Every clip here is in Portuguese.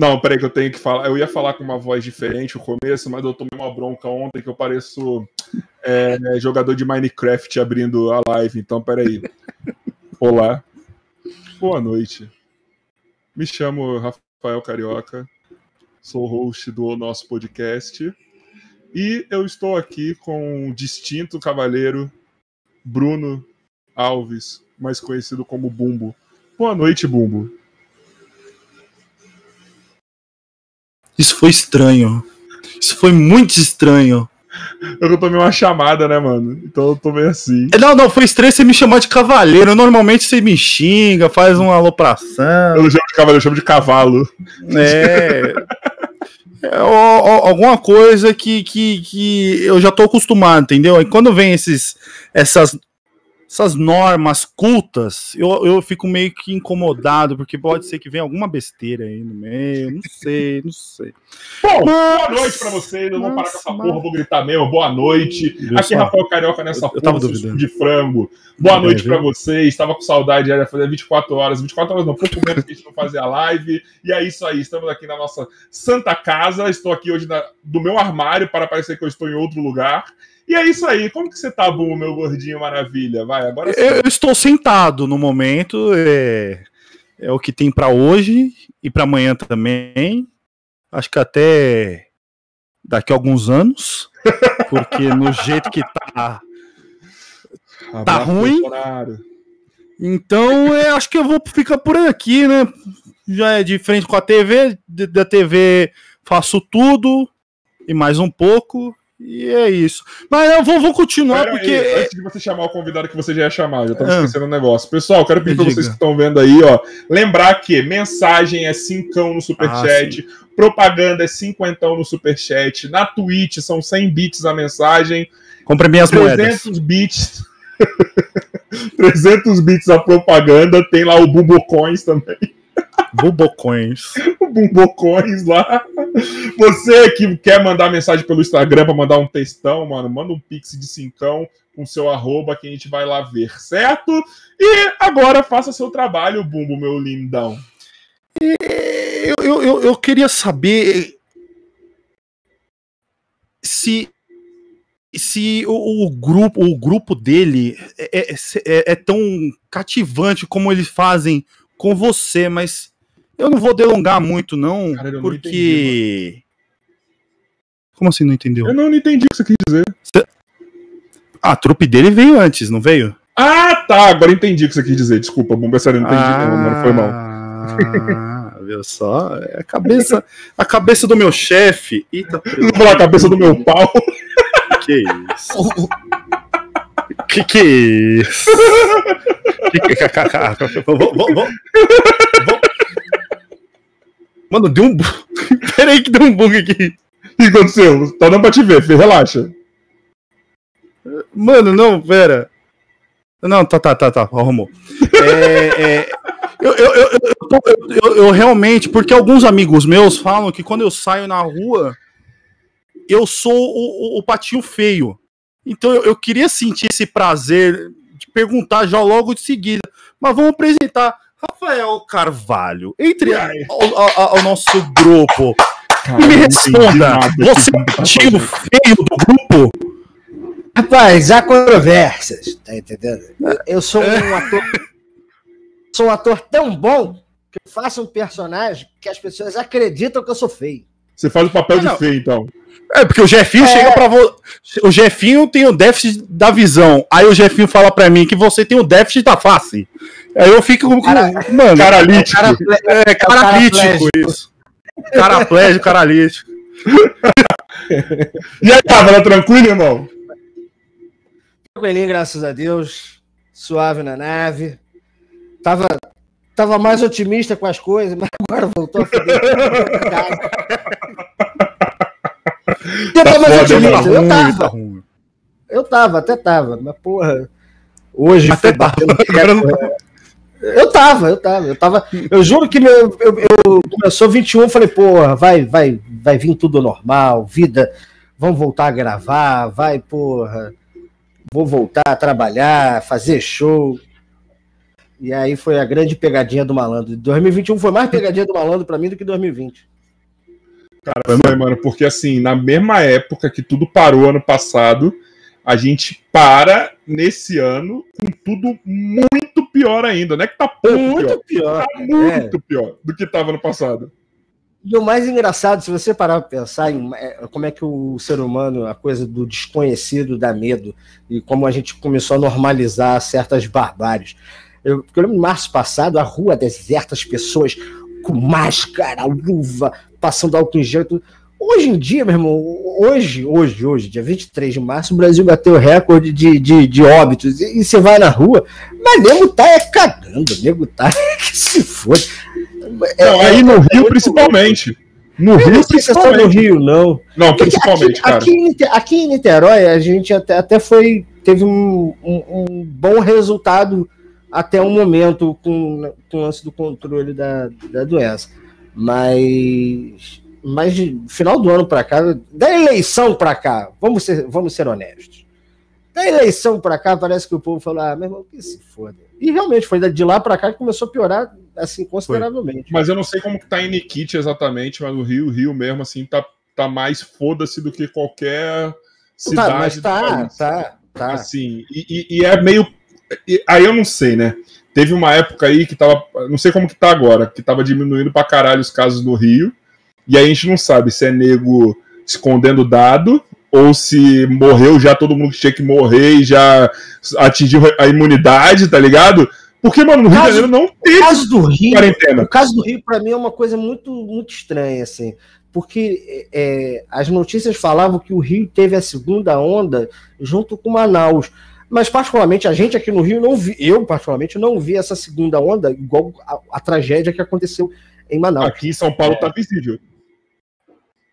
Não, peraí que eu tenho que falar. Eu ia falar com uma voz diferente no começo, mas eu tomei uma bronca ontem que eu pareço é, jogador de Minecraft abrindo a live. Então, peraí. Olá. Boa noite. Me chamo Rafael Carioca. Sou host do nosso podcast. E eu estou aqui com um distinto cavaleiro, Bruno Alves, mais conhecido como Bumbo. Boa noite, Bumbo. Isso foi estranho. Isso foi muito estranho. Eu tomei uma chamada, né, mano? Então eu tô meio assim. Não, não, foi estranho você me chamar de cavaleiro. Normalmente você me xinga, faz uma alopração. Eu não chamo de cavaleiro, eu chamo de cavalo. É. é alguma coisa que, que, que eu já tô acostumado, entendeu? E quando vem esses, essas essas normas cultas, eu, eu fico meio que incomodado, porque pode ser que venha alguma besteira aí no meio, não sei, não sei. Bom, mas, boa noite pra vocês, eu vou parar com essa mas... porra, vou gritar mesmo, boa noite. Aqui é Rafael Carioca nessa eu, porra, eu de frango. Boa é, noite viu? pra vocês, estava com saudade, já fazer 24 horas, 24 horas não, pouco menos que a gente não fazia live, e é isso aí, estamos aqui na nossa santa casa, estou aqui hoje na, do meu armário para parecer que eu estou em outro lugar, e é isso aí. Como que você tá bom, meu gordinho maravilha? Vai, agora sim. Eu estou sentado no momento. É, é o que tem para hoje e para amanhã também. Acho que até daqui a alguns anos. Porque no jeito que tá. tá ruim. Então, é, acho que eu vou ficar por aqui, né? Já é de frente com a TV. Da TV faço tudo e mais um pouco. E é isso. Mas eu vou, vou continuar Pera porque. Aí, antes de você chamar o convidado que você já ia chamar, já estava ah. esquecendo um negócio. Pessoal, quero pedir para vocês que estão vendo aí, ó. Lembrar que mensagem é cincão no superchat, ah, propaganda é cinquentão no superchat, na Twitch são 100 bits a mensagem. Compre minhas 300 moedas. bits. 300 bits a propaganda, tem lá o Bubocoins também. Bubocões. Bubocões lá. Você que quer mandar mensagem pelo Instagram para mandar um textão, mano, manda um pix de cincão com seu arroba que a gente vai lá ver, certo? E agora faça seu trabalho, Bumbo, meu lindão. Eu, eu, eu, eu queria saber se se o, o, grupo o grupo dele é, é, é, é, tão cativante como eles fazem com você, mas eu não vou delongar muito, não, Cara, porque. Entendi, Como assim não entendeu? Eu não entendi o que você quis dizer. A trupe dele veio antes, não veio? Ah, tá. Agora entendi o que você quis dizer. Desculpa, bomba sério, não entendi. Ah, não, não foi mal. Ah, viu só? É a cabeça, a cabeça do meu chefe. Eita, não falar a cabeça do meu pau. Que isso? que que é isso? que que... vamos. Mano, deu um. Pera aí que deu um bug aqui. O que aconteceu? Tá dando pra te ver, filho. relaxa. Mano, não, pera. Não, tá, tá, tá, tá, arrumou. É, é, eu, eu, eu, eu, realmente, porque alguns amigos meus falam que quando eu saio na rua, eu sou o, o patinho feio. Então eu, queria sentir esse prazer de perguntar já logo de seguida. Mas vamos apresentar Rafael Carvalho, entre ao, ao, ao nosso grupo. Cara, me responda, você é o tio feio do grupo? Rapaz, há controvérsias, tá entendendo? Eu sou um ator. Sou um ator tão bom que eu faço um personagem que as pessoas acreditam que eu sou feio. Você faz o papel de feio, então. É, porque o Jefinho é... chega pra você. O Jefinho tem o déficit da visão. Aí o Jefinho fala pra mim que você tem o déficit da face. Aí eu fico com. Cara, mano, caralítico. É, caralítico isso. Caraplégico, caralítico. e aí, tava tranquilo, irmão? Tranquilinho, graças a Deus. Suave na nave. Tava, tava mais otimista com as coisas, mas agora voltou a foder. Eu tava otimista. eu tava. Tá eu tava, até tava, mas porra. Hoje até tava. Eu tava, eu tava, eu tava. Eu juro que meu, eu, eu começou 21, eu falei, porra, vai, vai, vai vir tudo normal, vida, vamos voltar a gravar, vai, porra, vou voltar a trabalhar, fazer show. E aí foi a grande pegadinha do malandro. 2021 foi mais pegadinha do malandro para mim do que 2020. Cara, foi, mano, porque assim, na mesma época que tudo parou ano passado, a gente para nesse ano com tudo muito pior ainda. Não é que tá pouco muito pior. pior. Tá muito é. pior do que tava no passado. E o mais engraçado, se você parar para pensar em é, como é que o ser humano, a coisa do desconhecido dá medo, e como a gente começou a normalizar certas barbáries. Eu, eu lembro em março passado, a rua deserta, as pessoas com máscara, luva, passando álcool em gel. Hoje em dia, meu irmão, hoje, hoje, hoje, dia 23 de março, o Brasil bateu o recorde de, de, de óbitos. E, e você vai na rua, mas nego tá é cagando, nego tá que se foda. É, não, aí no é, Rio, principalmente. No Rio, não principalmente. no Rio, não. Não, principalmente, aqui, cara. Aqui, aqui, em Niterói, a gente até, até foi. Teve um, um, um bom resultado até o momento com, com o lance do controle da, da doença. Mas, mas de final do ano para cá, da eleição para cá, vamos ser, vamos ser honestos. Da eleição para cá, parece que o povo falou: ah, meu irmão, que se foda. E realmente foi de lá para cá que começou a piorar assim consideravelmente. Foi. Mas eu não sei como que tá em Nikit exatamente, mas no Rio, Rio mesmo assim tá, tá mais foda-se do que qualquer cidade. Tá, mas tá, tá, tá. Assim, e, e, e é meio aí eu não sei, né? Teve uma época aí que tava. Não sei como que tá agora, que tava diminuindo pra caralho os casos no Rio. E aí a gente não sabe se é nego escondendo dado ou se morreu já todo mundo que tinha que morrer e já atingiu a imunidade, tá ligado? Porque, mano, no Rio de Janeiro não teve o caso do Rio, quarentena. O caso do Rio, para mim, é uma coisa muito, muito estranha, assim. Porque é, as notícias falavam que o Rio teve a segunda onda junto com Manaus. Mas, particularmente, a gente aqui no Rio não vi, eu, particularmente, não vi essa segunda onda igual a, a tragédia que aconteceu em Manaus. Aqui em São Paulo está é. visível.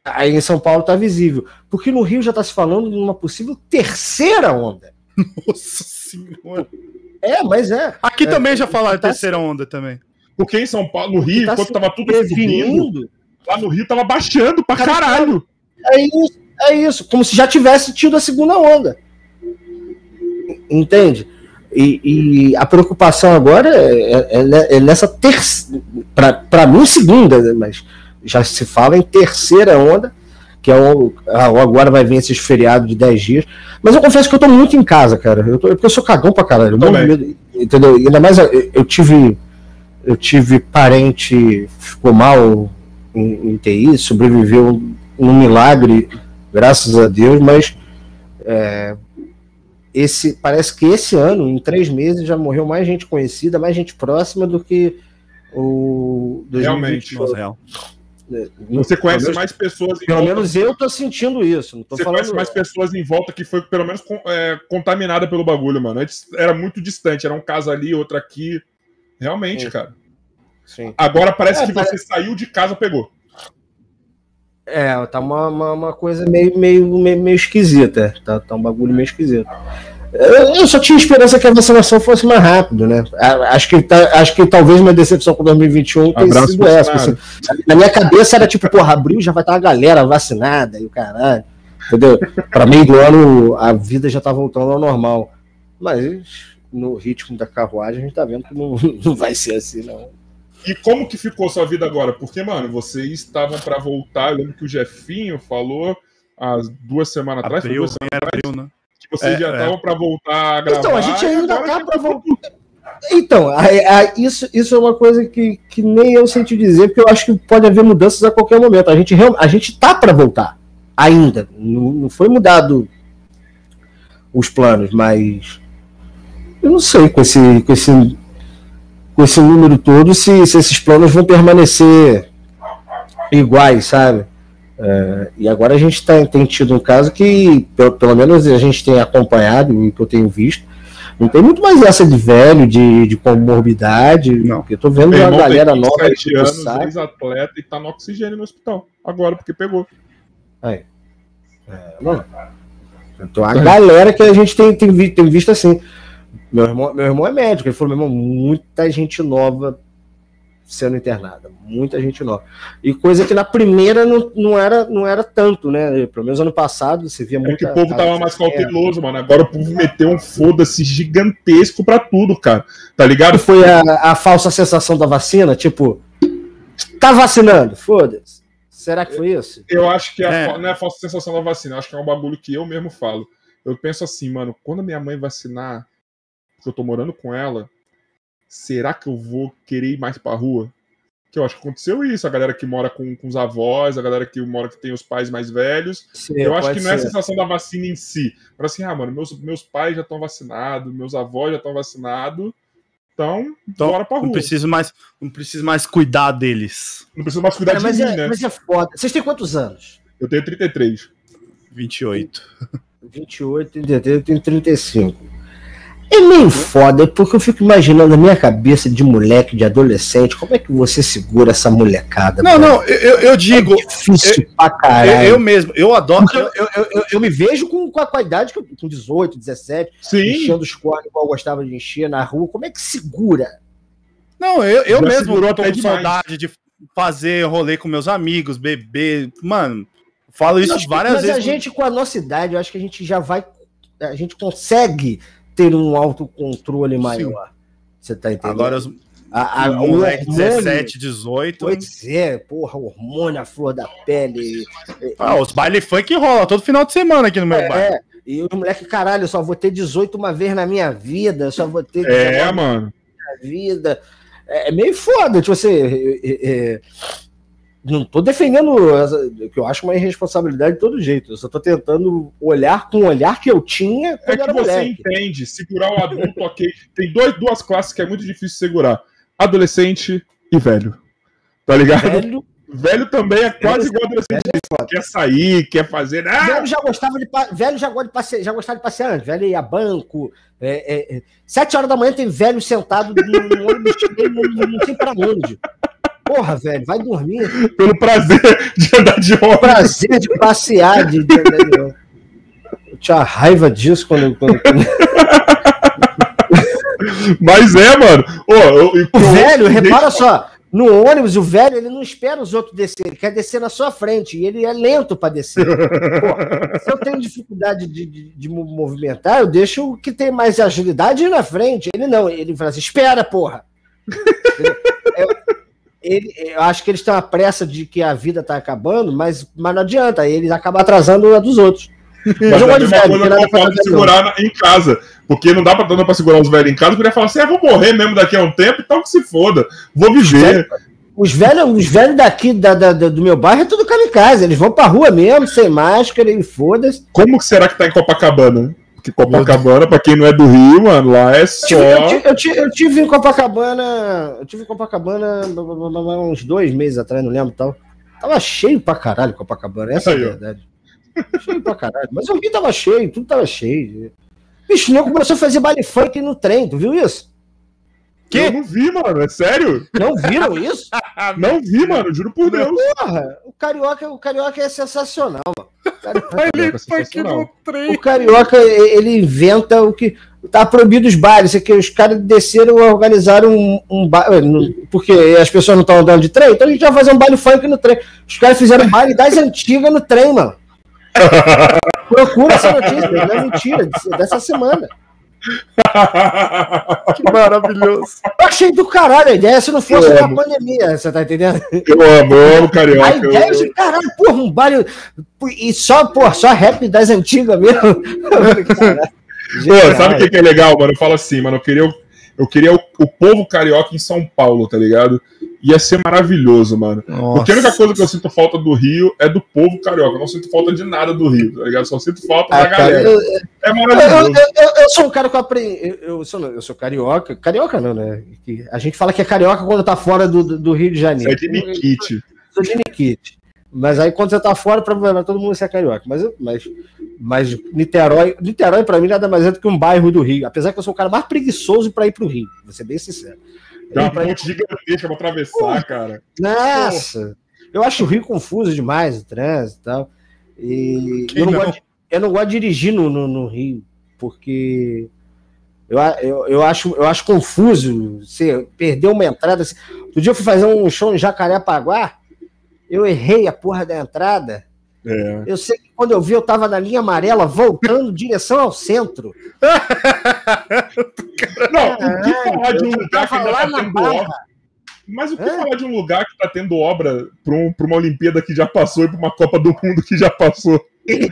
Aí em São Paulo está visível. Porque no Rio já está se falando de uma possível terceira onda. Nossa Senhora. É, mas é. Aqui é, também já falaram tá terceira onda também. Porque em São Paulo, no Rio, tá enquanto tava tudo subindo, lá no Rio tava baixando pra caralho. É isso, é isso. Como se já tivesse tido a segunda onda. Entende? E, e, a preocupação agora é, é, é nessa terceira, para mim, segunda, né? mas já se fala em terceira onda, que é o, agora vai vir esses feriados de 10 dias. Mas eu confesso que eu tô muito em casa, cara. Eu tô, porque eu sou cagão pra caralho. Medo, entendeu? Ainda mais eu, eu, tive. Eu tive parente ficou mal em, em TI, sobreviveu um milagre, graças a Deus, mas é, esse parece que esse ano, em três meses, já morreu mais gente conhecida, mais gente próxima do que o 2020. Realmente, real. É, Você conhece menos, mais pessoas. pelo volta, menos eu tô sentindo isso. Não tô Você falando... conhece mais pessoas em volta que foi pelo menos é, contaminada pelo bagulho, mano. Antes era muito distante, era um caso ali, outro aqui. Realmente, Sim. cara. Sim. Agora parece é, que você saiu de casa pegou. É, tá uma, uma, uma, coisa meio, meio, meio, meio esquisita. Tá, tá um bagulho meio esquisito. Eu só tinha esperança que a vacinação fosse mais rápido, né? Acho que, tá, acho que talvez minha decepção com 2021 tenha Abraço sido essa. Assim. Na minha cabeça era tipo, porra, abril já vai estar a galera vacinada e o caralho. Entendeu? Para meio do ano a vida já tá voltando ao normal. Mas no ritmo da carruagem a gente tá vendo que não, não vai ser assim, não. E como que ficou sua vida agora? Porque, mano, vocês estavam para voltar. Eu lembro que o Jefinho falou há duas semanas atrás. Abril, duas semanas atrás, abril, né? Que vocês é, já estavam é. para voltar a gravar. Então, a gente ainda tá para voltar. Então, a, a, isso, isso é uma coisa que, que nem eu sei te dizer, porque eu acho que pode haver mudanças a qualquer momento. A gente, a gente tá para voltar ainda. Não, não foi mudado os planos, mas eu não sei com esse, com esse com esse número todo se, se esses planos vão permanecer iguais, sabe? É, e agora a gente tá, tem tido um caso que, pelo, pelo menos a gente tem acompanhado e que eu tenho visto, não tem muito mais essa de velho, de, de comorbidade. Não. Eu tô vendo uma galera nova. Sete anos, ex-atleta e tá no oxigênio no hospital. Agora, porque pegou. Aí. É, não. Então, a galera que a gente tem, tem, tem visto assim. Meu irmão, meu irmão é médico, ele falou, meu irmão, muita gente nova sendo internada, muita gente nova. E coisa que na primeira não, não, era, não era tanto, né? Pelo menos ano passado você via É muito. que o povo tava mais cauteloso, mano. Agora o povo meteu um foda-se gigantesco pra tudo, cara. Tá ligado? Foi a, a falsa sensação da vacina, tipo, tá vacinando, foda-se. Será que foi isso? Eu acho que a É. não é a falsa sensação da vacina, acho que é um bagulho que eu mesmo falo. Eu penso assim, mano, quando a minha mãe vacinar, que eu tô morando com ela, será que eu vou querer ir mais pra rua? Que eu acho que aconteceu isso, a galera que mora com, com os avós, a galera que mora que tem os pais mais velhos. Sim, eu acho que não é a sensação da vacina em si. Mas assim, ah, mano, meus, meus pais já estão vacinados, meus avós já estão vacinados, então, Então, bora pra rua. Não preciso mais, não preciso mais cuidar deles. Não preciso mais cuidar É, de mas, mim, é, né? mas é foda. Vocês têm quantos anos? Eu tenho 33. 28. 28, 33, eu tenho 35. É meio foda, porque eu fico imaginando a minha cabeça de moleque, de adolescente, como é que você segura essa molecada? Não, mano? não, eu, eu- eu digo, É difícil pra eu, caralho. eu mesmo, eu adoro. Eu, eu, eu, eu- eu me vejo com, com a, com a idade que eu, com 18, 17, Sim, enchendo os cornos igual eu gostava de encher na rua. Como é que segura? Não, eu, eu mesmo tô com demais. saudade de fazer rolê com meus amigos, beber. Mano, falo isso Mas- várias mas vezes. a gente, com a nossa idade, eu acho que a gente já vai. A gente consegue ter um autocontrole maior. Você tá entendendo? Agora os a, a, o moleque hormônio- 17, 18. Pois é, porra, hormônio, a flor da pele. Ah, os baile funk rola todo final de semana aqui no meu É, bairro. é. E o moleque, caralho, eu só vou ter 18 uma vez na minha vida, só vou ter é, 19 mano. na minha vida. É, é meio foda, tipo assim. é, é, é, não tô defendendo, que eu acho uma irresponsabilidade de todo jeito. Eu só tô tentando olhar com o olhar que eu tinha É que você moleque. entende, segurar o adulto, ok. Tem dois, duas classes que é muito difícil segurar: adolescente e velho. Tá ligado? Velho, Velho, também é quase igual adolescente. Quer sair, quer fazer. Ah, velho já gostava de velho já gosta de passear, já gostava de passear antes. Velho ia a banco. É, é, é. Sete horas da manhã tem velho sentado no, ônibus não, não sei pra onde. Porra, velho, vai dormir. pelo prazer de andar de ônibus. Prazer de passear, de, de, de- Eu tinha raiva disso quando. quando- quando- Mas é, mano. Eu- eu- O velho, eu- repara só, no ônibus, o velho ele não espera os outros descer, ele quer descer na sua frente e ele é lento para descer. Pô, se eu tenho dificuldade de, de, de mo- movimentar, eu deixo o que tem mais agilidade ir na frente. Ele não, ele fala assim: espera, porra. eu, ele- eu acho que eles têm uma pressa de que a vida tá acabando, mas, mas não adianta, ele acaba atrasando a dos outros. Mas eu é a velho, coisa não tem que eu nada pra falo de fazer, segurar na- em casa. Porque não dá pra, não dá pra segurar os velhos em casa, porque ele fala assim: ah, vou morrer mesmo daqui a um tempo, então que se foda. Vou viver. Os velhos, os velhos daqui da, da- do meu bairro é tudo kamikaze. Eles vão pra rua mesmo, sem máscara e foda-se. Como será que tá em Copacabana? Porque Copacabana, pra quem não é do Rio, mano, lá é só. Eu, tive, eu, tive, eu tive em Copacabana. Eu tive em Copacabana uns dois meses atrás, não lembro tal. Tava cheio pra caralho Copacabana, essa é a Aí, verdade. cheio pra caralho. Mas o Rio tava cheio, tudo tava cheio. Bicho, o nego começou a fazer baile funk no trem, tu viu isso? Quê? Eu não vi, mano, é sério? Não viram isso? Não vi, mano, juro por Deus. Porra, o carioca, o carioca é sensacional, mano. O carioca- Ele foi aqui no trem. O carioca, ele inventa o que. Tá proibido os bailes, é que os caras desceram e organizaram um, um baile. Porque as pessoas não estão andando de trem, então a gente vai fazer um baile funk no trem. Os caras fizeram um baile das antigas no trem, mano. Procura essa notícia, não é mentira, dessa semana. Que maravilhoso. Eu achei do caralho a ideia, se não fosse uma pandemia, você tá entendendo? Eu amo, eu amo A carioca. ideia é eu- de caralho, porra, um baile. E só, porra, só rap das antigas mesmo. Pô, sabe o que, que é legal, mano? Eu falo assim, mano, eu queria, eu queria o, o povo carioca em São Paulo, tá ligado? Ia ser maravilhoso, mano. Porque a única coisa que eu sinto falta do Rio é do povo carioca. Eu não sinto falta de nada do Rio, tá ligado? Só sinto falta Ah, da cara, galera. eu, É maravilhoso. eu- eu- eu sou um cara que eu aprendi. Eu, sou, eu sou carioca. Carioca não, né? A gente fala que é carioca quando tá fora do, do- Rio de Janeiro. é de Nikit. Eu sou de Nikit. Mas aí quando você tá fora, pra todo mundo ser carioca. Mas, eu- mas, mas Niterói, Niterói pra mim nada mais é do que um bairro do Rio. Apesar que eu sou o cara mais preguiçoso pra ir pro Rio. Vou ser bem sincero. Tem uma ir- ponte gigantesca pra atravessar, cara. Nossa! Eu acho o Rio confuso demais, o trânsito e tal. E eu não, não? Gosto de, eu não gosto de dirigir no, no, no Rio, porque Eu, eu, eu, acho, eu acho confuso você perder uma entrada. Assim. Outro dia eu fui fazer um show em Jacarepaguá, eu errei a porra da entrada. É. Eu sei que quando eu vi, eu tava na linha amarela, voltando direção ao centro. Não, o que falar de um lugar que ainda tá tendo obra? Mas o que é? falar de um lugar que tá tendo obra para um, uma Olimpíada que já passou e para uma Copa do Mundo que já passou?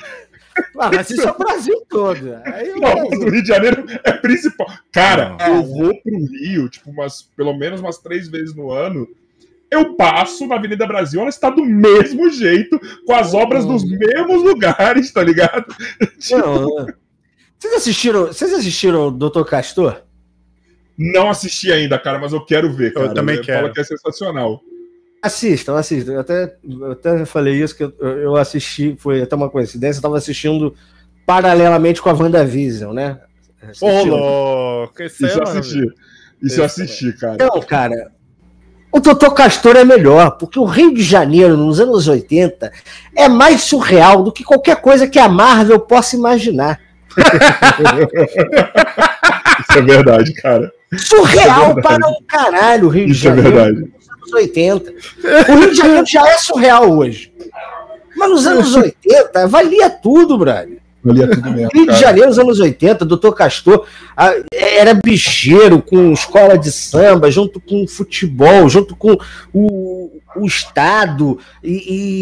Ah, mas isso é o Brasil todo. Aí não, Brasil. o Rio de Janeiro é principal. Cara, é, eu vou pro Rio, tipo, umas, pelo menos umas três vezes no ano. Eu passo na Avenida Brasil, ela está do mesmo jeito, com as obras nos mesmos lugares, tá ligado? Não, vocês assistiram, vocês assistiram o Dr. Castor? Não assisti ainda, cara, mas eu quero ver. Cara. Eu também eu quero. Fala que é sensacional. Assistam, assistam. Eu até, eu até falei isso, que eu, eu assisti, foi até uma coincidência, eu estava assistindo paralelamente com a WandaVision, né? Ô, louco! Isso, é eu assisti. Isso eu assisti, cara. Então, cara, o Doutor Castor é melhor, porque o Rio de Janeiro, nos anos 80, é mais surreal do que qualquer coisa que a Marvel possa imaginar. Isso é verdade, cara. Surreal é verdade. para um caralho o Rio Isso de Janeiro. Isso é verdade. Nos anos 80. O Rio de Janeiro já é surreal hoje. Mas nos anos 80, valia tudo, brother. Valia tudo mesmo. Rio de Janeiro, nos anos 80, doutor Castor era bicheiro com escola de samba, junto com futebol, junto com o, o Estado. E,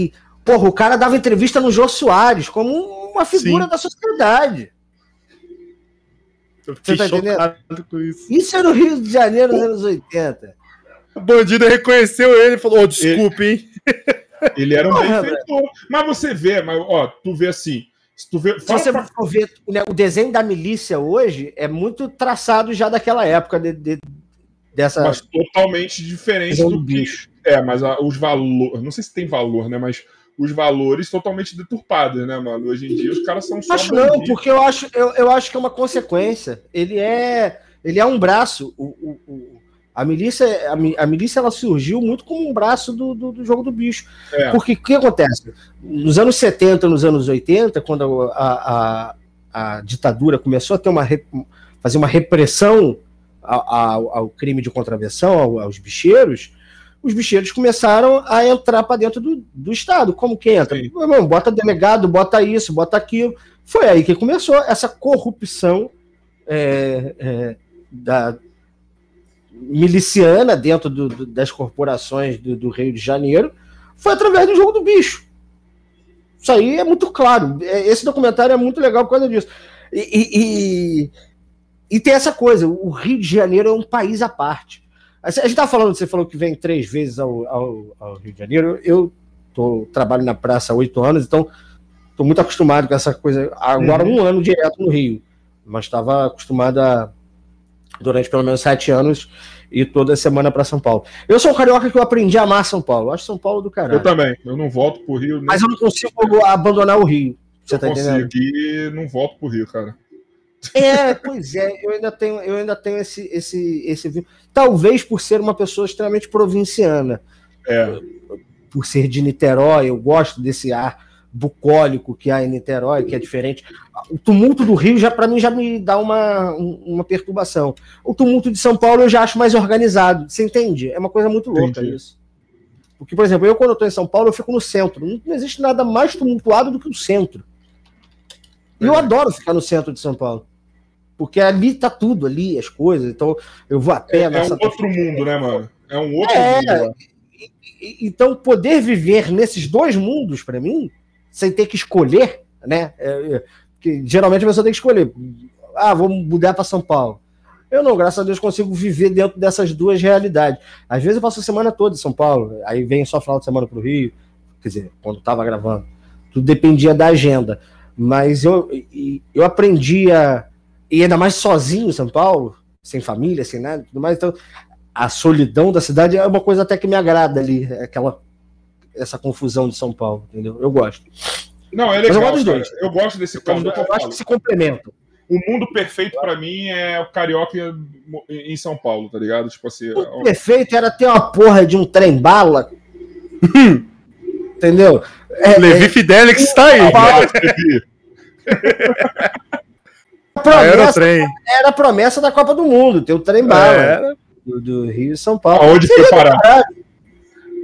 e, porra, o cara dava entrevista no Jô Soares como uma figura Sim. da sociedade. Eu fiquei tá chocado com isso. Isso era o Rio de Janeiro nos anos 80. O bandido reconheceu ele e falou: oh, desculpe, ele, hein? Ele era um benfeitor. Mas você vê, mas, ó, tu vê assim. Se, tu vê, se você pra... for ver né, o desenho da milícia hoje, é muito traçado já daquela época de, de dessa. Mas totalmente diferente do, do bicho. É, mas a, os valores. Não sei se tem valor, né? Mas os valores totalmente deturpados, né, mano? Hoje em dia os caras são só. Acho não, porque eu acho, eu, eu acho que é uma consequência. Ele é, ele é um braço. O, o, o a milícia, a, milícia ela surgiu muito como um braço do, do, do jogo do bicho. É. Porque o que acontece? Nos anos 70, nos anos 80, quando a, a, a ditadura começou a ter uma fazer uma repressão ao, ao crime de contravenção, aos bicheiros, os bicheiros começaram a entrar para dentro do, do Estado. Como que entra? Irmão, bota delegado, bota isso, bota aquilo. Foi aí que começou essa corrupção é, é, da miliciana dentro do, do, das corporações do, do, Rio de Janeiro. Foi através do jogo do bicho. Isso aí é muito claro. É, esse documentário é muito legal por causa disso. E, e, e tem essa coisa: o Rio de Janeiro é um país à parte. A gente tá falando, você falou que vem três vezes ao, ao, ao Rio de Janeiro. Eu tô, trabalho na praça há oito anos, então estou muito acostumado com essa coisa. Agora, uhum. um ano direto no Rio, mas estava acostumado a, durante pelo menos sete anos e toda semana para São Paulo. Eu sou um carioca que eu aprendi a amar São Paulo. Eu acho São Paulo do caralho. Eu também. Eu não volto pro Rio. Mas eu não consigo abandonar o Rio. Você eu tá consigo e não volto pro Rio, cara. É, pois é, eu ainda tenho, eu ainda tenho esse, esse, esse. Talvez por ser uma pessoa extremamente provinciana. É. Por ser de Niterói, eu gosto desse ar bucólico que há em Niterói, que é diferente. O tumulto do Rio já para mim já me dá uma, uma perturbação. O tumulto de São Paulo eu já acho mais organizado. Você entende? É uma coisa muito louca Entendi. isso. Porque, por exemplo, eu quando eu tô em São Paulo, eu fico no centro. Não existe nada mais tumultuado do que o centro. E eu é. adoro ficar no centro de São Paulo. Porque ali tá tudo, ali, as coisas. Então, eu vou a pé. É, é um outro mundo, né, mano? É um outro é, mundo. então, poder viver nesses dois mundos, para mim, sem ter que escolher, né? É, é, que geralmente a pessoa tem que escolher. Ah, vou mudar para São Paulo. Eu não, graças a Deus, consigo viver dentro dessas duas realidades. Às vezes eu passo a semana toda em São Paulo, aí vem só final de semana para o Rio, quer dizer, quando estava gravando. Tudo dependia da agenda. Mas eu, eu aprendi a e ainda mais sozinho em São Paulo, sem família, sem nada, tudo mais. Então, a solidão da cidade é uma coisa até que me agrada ali, aquela essa confusão de São Paulo, entendeu? Eu gosto. Não, é legal. eu, gosto eu gosto desse caso. Eu, acho que se complementam. O mundo perfeito para mim é o carioca em São Paulo, tá ligado? Tipo assim, o é perfeito era ter uma porra de um trem bala. entendeu? É, Levi é... Fidelix está aí. promessa, era a promessa da Copa do Mundo, ter o trem bala. Era. Do, do Rio e São Paulo. Aonde foi parar?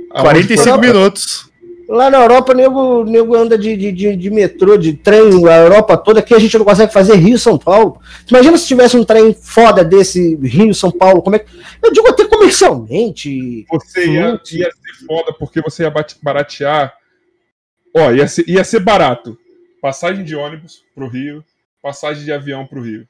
45 minutos. Lá na Europa, nego, nego anda de, de, de, de metrô, de trem, a Europa toda. Aqui a gente não consegue fazer Rio-São Paulo. Imagina se tivesse um trem foda desse Rio-São Paulo. Como é que... Eu digo até comercialmente. Você ia, ia ser foda porque você ia baratear. Ó, ia ser, ia ser barato. Passagem de ônibus pro Rio, passagem de avião pro Rio.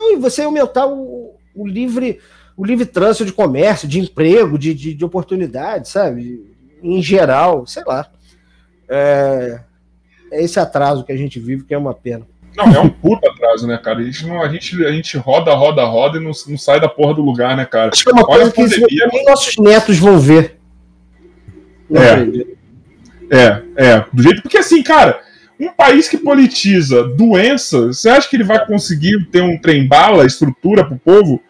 E você ia aumentar o, o livre o livre trânsito de comércio, de emprego, de, de, de oportunidade, sabe? Em geral, sei lá. É, é, esse atraso que a gente vive que é uma pena. Não, é um puta atraso, né, cara? A gente, não, a gente, a gente roda, roda, roda e não, não sai da porra do lugar, né, cara? Acho que é uma Olha coisa que pandemia, nem nossos netos vão ver. é. é, é. Do jeito. Porque assim, cara, um país que politiza doença, você acha que ele vai conseguir ter um trem-bala, estrutura pro povo?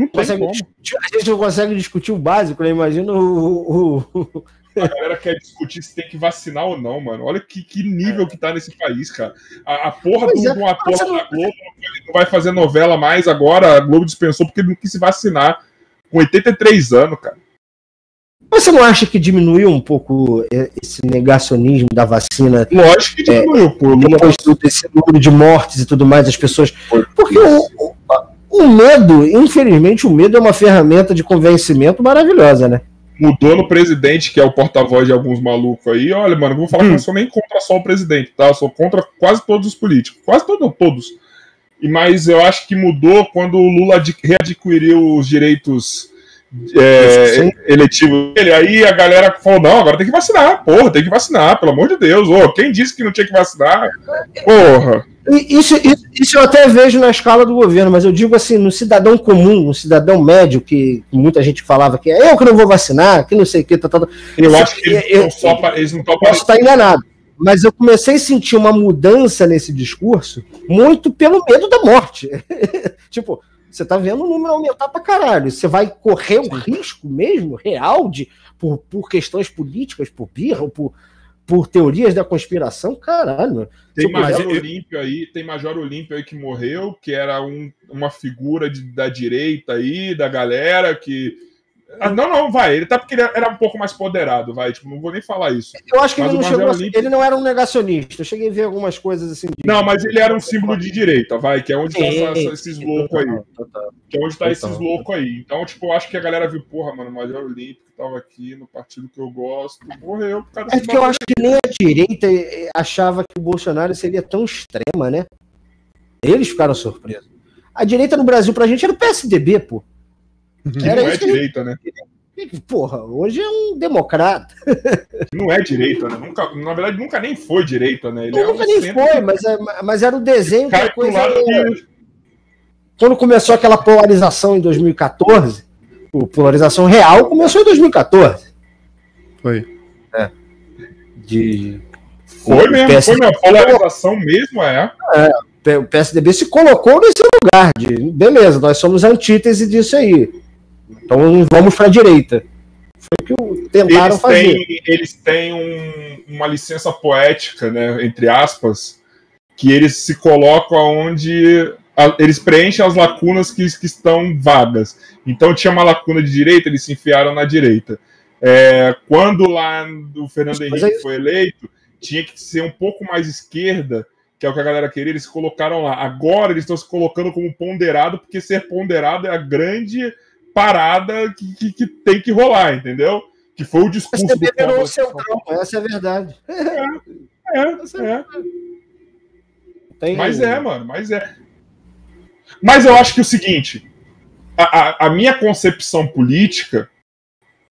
Não consegue discutir, a gente não consegue discutir o básico, né? Imagina o, o, A galera quer discutir se tem que vacinar ou não, mano. Olha que, que nível é. que tá nesse país, cara. A, a porra do, é. do ator da Globo não vai fazer novela mais agora. A Globo dispensou porque ele não quis se vacinar. Com 83 anos, cara. Você não acha que diminuiu um pouco esse negacionismo da vacina? Lógico que diminuiu, é, pô. Depois desse número de mortes e tudo mais, as pessoas. Porque o, o medo, infelizmente, o medo é uma ferramenta de convencimento maravilhosa, né? Mudou no presidente, que é o porta-voz de alguns malucos aí. Olha, mano, vou falar hum. que eu sou nem contra só o presidente, tá? Eu sou contra quase todos os políticos. Quase todos, todos. E, mas eu acho que mudou quando o Lula readquiriu os direitos é, eletivo dele, aí a galera falou: não, agora tem que vacinar, porra, tem que vacinar, pelo amor de Deus. Oh, quem disse que não tinha que vacinar? Porra. Isso, isso, isso, eu até vejo na escala do governo, mas eu digo assim, no cidadão comum, no cidadão médio, que muita gente falava que é eu que não vou vacinar, que não sei o que, tá, tá, tá. Eu acho que eles, eu, só, eles não estão Posso estar enganado. Mas eu comecei a sentir uma mudança nesse discurso muito pelo medo da morte. tipo, você tá vendo o número aumentar pra caralho. Você vai correr um risco mesmo, real, de, por, por questões políticas, por birra, por, por teorias da conspiração, caralho. Tem Major Olímpio aí, tem Major Olímpio aí que morreu, que era um, uma figura de, da direita aí, da galera que ah, não, não, vai. Ele tá porque ele era um pouco mais poderado, vai. Tipo, não vou nem falar isso. Eu acho que ele não chegou. Olímpico... Ele não era um negacionista. Eu cheguei a ver algumas coisas assim. De... Não, mas ele era um símbolo de direita, vai, que é onde estão esses loucos aí. Que é onde tá esses loucos aí. Então, tipo, eu acho que a galera viu, porra, mano, o Major Olímpico tava aqui no partido que eu gosto, morreu. é porque eu acho que nem a direita achava que o Bolsonaro seria tão extrema, né? Eles ficaram surpresos. A direita no Brasil pra gente era o PSDB, pô. Que Era não é direita, né? Porra, hoje é um democrata. Não é direita, né? Nunca, na verdade, nunca nem foi direita, né? Ele é nunca um nem foi, mas, é, mas era o desenho que a coisa. Que... Quando começou aquela polarização em 2014, a polarização real começou em 2014. Foi. É. De. Foi mesmo, PSD... foi mesmo. Polarização mesmo, é. é. O PSDB se colocou nesse lugar de beleza, nós somos antítese disso aí. Então vamos para a direita. Foi o que tentaram eles fazer. Têm, eles têm um, uma licença poética, né, entre aspas, que eles se colocam onde eles preenchem as lacunas que, que estão vagas. Então tinha uma lacuna de direita, eles se enfiaram na direita. É, quando lá o Fernando Henrique é foi eleito, tinha que ser um pouco mais esquerda, que é o que a galera queria, eles se colocaram lá. Agora eles estão se colocando como ponderado, porque ser ponderado é a grande parada que, que, que, tem que rolar, entendeu? Que foi o discurso Você do virou o centrão, essa é a verdade. É, é, é. Tem... Mas é, mano, mas é. Mas eu acho que é o seguinte, a, a, a minha concepção política,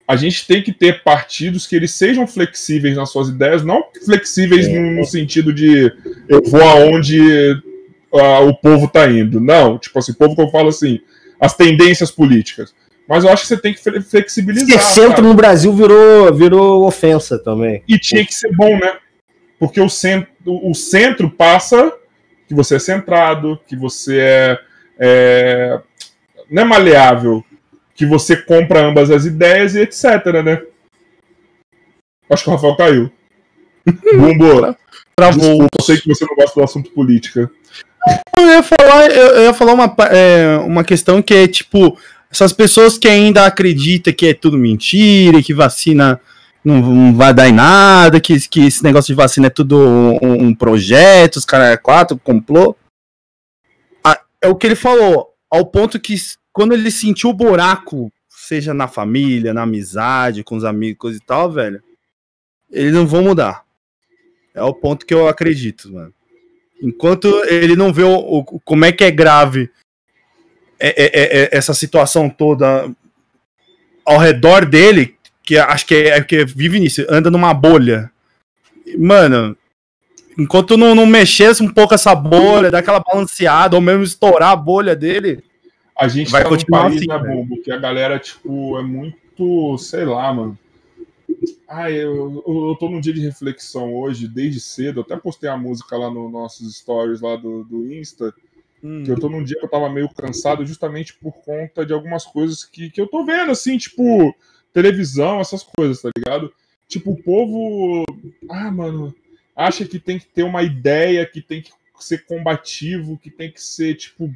a gente tem que ter partidos que eles sejam flexíveis nas suas ideias, não flexíveis é. no, sentido de eu vou aonde uh, o povo tá indo. Não, tipo assim, o povo que eu falo assim, as tendências políticas. Mas eu acho que você tem que flexibilizar. Ser centro cara. no Brasil virou, virou ofensa também. E tinha que ser bom, né? Porque o centro, o centro passa que você é centrado, que você é, é não é maleável, que você compra ambas as ideias e etc, né? Acho que o Rafael caiu. Bumbo, Travou. eu sei que você não gosta do assunto política. Eu ia falar, eu ia falar uma, é, uma questão que é tipo, essas pessoas que ainda acreditam que é tudo mentira, que vacina não, não vai dar em nada, que, que esse negócio de vacina é tudo um, um projeto, os caras é quatro, complô. É o que ele falou, ao ponto que quando ele sentiu o buraco, seja na família, na amizade, com os amigos e tal, velho, eles não vão mudar. É o ponto que eu acredito, mano. Enquanto ele não vê o, o como é que é grave é, é, é, é, essa situação toda ao redor dele, que acho que é, que vive nisso, anda numa bolha. Mano, enquanto não, não mexesse um pouco essa bolha, dar aquela balanceada, ou mesmo estourar a bolha dele, a gente vai tá continuar país, assim, né, Bombo, que a galera, tipo, é muito, sei lá, mano. Ah, eu, eu, eu tô num dia de reflexão hoje, desde cedo. Eu até postei a música lá nos nossos stories lá do, do Insta. Hum. Que eu tô num dia que eu tava meio cansado justamente por conta de algumas coisas que, que eu tô vendo, assim, tipo, televisão, essas coisas, tá ligado? Tipo, o povo. Ah, mano, acha que tem que ter uma ideia, que tem que ser combativo, que tem que ser, tipo,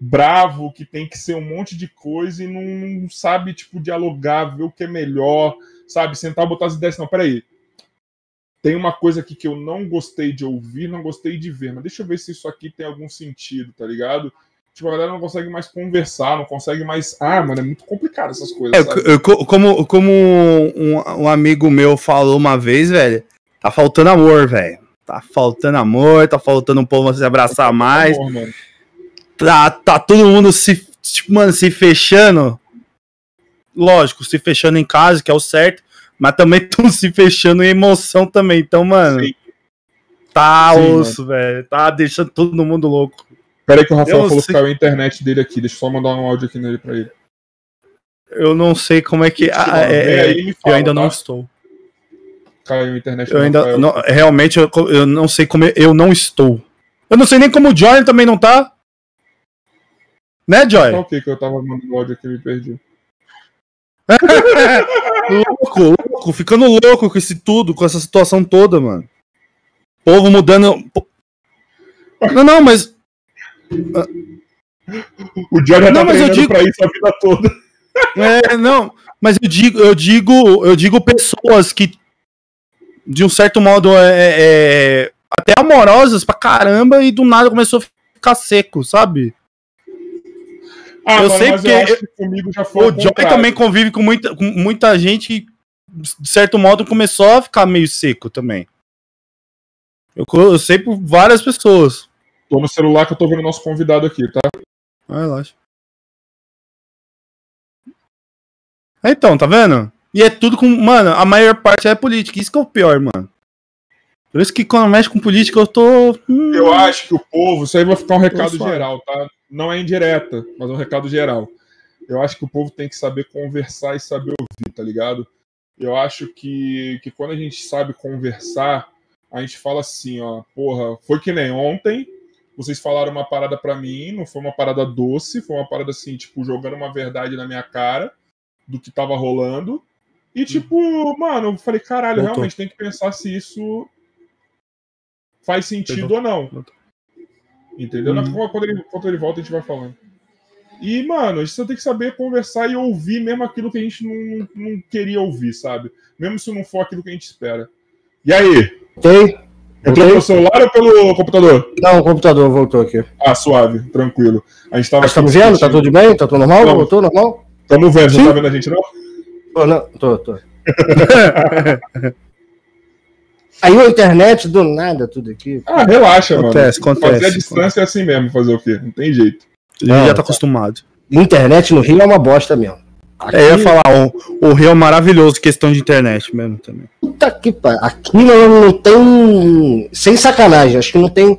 bravo, que tem que ser um monte de coisa e não, não sabe, tipo, dialogar, ver o que é melhor sabe? Sentar e botar as ideias. Não, peraí. Tem uma coisa aqui que eu não gostei de ouvir, não gostei de ver, mas deixa eu ver se isso aqui tem algum sentido, tá ligado? Tipo, a galera não consegue mais conversar, não consegue mais. Ah, mano, é muito complicado essas coisas. É, como como um, um, amigo meu falou uma vez, velho, tá faltando amor, velho. Tá faltando amor, tá faltando um povo se abraçar tá mais. Amor, tá, tá todo mundo se, tipo, mano, se fechando lógico, se fechando em casa, que é o certo, mas também estão se fechando em emoção também. Então, mano, Sim. tá Sim, osso, velho. Tá deixando todo mundo louco. Pera aí que o Rafael eu falou sei... que caiu a internet dele aqui. Deixa eu só mandar um áudio aqui nele pra ele. Eu não sei como é que. Ah, é, é, fala, eu ainda tá? não estou. Caiu a internet. Eu ainda. Não, realmente, eu, eu não sei como eu não estou. Eu não sei nem como o Joy também não tá. Né, Joy? Qual que que eu tava mandando áudio aqui e me perdi? louco, louco, ficando louco com esse tudo, com essa situação toda, mano. Povo mudando. Não, não, mas. O Jordan não, tá mas eu digo... pra isso a vida toda. É, não, mas eu digo, eu digo, eu digo pessoas que, de um certo modo, é, é, é até amorosas pra caramba e do nada começou a ficar seco, sabe? Ah, eu mano, sei porque eu foi o Joy também convive com muita, com muita gente que, de certo modo, começou a ficar meio seco também. Eu, eu sei por várias pessoas. Tô no celular que eu tô vendo nosso convidado aqui, tá? Ah, relaxa. Então, tá vendo? E é tudo com. Mano, a maior parte é política. Isso que é o pior, mano. Por isso que quando mexe com política eu tô. Hum... Eu acho que o povo. Isso aí vai ficar um recado geral, tá? não é indireta, mas é um recado geral. Eu acho que o povo tem que saber conversar e saber ouvir, tá ligado? Eu acho que, que quando a gente sabe conversar, a gente fala assim, ó, porra, foi que nem ontem, vocês falaram uma parada para mim, não foi uma parada doce, foi uma parada assim, tipo, jogando uma verdade na minha cara do que tava rolando. E tipo, mano, eu falei, caralho, Voltou. realmente tem que pensar se isso faz sentido ou não. Voltou. Entendeu? Uhum. Quando, ele, quando ele volta, a gente vai falando. E, mano, a gente só tem que saber conversar e ouvir mesmo aquilo que a gente não, não queria ouvir, sabe? Mesmo se não for aquilo que a gente espera. E aí? Tem. Entrou pelo celular ou pelo computador? Não, o computador voltou aqui. Ah, suave, tranquilo. A gente tava. Estamos vendo? Tá tudo bem? Tá tudo normal? Não. Voltou normal? Estamos vendo, Sim. não tá vendo a gente, não? Tô, não. Tô, tô. Aí a internet do nada, tudo aqui. Ah, relaxa, acontece, mano. Acontece, Fazer a distância é assim mesmo, fazer o quê? Não tem jeito. Ele já tá, tá acostumado. Internet no Rio é uma bosta mesmo. Aqui... É, eu ia falar, o, o Rio é maravilhoso, questão de internet mesmo também. Puta que pariu. Aqui não, não tem. Sem sacanagem, acho que não tem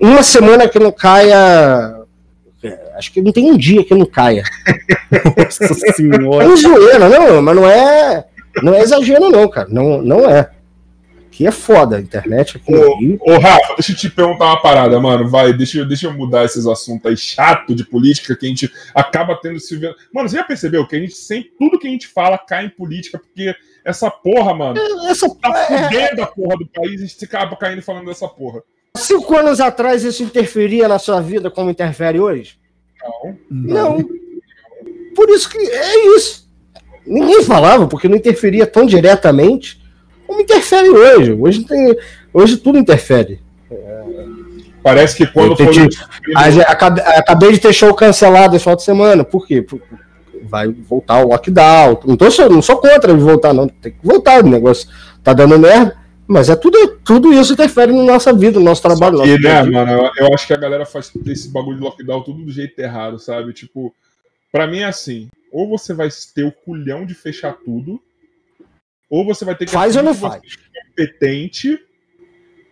uma semana que não caia. É, acho que não tem um dia que não caia. Nossa senhora. É zoeira, não, mas não é. Não é exagero, não, cara. Não, não é que é foda, a internet aqui ô, Ô, Rafa, deixa eu te perguntar uma parada, mano. Vai, deixa, eu, deixa eu mudar esses assuntos aí chato de política que a gente acaba tendo se vendo. Mano, você já percebeu que a gente sempre, tudo que a gente fala cai em política, porque Essa porra, mano. Essa Tá é, fudendo a porra do país e a gente acaba caindo falando dessa porra. cinco anos atrás isso interferia na sua vida como interfere hoje? Não. Não. Por isso que é isso. Ninguém falava, porque não interferia tão diretamente como interfere hoje. Hoje, tem, hoje tudo interfere. Parece que quando. Mas é, acabei, de ter show cancelado esse final de semana. Por quê? Por- Vai voltar o lockdown. Não, tô, não sou contra voltar, não. Tem que voltar. O negócio tá dando merda. Mas é tudo, tudo isso interfere na nossa vida, no nosso trabalho. no E, nosso né, mano, eu, eu acho que a galera faz esse bagulho de lockdown tudo do jeito errado, sabe? Tipo, pra mim é assim: ou você vai ter o culhão de fechar tudo, ou você vai ter que Faz ou não assumir que faz? é incompetente,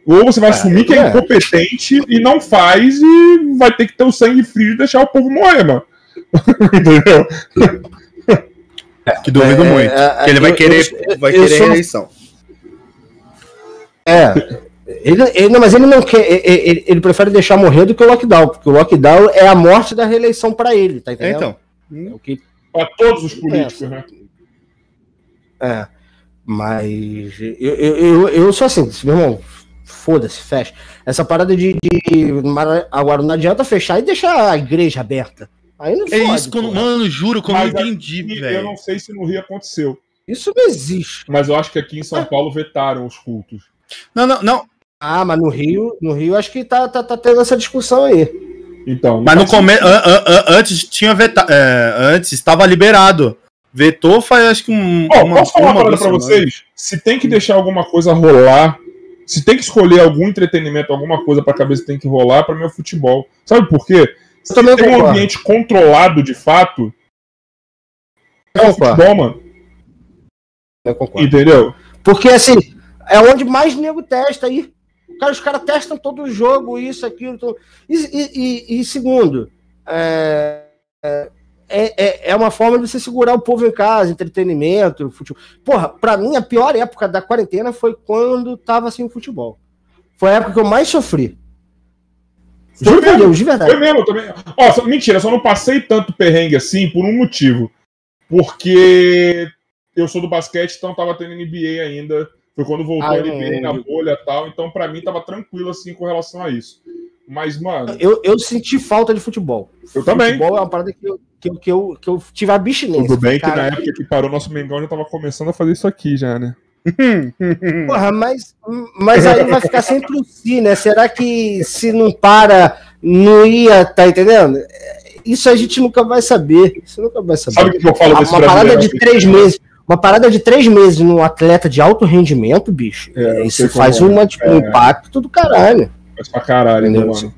ou você vai É, assumir que é é. incompetente e não faz e vai ter que ter o sangue frio e deixar o povo morrer, mano. Entendeu? Que duvido É, muito. é, que ele vai eu- querer, eu- vai eu querer sou- reeleição. É. Ele, ele- não, mas ele não quer. Ele, ele prefere deixar morrer do que o lockdown, porque o lockdown é a morte da reeleição pra ele, tá entendendo? Então. É o que Pra todos os políticos, né? É. Mas eu, eu, eu, eu sou assim, meu irmão, foda-se, fecha. Essa parada de, de- Agora não adianta fechar e deixar a igreja aberta. Aí não É fode, isso, porra. mano, juro que eu não Mas entendi, E eu velho. não sei se no Rio aconteceu, Isso não existe. mas eu acho que aqui em São Paulo vetaram os cultos. Não, não, não. Ah, mas no Rio, no Rio acho que tá, tá, tá tendo essa discussão aí. Então, Mas no começo, antes tinha vetado, antes estava liberado. Vetou faz acho que um, Ó, posso falar uma parada duas pra vocês? Se tem que deixar alguma coisa rolar, se tem que escolher algum entretenimento, alguma coisa pra cabeça que tem que rolar, pra mim é o futebol. Sabe por quê? Se também tem um ambiente controlado de fato, é o futebol, mano. Eu concordo. Entendeu? Porque assim, é onde mais nego testa aí. Cara, os caras testam todo o jogo, isso, aquilo. E, e- e- e segundo, é, é, é, é uma forma de você segurar o povo em casa, entretenimento, futebol. Porra, pra mim a pior época da quarentena foi quando tava sem futebol. Foi a época que eu mais sofri. Foi Juro por mesmo. Deus, de verdade. Foi mesmo também. Ó, só- mentira, só não passei tanto perrengue assim por um motivo. Porque eu sou do basquete, então tava tendo NBA ainda. Foi quando voltou Ah, a NBA na bolha e tal. Então, pra mim, tava tranquilo assim com relação a isso. Mas, mano, Eu, eu senti falta de futebol. eu também. Futebol é uma parada que eu, que eu, que eu, que eu tive a abstinência. Tudo bem que Cara, na época que parou nosso Mengão já tava começando a fazer isso aqui já, né? Porra, mas, mas aí vai ficar sempre o si, né? Será que se não para, não ia, tá entendendo? Isso a gente nunca vai saber. Isso nunca vai saber. Sabe o que eu falo desse uma parada de que- três meses. Uma parada de três meses num atleta de alto rendimento, bicho. É, isso faz como é. uma, tipo, um impacto do caralho. Faz pra caralho, né, Entendeu? mano?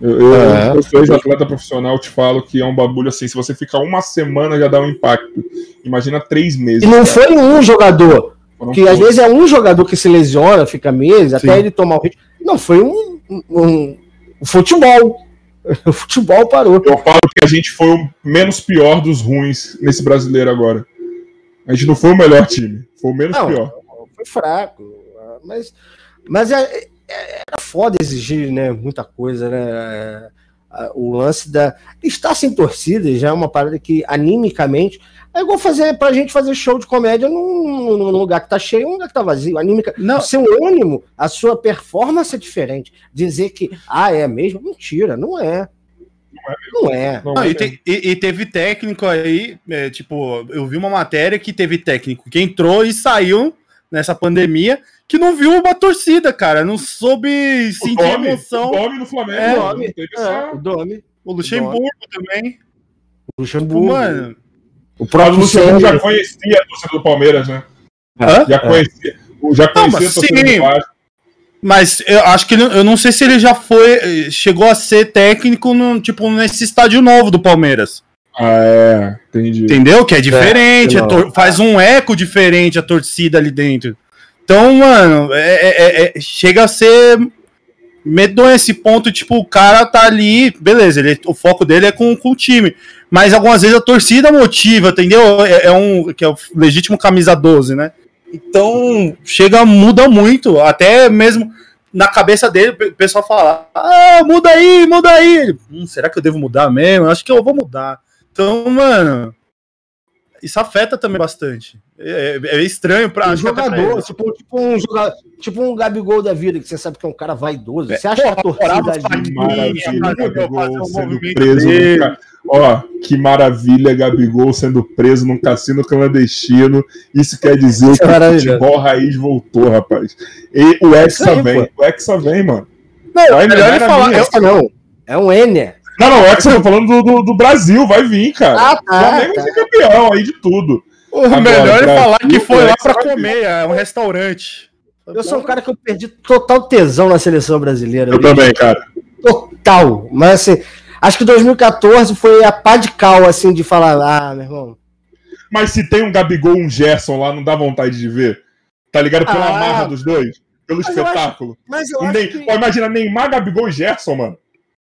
Eu, eu, É. eu sou ex-atleta profissional, te falo que é um bagulho assim, se você ficar uma semana já dá um impacto. Imagina três meses. E não cara. foi um jogador. Foram Que às vezes é um jogador que se lesiona, fica meses, até ele tomar o ritmo. Não, foi um, um, um- futebol. O futebol parou. Eu falo que a gente foi o menos pior dos ruins nesse brasileiro agora. A gente não foi o melhor time, foi o menos Não, pior. foi fraco. Mas, mas é, é- era foda exigir né, muita coisa, né? É, O lance da. Estar sem torcida já é uma parada que, animicamente, é igual fazer pra gente fazer show de comédia num, num lugar que tá cheio um lugar que tá vazio. Anímica. Não. O seu ânimo, a sua performance é diferente. Dizer que, ah, é mesmo? Mentira, não é. Não é. Não, Não, é e, te- e- e teve técnico aí, é, tipo, eu vi uma matéria que teve técnico que entrou e saiu nessa pandemia que não viu uma torcida, cara, não soube o sentir Domi, emoção. o Domi no Flamengo, É, mano, Domi, não teve É, o Domi, O Luxemburgo também. o Tipo, Luxemburgo, mano, o o próprio Luciano já conhecia a torcida do Palmeiras, né? Hã? Já conhecia, já conhecia mas a torcida sim. do Vasco. Mas eu acho que ele, eu não sei se ele já foi, chegou a ser técnico no, tipo nesse estádio novo do Palmeiras. Ah, é, entendi. Entendeu? Que é diferente, É, tor- faz um eco diferente a torcida ali dentro. Então, mano, é- é- é- chega a ser medonho esse ponto, tipo, o cara tá ali, beleza, ele, o foco dele é com, com o time. Mas algumas vezes a torcida motiva, entendeu? É, é um que é o legítimo camisa 12, né? Então, chega, muda muito, até mesmo na cabeça dele, o pessoal fala: Ah, muda aí, muda aí. Hum, será que eu devo mudar mesmo? Acho que eu vou mudar. Então, mano, isso afeta também bastante. É, é estranho para um jogador, tipo, tipo, um jogador, tipo um Gabigol da vida, que você sabe que é um cara vaidoso. Você acha Pô, que a torcida ali... Maravilha, Gabigol sendo preso nunca... Ó, que maravilha, Gabigol sendo preso num cassino clandestino. Isso quer dizer que o futebol raiz voltou, rapaz. E o Hexa aí, vem, pô. o Hexa vem, mano. Não, Vai, melhor ele falar. Hexa não, é um Enia. Não, não, é que você tá falando do, do, do, Brasil, vai vir, cara. Ah, tá, o Flamengo tá. ser campeão aí de tudo. O Agora, melhor ele falar que foi lá pra comer, é um restaurante. Eu sou um cara que eu perdi total tesão na seleção brasileira. Eu, eu também, cara. Total. Mas assim, acho que 2014 foi a pá de cal, assim, de falar, ah, meu irmão. Mas se tem um Gabigol um Gerson lá, não dá vontade de ver? Tá ligado? Pela ah, amarra dos dois? Pelo mas espetáculo. Eu acho, mas eu acho que... Imagina Neymar, Gabigol e Gerson, mano.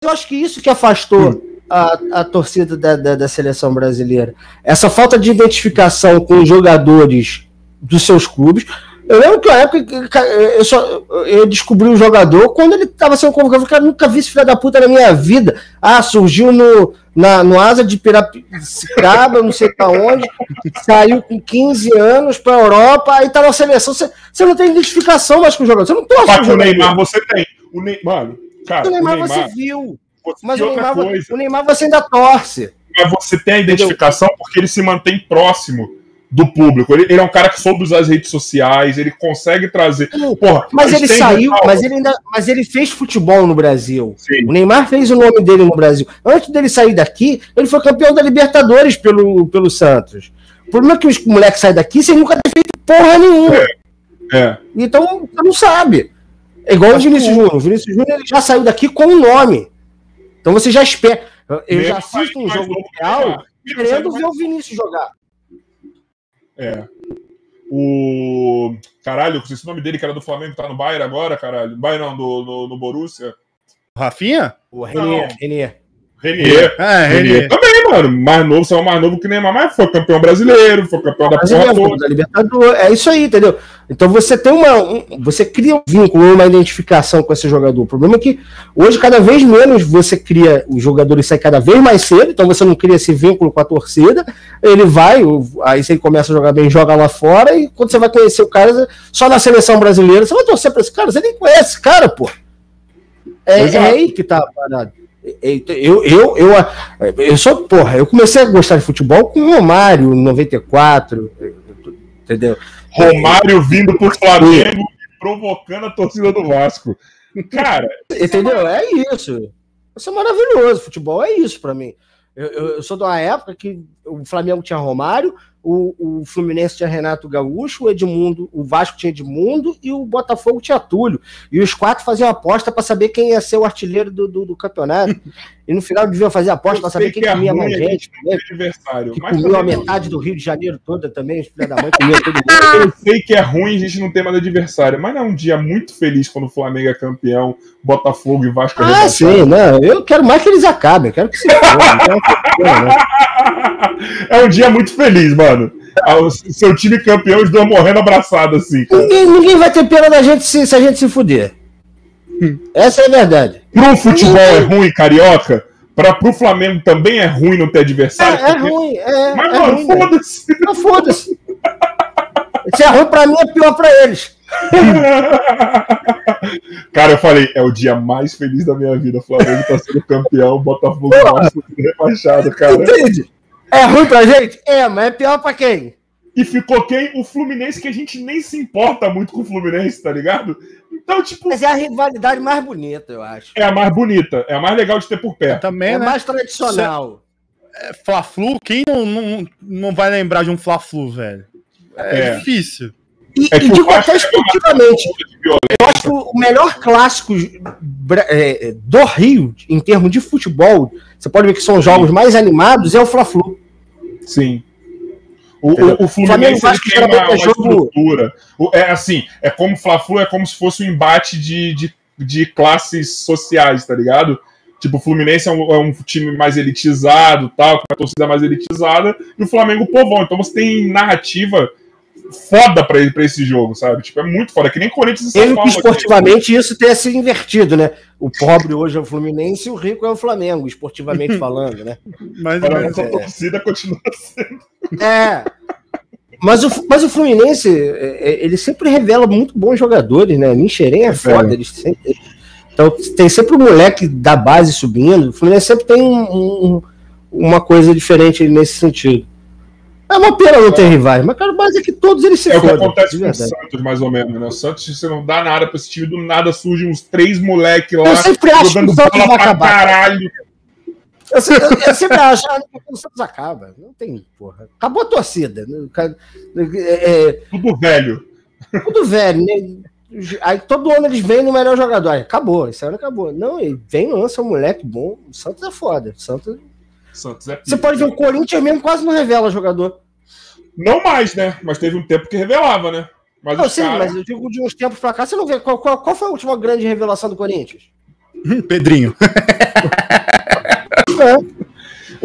Eu acho que isso que afastou a, a torcida da, da, da, seleção brasileira. Essa falta de identificação com os jogadores dos seus clubes. Eu lembro que na época eu, só, eu descobri um jogador quando ele estava sendo convocado. Eu nunca vi esse filho da puta na minha vida. Ah, surgiu no, na, no Asa de Piracicaba, não sei pra onde, saiu com 15 anos pra Europa, aí tá na seleção. Você, você não tem identificação mais com o jogador. Você não torce com o Neymar, você tem. O Neymar, mano, Cara, o Neymar, o Neymar você viu. Você mas o Neymar, o Neymar você ainda torce. Mas você tem a identificação Entendeu? porque ele se mantém próximo do público. Ele, ele, é um cara que soube usar as redes sociais, ele consegue trazer. Porra, mas ele saiu, mas ele ainda, mas ele fez futebol no Brasil. Sim. O Neymar fez o nome dele no Brasil. Antes dele sair daqui, ele foi campeão da Libertadores pelo, pelo Santos. O problema é que os moleques saem daqui sem nunca ter feito porra nenhuma. É. é. Então, não sabe. É igual o Vinícius Júnior. O Vinícius Júnior já saiu daqui com o nome. Então você já espera. Eu Mesmo já assisto um jogo real querendo ver o Vinícius jogar. É. O. Caralho, eu sei o nome dele, que era do Flamengo, tá no Bayern agora, caralho. Bayern não, do, no, no Borussia. Rafinha? O Renier. Renier. Renier. É, Renier. Também, mano. Mais novo, saiu mais novo que Neymar, mas foi campeão brasileiro, foi campeão da porra toda. Da Libertadores. É isso aí, entendeu? Então você tem uma. Um, você cria um vínculo, uma identificação com esse jogador. O problema é que hoje, cada vez menos, você cria. Os jogadores saem cada vez mais cedo, então você não cria esse vínculo com a torcida. Ele vai, aí ele começa a jogar bem, joga lá fora, e quando você vai conhecer o cara, só na seleção brasileira, você vai torcer pra esse cara, você nem conhece esse cara, pô. É, é aí que tá parado. Eu, eu, eu, eu sou, porra, eu comecei a gostar de futebol com o Romário, 94, entendeu? Romário vindo pro Flamengo e provocando a torcida do Vasco. Cara. Entendeu? É isso. Isso é maravilhoso. Futebol é isso para mim. Eu, eu, eu, sou de uma época que o Flamengo tinha Romário, o, o Fluminense tinha Renato Gaúcho, o Edmundo, o Vasco tinha Edmundo e o Botafogo tinha Túlio. E os quatro faziam aposta para saber quem ia ser o artilheiro do, do, do campeonato. E no final deviam fazer aposta para saber quem que comia mais gente. Também, adversário, que mas comia a metade do Rio de Janeiro toda também, os filhos da mãe comiam todo mundo. Eu sei que é ruim a gente não ter mais adversário, mas não é um dia muito feliz quando o Flamengo é campeão, Botafogo e Vasco é Ah, sim, não. Eu quero mais que eles acabem, quero que se foda. É um dia muito feliz, mano. Ah, o seu time campeão, os dois morrendo abraçados assim. Ninguém, ninguém, vai ter pena da gente se, se a gente se fuder. Essa é a verdade. Pro futebol é ruim, carioca. Pra, pro Flamengo também é ruim não ter adversário. É, é ruim. É, Mas, é mano, foda-se. Não, foda-se. Se é ruim pra mim, é pior pra eles. Cara, eu falei, é o dia mais feliz da minha vida. O Flamengo tá sendo campeão, Botafogo tá rebaixado, cara. Entende? É ruim pra gente? É, mas é pior pra quem? E ficou quem? O Fluminense, que a gente nem se importa muito com o Fluminense, tá ligado? Então, tipo. Mas é a rivalidade mais bonita, eu acho. É a mais bonita, é a mais legal de ter por perto. Também, é né? mais tradicional. É, Fla-Flu, quem não, não, não vai lembrar de um Fla-Flu, velho? É, é, difícil. E, é e digo até esportivamente. Eu acho que o melhor clássico é, do Rio, em termos de futebol, você pode ver que são os jogos mais animados, é o Fla-Flu. Sim. O, o, o Fluminense tem uma, uma estrutura. É assim, é como o Fla-Flu, é como se fosse um embate de, de, de classes sociais, tá ligado? Tipo, o Fluminense é um, é um, time mais elitizado, tal, com a torcida mais elitizada, e o Flamengo povão. Então você tem narrativa foda pra, ele, pra esse jogo, sabe? Tipo, é muito foda, que nem Corinthians e São Paulo. esportivamente isso tenha se invertido, né? O pobre hoje é o Fluminense e o rico é o Flamengo, esportivamente falando, né? Mas, mas a é... torcida continua sendo. É. Mas o, mas o Fluminense, é, é, ele sempre revela muito bons jogadores, né? Nincherem é foda, é. eles sempre, então tem sempre um moleque da base subindo. O Fluminense sempre tem um, um, uma coisa diferente nesse sentido. É uma pena não ter rivais, mas cara, base é que todos eles se É o que acontece com o Santos, mais ou menos, né? O Santos, você não dá nada pra esse time, do nada surgem uns três moleques lá. Eu sempre acho que o Santos vai acabar. Caralho. Eu, eu, eu, sempre acho ah, que o Santos acaba. Não tem, porra. Acabou a torcida. Né? É, é, tudo velho. Tudo velho, né? Aí todo ano eles vêm no melhor jogador. Aí, acabou, esse ano acabou. Não, ele vem, lança um moleque bom. O Santos é foda. O Santos. Santos é Você pode ver o Corinthians mesmo quase não revela jogador. Não mais, né? Mas teve um tempo que revelava, né? Mas não, sim, cara... mas eu digo de uns tempos pra cá, você não vê. Qual, qual, qual foi a última grande revelação do Corinthians? Pedrinho. é.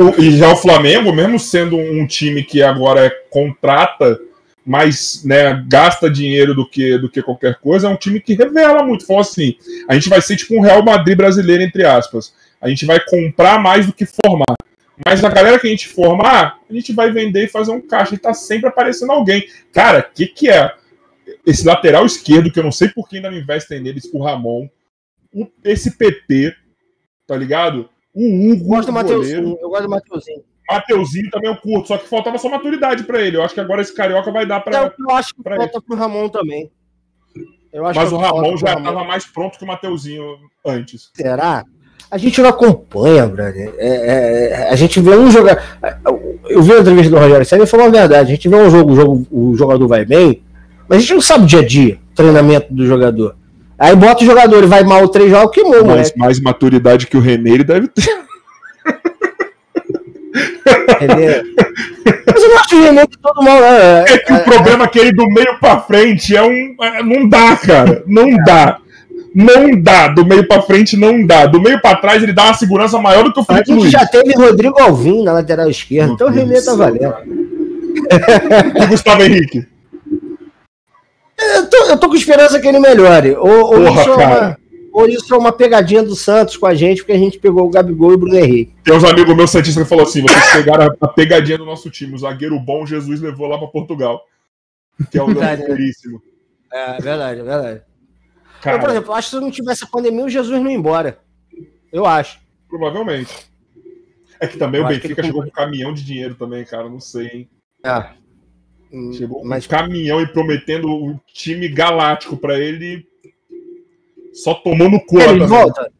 O, e já o Flamengo, mesmo sendo um time que agora é, contrata mais né, gasta dinheiro do que, do que qualquer coisa, é um time que revela muito. Fala assim: a gente vai ser tipo um Real Madrid brasileiro, entre aspas. A gente vai comprar mais do que formar. Mas a galera que a gente formar, a gente vai vender e fazer um caixa. E tá sempre aparecendo alguém. Cara, o que, que é? Esse lateral esquerdo, que eu não sei por que ainda não investem neles, o Ramon. O, esse PP, tá ligado? O Hugo. Eu gosto do Mateuzinho. Eu gosto do Mateuzinho. Mateuzinho também eu curto, só que faltava só maturidade para ele. Eu acho que agora esse carioca vai dar para. É, eu acho que falta ele. pro Ramon também. Mas o Ramon já estava mais pronto que o Mateuzinho antes. Será? A gente não acompanha, brother. É, é, a gente vê um jogador. Eu vi a entrevista do Rogério Senna e falou a verdade. A gente vê um jogo, o, jogo, o jogador vai bem, mas a gente não sabe o dia a dia, treinamento do jogador. Aí bota o jogador, ele vai mal três jogos, que mas, mais, mais maturidade que o René ele deve ter. René. Mas eu não acho o René de todo mal, né? É que é, o problema é que ele do meio pra frente é um. É, não dá, cara. Não dá. Não dá. Do meio pra frente não dá. Do meio pra trás ele dá uma segurança maior do que o Felipe A gente Luiz. já teve Rodrigo Alvim na lateral esquerda, então o René tá valendo. E Gustavo Henrique? Eu tô, eu tô com esperança que ele melhore. Ou, ou Porra, isso, é uma, ou isso é uma pegadinha do Santos com a gente, porque a gente pegou o Gabigol e o Bruno Henrique. Tem uns amigos meus Santistas que falou assim: vocês pegaram a, a pegadinha do nosso time. O zagueiro bom Jesus levou lá para Portugal. Que é o verdade, puríssimo. É, é verdade, é verdade. Cara, eu, por exemplo, acho que se não tivesse a pandemia, o Jesus não ia embora. Eu acho. Provavelmente. É que também eu o Benfica chegou com um caminhão de dinheiro também, cara. Não sei, hein? É. Chegou com Mas... um caminhão e prometendo o time galáctico para ele. Só tomou no cu. Ele volta?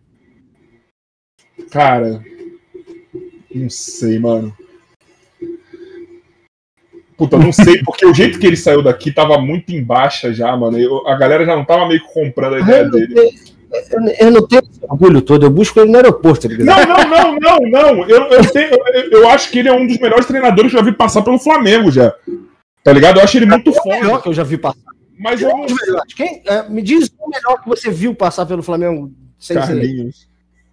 Cara, não sei, mano. Puta, não sei, porque o jeito que ele saiu daqui tava muito em baixa já, mano. Eu, a galera já não tava meio que comprando a ideia eu dele. Eu, eu, não tenho esse orgulho todo, eu busco ele no aeroporto. Tá não, não, não, não, não. Eu, eu, tenho, eu, acho que ele é um dos melhores treinadores que eu já vi passar pelo Flamengo já. Tá ligado? Eu acho ele muito é foda. É o melhor que eu já vi passar. Mas eu não... Quem, é, me diz o melhor que você viu passar pelo Flamengo sem Carlinhos. Ser.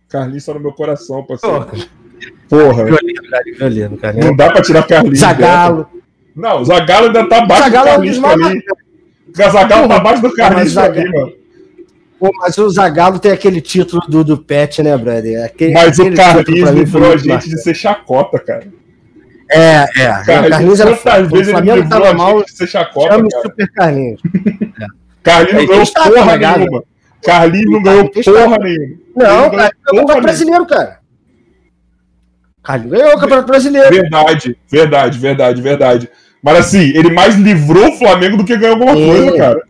Carlinhos está no meu coração, parceiro. Porra. Carlinhos. Não dá pra tirar Carlinhos. Zagalo. Não, o Zagalo ainda tá abaixo do Carlinhos pra mim. O Zagalo tá abaixo do Carlinhos pra mim, mano. Pô, mas o Zagalo tem aquele título do, do Pet, né, brother? Aquele, mas o Carlinhos livrou a gente de ser chacota, cara. É, é. Carlinhos, Carlinhos era foda. Vezes o Flamengo tava mal, ser chacota, chama cara. Super Carlinhos. É. Carlinhos não ganhou porra nenhuma. Carlinhos não ganhou porra nenhuma. Não, cara, ganhou o brasileiro, cara. Carlinhos ganhou o Campeonato Brasileiro. Verdade, verdade, verdade, verdade. Mas assim, ele mais livrou o Flamengo do que ganhou alguma é. coisa, cara.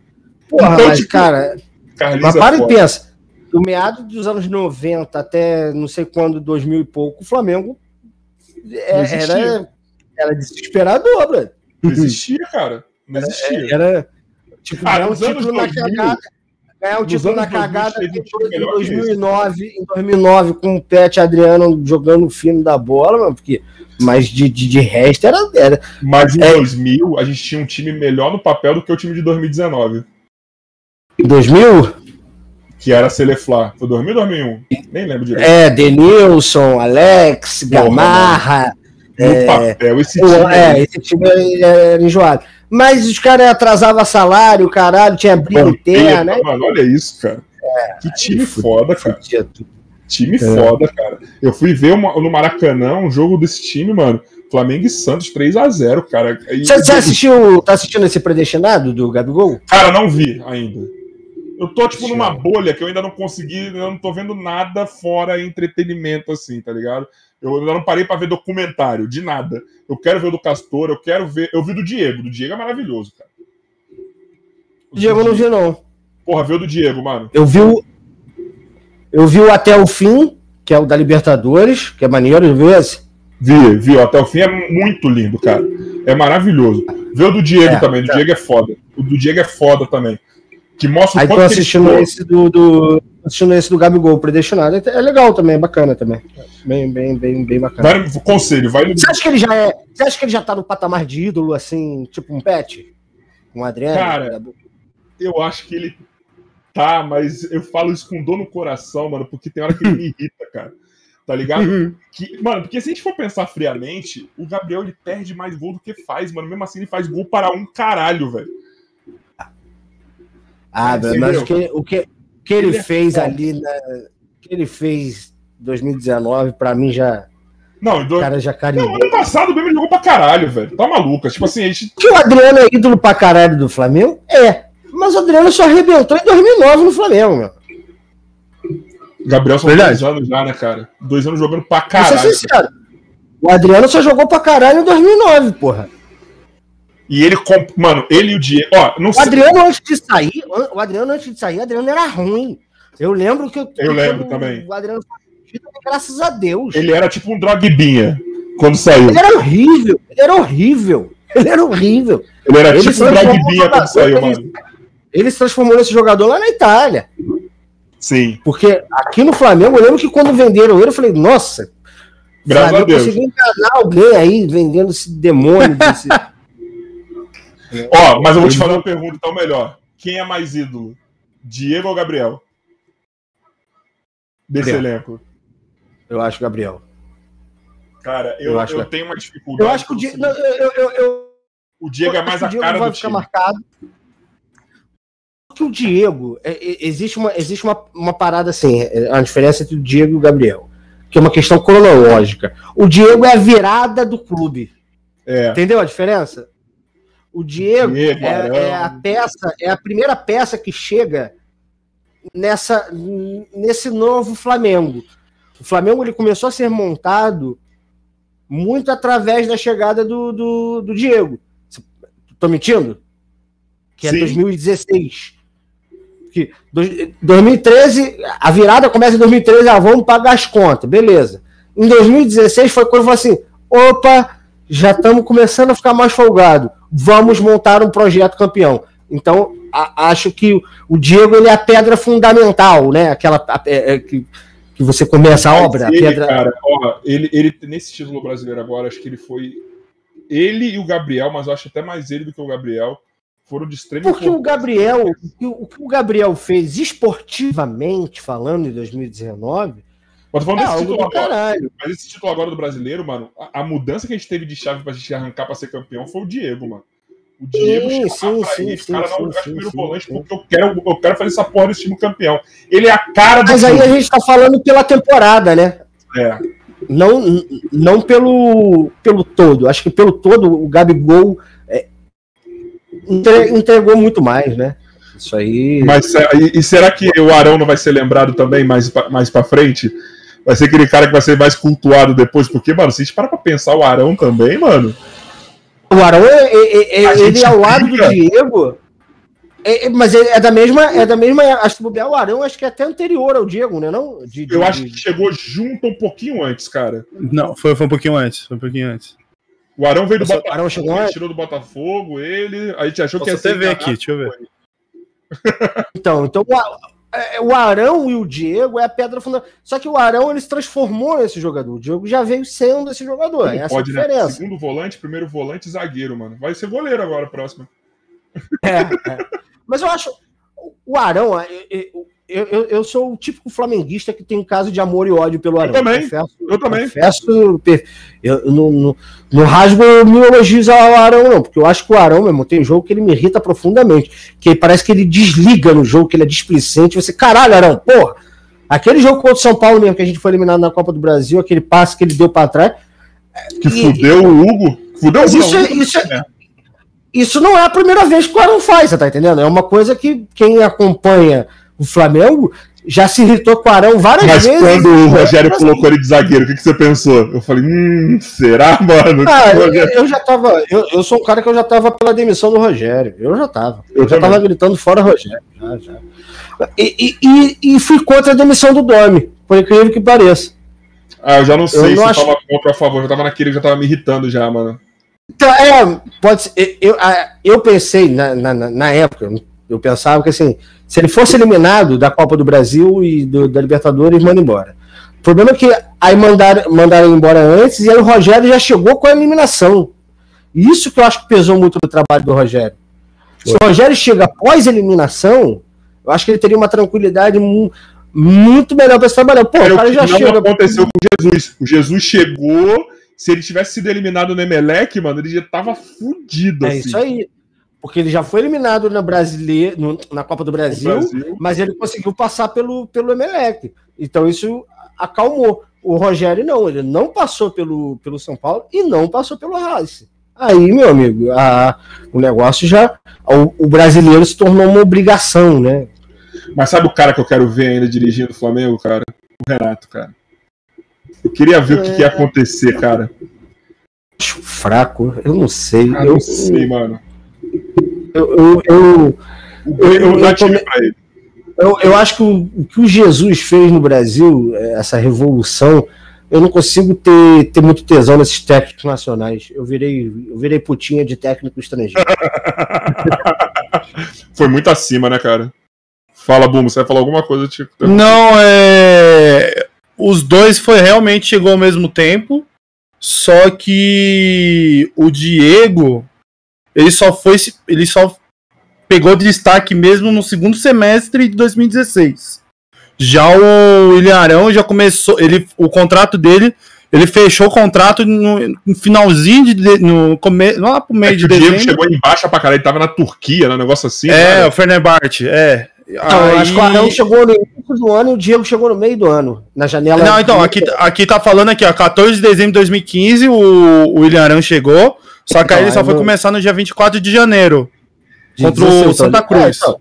Porra, então, mas, tipo, cara. Carlinhos mas é para é e pensa. Do meado dos anos 90 até não sei quando, 2000 e pouco, o Flamengo é, era, era desesperador, bro. Não existia, cara. Não existia. Era, era tipo, ah, ganhar um título na cagada. Ganhar um título na cagada em 2009, em 2009, com o Pet Adriano jogando o fino da bola, mano, porque mas de, de, de resto era, era. Mas em é, 2000 a gente tinha um time melhor no papel do que o time de 2019. Em 2000? que era Celeflá. Foi 2000 ou 2001? Nem lembro direito. É, Denilson, Alex, Gamarra. No é, papel, esse time. É, esse time era enjoado. Mas os caras atrasavam salário, caralho, tinha briga interna, né? Mano, olha isso, cara. É, que time foda, cara. Time é. foda, cara. Eu fui ver uma, no Maracanã um jogo desse time, mano. Flamengo e Santos 3 a 0 cara. Você assistiu, tá assistindo esse predestinado do Gabigol? Cara, não vi ainda. Eu tô, tipo, numa bolha que eu ainda não consegui, eu não tô vendo nada fora entretenimento, assim, tá ligado? Eu ainda não parei para ver documentário, de nada. Eu quero ver o do Castor, eu quero ver. Eu vi do Diego, do Diego é maravilhoso, cara. O Diego eu não vi, não. Porra, viu do Diego, mano. Eu vi o. Eu vi o Até o Fim, que é o da Libertadores, que é maneiro, viu esse? Vi, viu. Até o Fim é muito lindo, cara. É maravilhoso. Vê o do Diego é, também, do é. Diego é foda. O do Diego é foda também. Que mostra o Aí tô assistindo esse do, do, assistindo esse do Gabigol predestinado. É legal também, é bacana também. Bem, bem, bem, bem bacana. Vai, conselho, vai no... Você acha que ele já é. Você acha que ele já tá no patamar de ídolo, assim, tipo um pet? Um Adriano? Cara, eu acho que ele tá, mas eu falo isso com dor no coração, mano, porque tem hora que ele me irrita, cara. Tá ligado? Uhum. Que, mano, porque se a gente for pensar friamente, o Gabriel ele perde mais gol do que faz, mano. Mesmo assim, ele faz gol para um caralho, velho. Ah, é, mas o que, o que, que ele, ele é fez é ali, na, que ele fez 2019, pra mim já. Não, do... cara já carimbou. Não, ano passado o Grêmio jogou pra caralho, velho. Tá maluca. Tipo assim, a gente. Que o Adriano é ídolo pra caralho do Flamengo? É. Mas o Adriano só arrebentou em 2009 no Flamengo, meu. Gabriel são Verdade. dois anos já, né, cara? Dois anos jogando pra caralho. Vou ser sincero. O Adriano só jogou pra caralho em 2009, porra. E ele, mano, ele e o Diego. Ó, não o sei. Adriano, antes de sair, o Adriano, antes de sair, o Adriano era ruim. Eu lembro que. Eu lembro também. O Adriano graças a Deus. Ele era tipo um drogbinha quando saiu. Ele era horrível. Ele era horrível. Ele era horrível. Ele era ele tipo um drogbinha quando saiu, ele, mano. Ele se transformou nesse jogador lá na Itália. Sim. Porque aqui no Flamengo, eu lembro que quando venderam ele, eu falei, nossa. Graças a Deus. consegui enganar alguém aí vendendo esse demônio desse. Ó, mas eu vou te fazer uma pergunta então melhor. Quem é mais ídolo? Diego ou Gabriel? Desse Gabriel. elenco. Eu acho Gabriel. Cara, eu, eu, acho eu tenho uma dificuldade. Eu acho que o Diego. Eu, eu, eu, o Diego é mais a cara do time. marcado. Porque o Diego, é, é, existe, uma, existe uma, uma parada assim, é, a diferença entre o Diego e o Gabriel, que é uma questão cronológica. O Diego é a virada do clube. É. Entendeu a diferença? O Diego, Diego é, é, a peça, é a primeira peça que chega nessa nesse novo Flamengo. O Flamengo ele começou a ser montado muito através da chegada do, do, do Diego. Tô mentindo? Que é Sim. 2016. Que 2013, a virada começa em 2013, ah, vamos pagar as contas, beleza. Em 2016 foi quando falou assim: opa, já estamos começando a ficar mais folgado vamos montar um projeto campeão. Então, a, acho que o Diego ele é a pedra fundamental, né? Aquela a, é, é, que, que você começa a obra. Ele, a pedra... cara, ó, ele, ele, nesse título brasileiro agora, acho que ele foi. Ele e o Gabriel, mas eu acho até mais ele do que o Gabriel, foram de extremo. Porque o Gabriel, o que o Gabriel fez esportivamente, falando em 2019, mas falando é desse título agora. Caralho. Mas esse título agora do brasileiro, mano, a, a, mudança que a gente teve de chave pra gente arrancar pra ser campeão foi o Diego, mano. O Diego sim, sim, sim, esse cara não jogar primeiro sim, volante porque eu quero, eu quero fazer essa porra desse time campeão. Ele é a cara do Mas time. aí a gente tá falando pela temporada, né? É. Não, não pelo, pelo todo. Acho que pelo todo o Gabigol é, entregou muito mais, né? Isso aí. Mas e, e será que o Arão não vai ser lembrado também mais, mais pra frente? vai ser aquele cara que vai ser mais cultuado depois, porque, mano, se a gente para pra pensar o Arão também, mano. O Arão, é, é, é ele ao lado do Diego. É, é, mas é da mesma, é da mesma. Acho que o Arão acho que é até anterior ao Diego, né? Não? De, de, Eu acho que chegou junto um pouquinho antes, cara. Não, foi, foi um pouquinho antes. Foi um pouquinho antes. O Arão veio do Botafogo. Arão chegou ele tirou do Botafogo, ele. A gente achou Posso que ia ser. ver aqui, deixa eu ver. Então, então é, o Arão e o Diego é a pedra fundamental. Só que o Arão ele se transformou nesse jogador. O Diego já veio sendo esse jogador. Essa pode, é a né? diferença. Né? Segundo volante, primeiro volante, zagueiro, mano. Vai ser goleiro agora, próximo. É, é. Mas eu acho. O Arão, eu, eu, eu, sou o típico flamenguista que tem um caso de amor e ódio pelo Arão. Eu também. Confesso, eu também. Confesso, eu, rasgo mil elogios ao Arão, não, porque eu acho que o Arão, mesmo, tem jogo que ele me irrita profundamente. Que parece que ele desliga no jogo, que ele é displicente. Você, caralho, Arão, porra. Aquele jogo contra o São Paulo mesmo, que a gente foi eliminado na Copa do Brasil, aquele passe que ele deu para trás. Que e, fudeu o Hugo. Fudeu o Hugo. Isso, é, isso, é, isso não é a primeira vez que o Arão faz, você tá entendendo? É uma coisa que quem acompanha o Flamengo já se irritou com o Arão várias Mas vezes. Mas quando o Rogério assim, colocou ele de zagueiro, o que, que você pensou? Eu falei, hum, será, mano? Ah, eu, eu, já tava. Eu, eu sou um cara que eu já tava pela demissão do Rogério. Eu já tava. Eu, eu já tava gritando fora Rogério. Já, já. E, e, e, fui contra a demissão do Domi, por incrível que pareça. Ah, eu já não sei eu se não acho... tava contra ou a favor. Eu já tava naquele que já tava me irritando já, mano. Então, é, pode ser. Eu, eu, eu pensei na, na, na época, eu pensava que assim, se ele fosse eliminado da Copa do Brasil e do, da Libertadores, manda embora. O problema é que aí mandaram, mandaram embora antes e aí o Rogério já chegou com a eliminação. Isso que eu acho que pesou muito no trabalho do Rogério. Se o Rogério chega após eliminação, eu acho que ele teria uma tranquilidade muito melhor para se trabalhar. Pô, o cara já não chega. aconteceu com Jesus. O Jesus chegou, se ele tivesse sido eliminado no Emelec, mano, ele já tava fudido. É assim. isso aí. Porque ele já foi eliminado na, brasileira, na Copa do Brasil, Brasil, mas ele conseguiu passar pelo, pelo Emelec. Então isso acalmou. O Rogério não, ele não passou pelo, pelo São Paulo e não passou pelo Racing. Aí, meu amigo, a, o negócio já. O, o, brasileiro se tornou uma obrigação, né? Mas sabe o cara que eu quero ver ainda dirigindo o Flamengo, cara? O Renato, cara. Eu queria ver é... o que, que, ia acontecer, cara. Acho fraco, eu não sei. Ah, eu não sei, mano. Eu, eu, eu, eu, eu, eu, eu, eu acho que o, o que o Jesus fez no Brasil, essa revolução, eu não consigo ter, ter muito tesão nesses técnicos nacionais. Eu virei, eu virei putinha de técnico estrangeiro. Foi muito acima, né, cara? Fala, Bumo, você vai falar alguma coisa? Tipo... Não, é. Os dois foi realmente chegou ao mesmo tempo. Só que o Diego ele só foi ele só pegou destaque mesmo no segundo semestre de 2016. Já o William Arão já começou, ele o contrato dele, ele fechou o contrato no, no finalzinho de no começo, lá pro meio é de dezembro. O Diego chegou embaixo pra caralho, ele tava na Turquia, né, um negócio assim. É, cara. o Fenerbahçe, é. Não, aí... acho que o Arão chegou no início do ano e o Diego chegou no meio do ano, na janela. Não, então, aqui, aqui tá falando aqui, ó, 14 de dezembro de 2015, o, o William Arão chegou, só que aí ele só foi começar no dia 24 de janeiro. De contra 16, o Santa então, Cruz. É, então.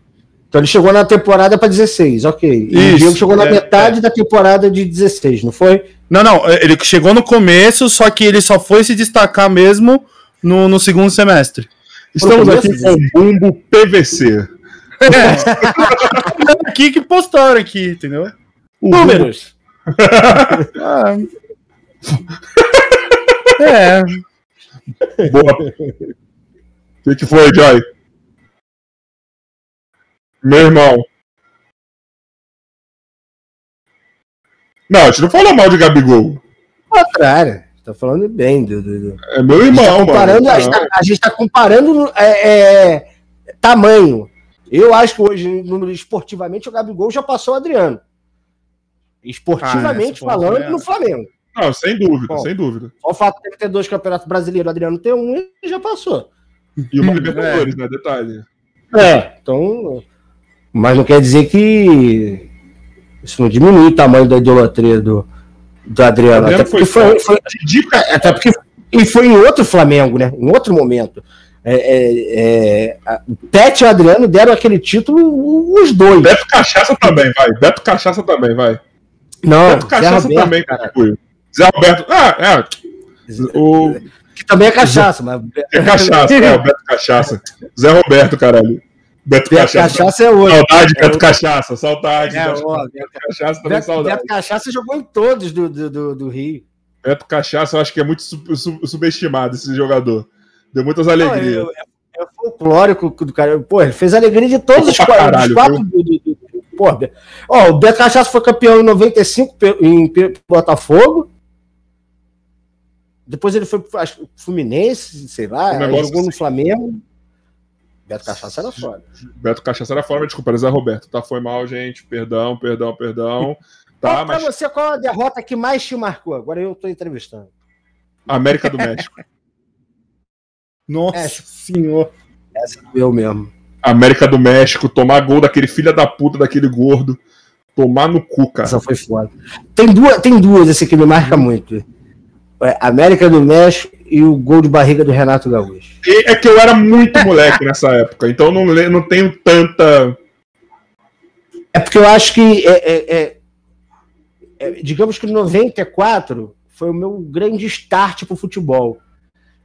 então. ele chegou na temporada para 16, ok. E Isso, o Diego chegou na é, metade é. da temporada de 16, não foi? Não, não. Ele chegou no começo, só que ele só foi se destacar mesmo no, no segundo semestre. Estamos aqui com o Bumbo PVC. É. aqui que postaram aqui, entendeu? Números. ah. é. Boa. O que, que foi, Joy? Meu irmão. Não, a gente não falou mal de Gabigol. Contrário. Tá falando bem do. do, do... É meu irmão, a tá mano. A gente, tá, a gente tá comparando é, é, tamanho. Eu acho que hoje, no, esportivamente, o Gabigol já passou o Adriano. Esportivamente ah, falando, é... no Flamengo. Não, sem dúvida, Bom, sem dúvida. Só o fato de ele ter dois campeonatos brasileiros, o Adriano ter um, ele já passou. E uma Libertadores, é. né? Detalhe. É, então. Mas não quer dizer que isso não diminui o tamanho da idolatria do, do Adriano. Adriano até porque foi, foi, foi até porque e foi em outro Flamengo, né? Em outro momento. É, é, é, Pet e o Adriano deram aquele título os dois. Beto Cachaça também, vai. Beto Cachaça também, vai. Não, Beto Cachaça Roberto, também contribuiu. Zé Alberto. Ah, é. O... Que também é cachaça, mas. É cachaça, é, o Beto Cachaça. Zé Roberto, caralho. Beto, Beto Cachaça. Cachaça é outro. Saudade, é Beto Cachaça, saudade. É, ó, Beto, Cachaça também Beto, saudade. Beto Cachaça jogou em todos do, do, do, do Rio. Beto Cachaça, eu acho que é muito subestimado esse jogador. Deu muitas alegrias. Não, é, é, folclórico do cara. Pô, ele fez alegria de todos os, caralho, quatro. Do, do, do, porra. Ó, o Beto Cachaça foi campeão em 95 em Botafogo. Depois ele foi pro Fluminense, sei lá, jogou no Flamengo. Beto Cachaça era foda. Beto Cachaça era foda, mas desculpa, era Zé Roberto. Tá, foi mal, gente. Perdão, perdão, perdão. Tá, mas pra você, qual a derrota que mais te marcou? Agora eu tô entrevistando. América do México. Nossa É. senhor. Essa eu mesmo. América do México, tomar gol daquele filho da puta, daquele gordo. Tomar no cu, cara. Essa foi foda. Tem duas, tem duas assim, que me marca muito. É, América do México e o gol de barriga do Renato Gaúcho. E é que eu era muito moleque nessa época, então não, não tenho tanta. É porque eu acho que, é, é, é, é, digamos que 94 foi o meu grande start pro futebol.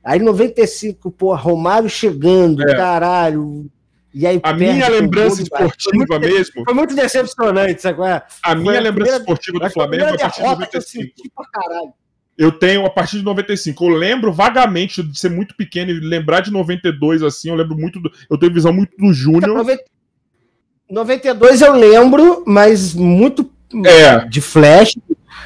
Aí 95, pô, Romário chegando, É. caralho. E aí A minha lembrança. Foi esportiva muito, mesmo, foi muito decepcionante, sabe é? a minha foi a lembrança primeira- esportiva do foi a Flamengo é a partir de derrota que eu 95. senti pra caralho. Eu tenho a partir de 95. Eu lembro vagamente de ser muito pequeno e lembrar de 92 assim. Eu lembro muito. Do, eu tenho visão muito do Júnior. 90 92 eu lembro, mas muito É. de flash.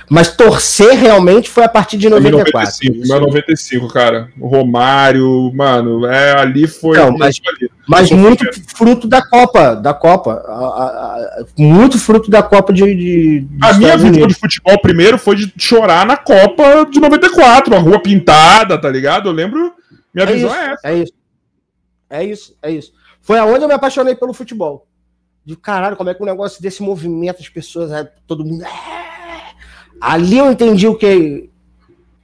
Mas torcer realmente foi a partir de 94. 95, Isso. meu 95, cara. O Romário, mano, é, ali foi. Não, mas- ali. Mas muito fruto da Copa, da Copa. A- a- a- muito fruto da Copa de. de, A minha visão de futebol primeiro foi de chorar na Copa de 94, a rua pintada, tá ligado? Eu lembro. Minha É visão isso, é essa. é isso. É isso, é isso. Foi aonde eu me apaixonei pelo futebol. De caralho, como é que um negócio desse movimento, as pessoas, é, todo mundo. é. Ali eu entendi o que,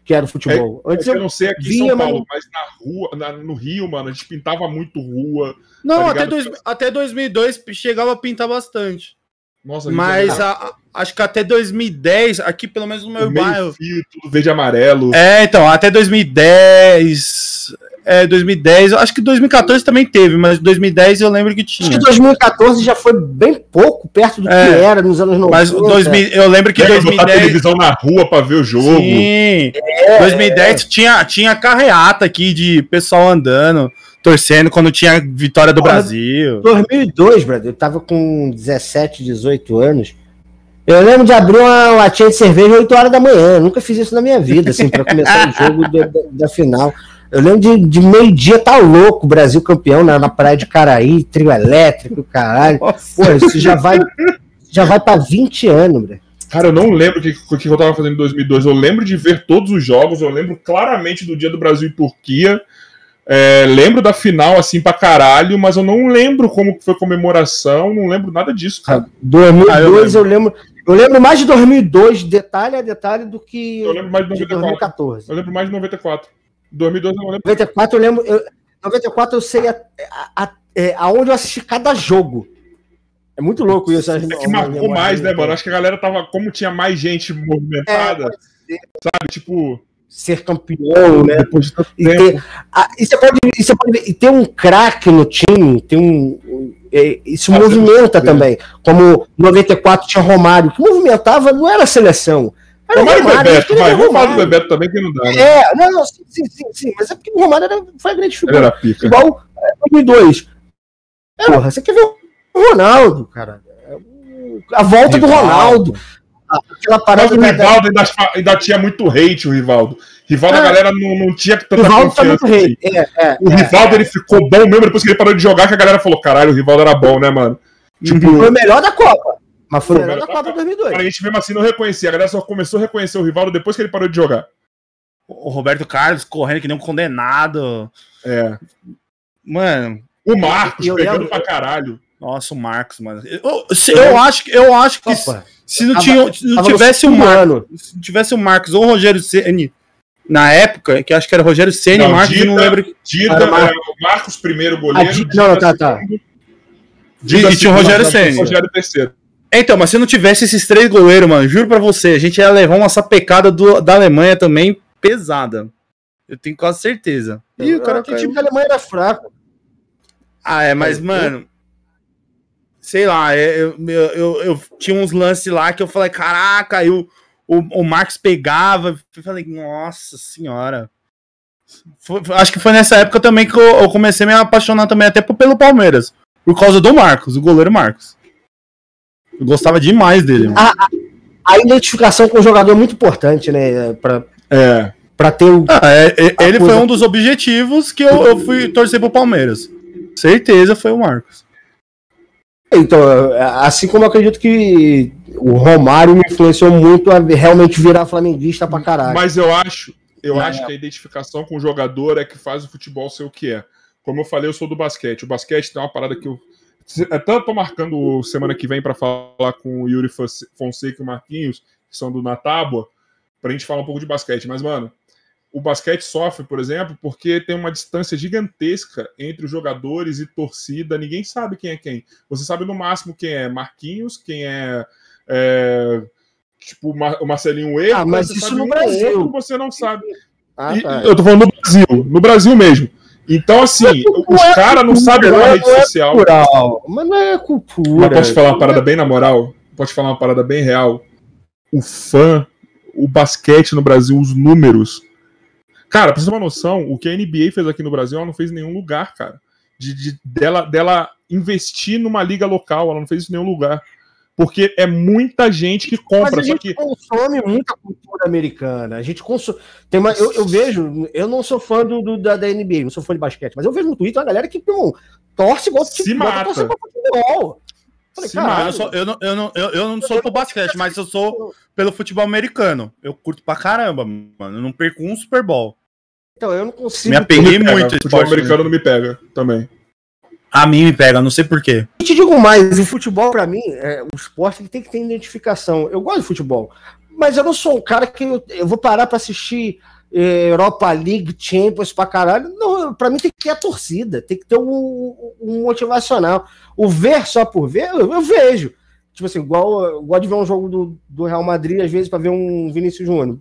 que era o futebol. Antes eu eu não sei aqui em via, São mas Paulo, não- mas na rua, na- no Rio, mano, a gente pintava muito rua. Não, Tá até, dois, até 2002 chegava a pintar bastante. Nossa, Mas a- a- acho que até 2010, aqui pelo menos no meu meio bairro. fio, tudo verde e amarelo. É, então, até 2010. É, 2010. eu Acho que 2014 também teve, mas 2010 eu lembro que Acho tinha. que 2014 já foi bem pouco perto do que É. era nos anos 90. Mas 2000, eu lembro que Tinha que botar 2010. televisão na rua pra ver o jogo. Sim, 2010 tinha, tinha carreata aqui de pessoal andando, torcendo quando tinha vitória do Porra. Brasil. 2002, brother, eu tava com 17, 18 anos. Eu lembro de abrir uma latinha de cerveja 8 horas da manhã. Eu nunca fiz isso na minha vida, assim, pra começar o jogo da, da- da final. Eu lembro de, de meio-dia tá louco, Brasil campeão na, na praia de Caraí, trio elétrico, caralho. Pô, isso já vai, já vai pra 20 anos, brother. Cara, eu não lembro o que, que eu tava fazendo em 2002. Eu lembro de ver todos os jogos. Eu lembro claramente do dia do Brasil e Turquia. É, lembro da final, assim, pra caralho. Mas eu não lembro como foi a comemoração. Não lembro nada disso, cara. 2002 Ah, eu eu lembro. Eu lembro mais de 2002, detalhe a detalhe, do que Eu lembro mais de de 94. 2014. Eu lembro mais de 94. 2002 eu não lembro. 94 eu lembro. Eu, 94 eu sei a, a- a- é, aonde eu assisti cada jogo. É muito louco isso. É que marcou mais, né, mano? Acho que a galera tava. Como tinha mais gente movimentada, É, sabe? Tipo, Ser campeão, né? depois de tanto E tempo. ter, ah, e você pode, e você pode ver, e ter um craque no time, tem um, é, isso Fazendo movimenta também. Como 94 tinha Romário, que movimentava, não era seleção. Romário e Romário, Bebeto, acho que ele vai. do Romário. Bebeto também, que não dá, né? É, não, não, sim, sim, sim, sim, mas é porque o Romário era, foi a grande Ele figura. era pica. Igual é, 2002. Porra, você quer ver o Ronaldo, cara? É o- A volta do Rivaldo. Ronaldo. A- Aquela Mas parada o da- Rivaldo ainda, ainda tinha muito hate, o Rivaldo. Rivaldo, a É. galera não, não tinha tanta O Rivaldo tá confiança. muito assim. É, é, O é. Rivaldo, ele ficou bom mesmo depois que ele parou de jogar, que a galera falou, caralho, o Rivaldo era bom, né, mano? Tipo, Foi o melhor da Copa. Mas foi o melhor da Copa da- 2002. a gente mesmo assim não reconhecia. A galera só começou a reconhecer o Rivaldo depois que ele parou de jogar. O Roberto Carlos correndo que nem um condenado. É. Mano, O Marcos E eu pegando lembro- pra caralho. nossa, o Marcos, mano. Eu, se- eu acho, que- eu acho que Opa, se não, tava- tinha, não tivesse o Marcos, se não tivesse o Marcos ou o Rogério Ceni na época, que acho que era Rogério Ceni e Não, Marcos, eu não Dida- lembro. Dida, Era era Mar- o Marcos primeiro Ah, goleiro. Di- Dida não, tá, tá. E- Dida e tinha o Rogério Ceni. Rogério terceiro. Então, mas se não tivesse esses três goleiros, mano, juro pra você, a gente ia levar uma sapecada do, da Alemanha também pesada. Eu tenho quase certeza. Ih, o cara que o time da Alemanha era fraco. Ah, é, mas, É, mano. Sei lá, é, eu, eu, eu, eu tinha uns lances lá que eu falei, caraca, aí o, o, o Marcos pegava. Eu falei, nossa senhora. Foi- acho que foi nessa época também que eu, eu comecei a me apaixonar também até pelo Palmeiras. Por causa do Marcos, o goleiro Marcos. Eu gostava demais dele. mano. A identificação com o jogador é muito importante, né? Pra, É. pra ter o. Ah, é- é- A ele coisa- foi um dos objetivos que eu, eu fui torcer pro Palmeiras. certeza foi o Marcos. Então, assim como eu acredito que o Romário me influenciou muito a realmente virar flamenguista pra caralho. Mas eu acho, eu é. acho que a identificação com o jogador é que faz o futebol ser o que é. Como eu falei, eu sou do basquete. O basquete tem uma parada que eu. Até eu tô marcando semana que vem para falar com o Yuri Fonseca e o Marquinhos, que são do Natábua, pra gente falar um pouco de basquete. Mas, mano, o basquete sofre, por exemplo, porque tem uma distância gigantesca entre os jogadores e torcida. Ninguém sabe quem é quem. Você sabe no máximo quem é Marquinhos, quem é, é tipo o Marcelinho Erro. Ah, mas isso no Brasil. Outro, você não sabe. Ah, tá. Eu tô falando no Brasil, no Brasil mesmo. Então, assim, os é caras não sabem a rede é social. Cultural, mas não é cultura. Mas posso falar uma parada bem na moral? Pode falar uma parada bem real? O fã, o basquete no Brasil, os números Cara, pra você ter uma noção, o que a NBA fez aqui no Brasil, ela não fez em nenhum lugar, cara. De, de, dela, dela investir numa liga local, ela não fez isso em nenhum lugar. Porque é muita gente que compra. Mas a gente que... consome muita cultura americana. A gente consome. Tem uma, eu, eu vejo, eu não sou fã do, do, da, da, NBA, não sou fã de basquete, mas eu vejo no Twitter uma galera que pô, torce igual Se tipo, mata. torce pra futebol. Falei, cara, eu, sou, eu, não, eu, não, eu, eu não sou pro basquete, mas eu sou pelo futebol americano. Eu curto pra caramba, mano. Eu não perco um Super Bowl. Então, eu não consigo. Me apeguei muito. O futebol americano não me pega também. A mim me pega, não sei porquê. E te digo mais, o futebol, para mim, é o esporte que tem que ter identificação. Eu gosto de futebol, mas eu não sou um cara que eu, eu vou parar para assistir eh, Europa League, Champions pra caralho. Não, pra mim tem que ter a torcida, tem que ter um, um motivacional. O ver só por ver, eu, eu vejo. Tipo assim, igual eu gosto de ver um jogo do, do Real Madrid, às vezes, para ver um Vinícius Júnior.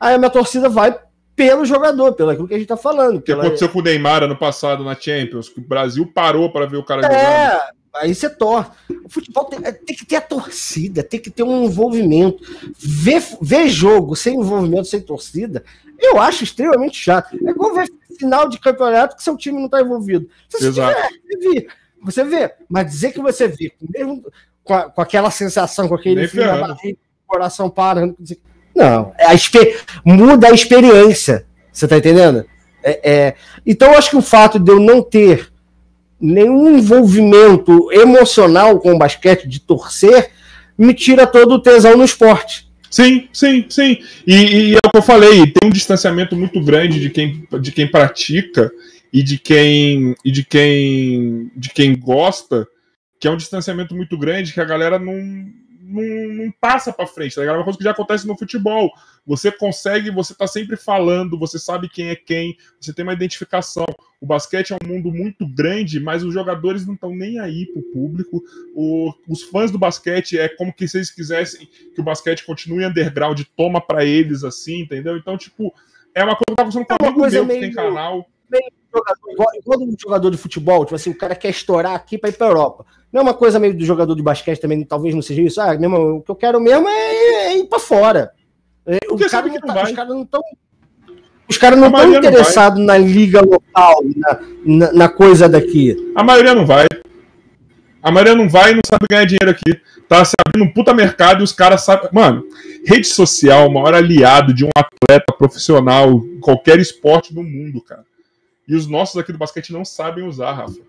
Aí a minha torcida vai pelo jogador, pelo aquilo que a gente tá falando. O que aconteceu com o Neymar ano passado na Champions, que o Brasil parou para ver o cara é, jogando. Aí você torce. O futebol tem, é, tem, que ter a torcida, tem que ter um envolvimento. Ver, ver jogo sem envolvimento, sem torcida, eu acho extremamente chato. É igual ver final de campeonato que seu time não está envolvido. Você, Exato. Tiver, você, vê, você vê, mas dizer que você vê, mesmo com, a, com aquela sensação, com aquele fio na barriga, coração parando, não, a muda a experiência. Você tá entendendo? É, é... Então, eu acho que o fato de eu não ter nenhum envolvimento emocional com o basquete, de torcer, me tira todo o tesão no esporte. Sim, sim, sim. E, e, é o que eu falei, tem um distanciamento muito grande de quem, de quem pratica e de quem e de quem de quem gosta, que é um distanciamento muito grande que a galera não não, não passa para frente, tá ligado? É uma coisa que já acontece no futebol. Você consegue, você tá sempre falando, você sabe quem é quem, você tem uma identificação. O basquete é um mundo muito grande, mas os jogadores não estão nem aí pro público. O, os fãs do basquete é como que se eles quisessem que o basquete continue underground, toma para eles assim, entendeu? Então, tipo, é uma coisa que tá acontecendo com é um amigo meu meio... que tem canal. Igual um jogador de futebol, tipo assim, o cara quer estourar aqui para ir pra Europa. Não é uma coisa meio do jogador de basquete também, talvez não seja isso. Ah, mesmo, o que eu quero mesmo é, é ir para fora. É, o cara não tá, os caras não estão. Os caras não estão interessados na liga local, na, na, na, coisa daqui. A maioria não vai. A maioria não vai e não sabe ganhar dinheiro aqui. Tá se abrindo um puta mercado e os caras sabem. Mano, rede social, o maior aliado de um atleta profissional, qualquer esporte do mundo, cara. E os nossos aqui do basquete não sabem usar, Rafa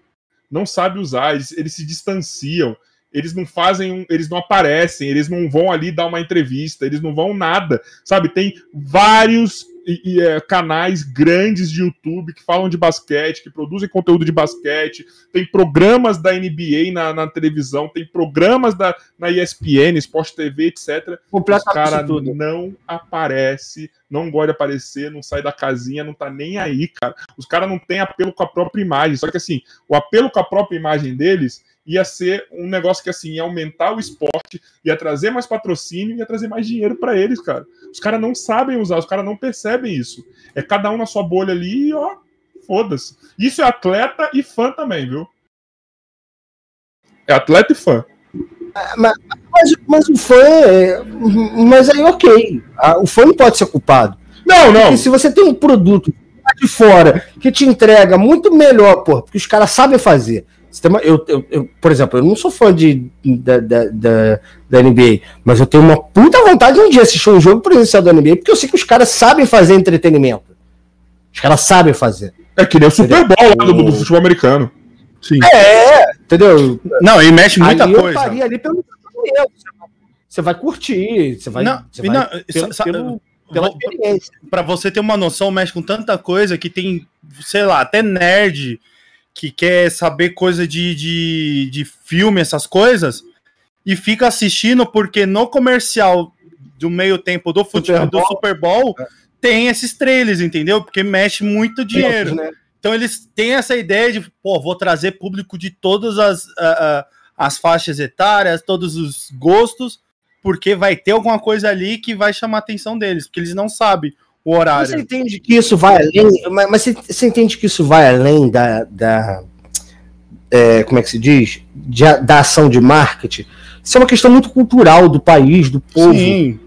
não sabe usar, eles, eles se distanciam, eles não fazem, um, eles não aparecem, eles não vão ali dar uma entrevista, eles não vão nada, sabe? Tem vários e, é, canais grandes de YouTube que falam de basquete, que produzem conteúdo de basquete, tem programas da NBA na, na televisão, tem programas da, na ESPN, Sport TV, etc. Os caras não aparece, não gosta de aparecer, não sai da casinha, não tá nem aí, cara. Os caras não têm apelo com a própria imagem. Só que assim, o apelo com a própria imagem deles ia ser um negócio que assim ia aumentar o esporte, ia trazer mais patrocínio, ia trazer mais dinheiro para eles, cara. Os caras não sabem usar, os caras não percebem isso. É cada um na sua bolha ali e ó, foda-se. Isso é atleta e fã também, viu? É atleta e fã. É, mas, mas, o fã é. Mas aí, ok. O fã não pode ser culpado. Não, não. Porque se você tem um produto de fora que te entrega muito melhor, pô, porque os caras sabem fazer. Eu, eu, eu, por exemplo, eu não sou fã de, da, da, da, da, NBA, mas eu tenho uma puta vontade de um dia assistir um jogo presencial da NBA, porque eu sei que os caras sabem fazer entretenimento. Os caras sabem fazer. É que nem o Super Bowl lá do, do futebol americano. Sim. É, entendeu? Não, e mexe muita ali coisa. Eu faria ali pelo Você vai curtir, você vai. Não, você vai não, pelo, sa- pelo- pela vou- experiência. Pra você ter uma noção, mexe com tanta coisa que tem, sei lá, até nerd que quer saber coisa de, de, de filme, essas coisas, e fica assistindo porque no comercial do meio tempo do futebol do Super Bowl tem esses trailers, entendeu? Porque mexe muito dinheiro. Né? Então eles têm essa ideia de, pô, vou trazer público de todas as, a- a- as faixas etárias, todos os gostos, porque vai ter alguma coisa ali que vai chamar a atenção deles, porque eles não sabem o Você horário. entende que isso vai além. Mas, mas você, você entende que isso vai além da. da é, como é que se diz? De da ação de marketing? Isso é uma questão muito cultural do país, do povo. Sim,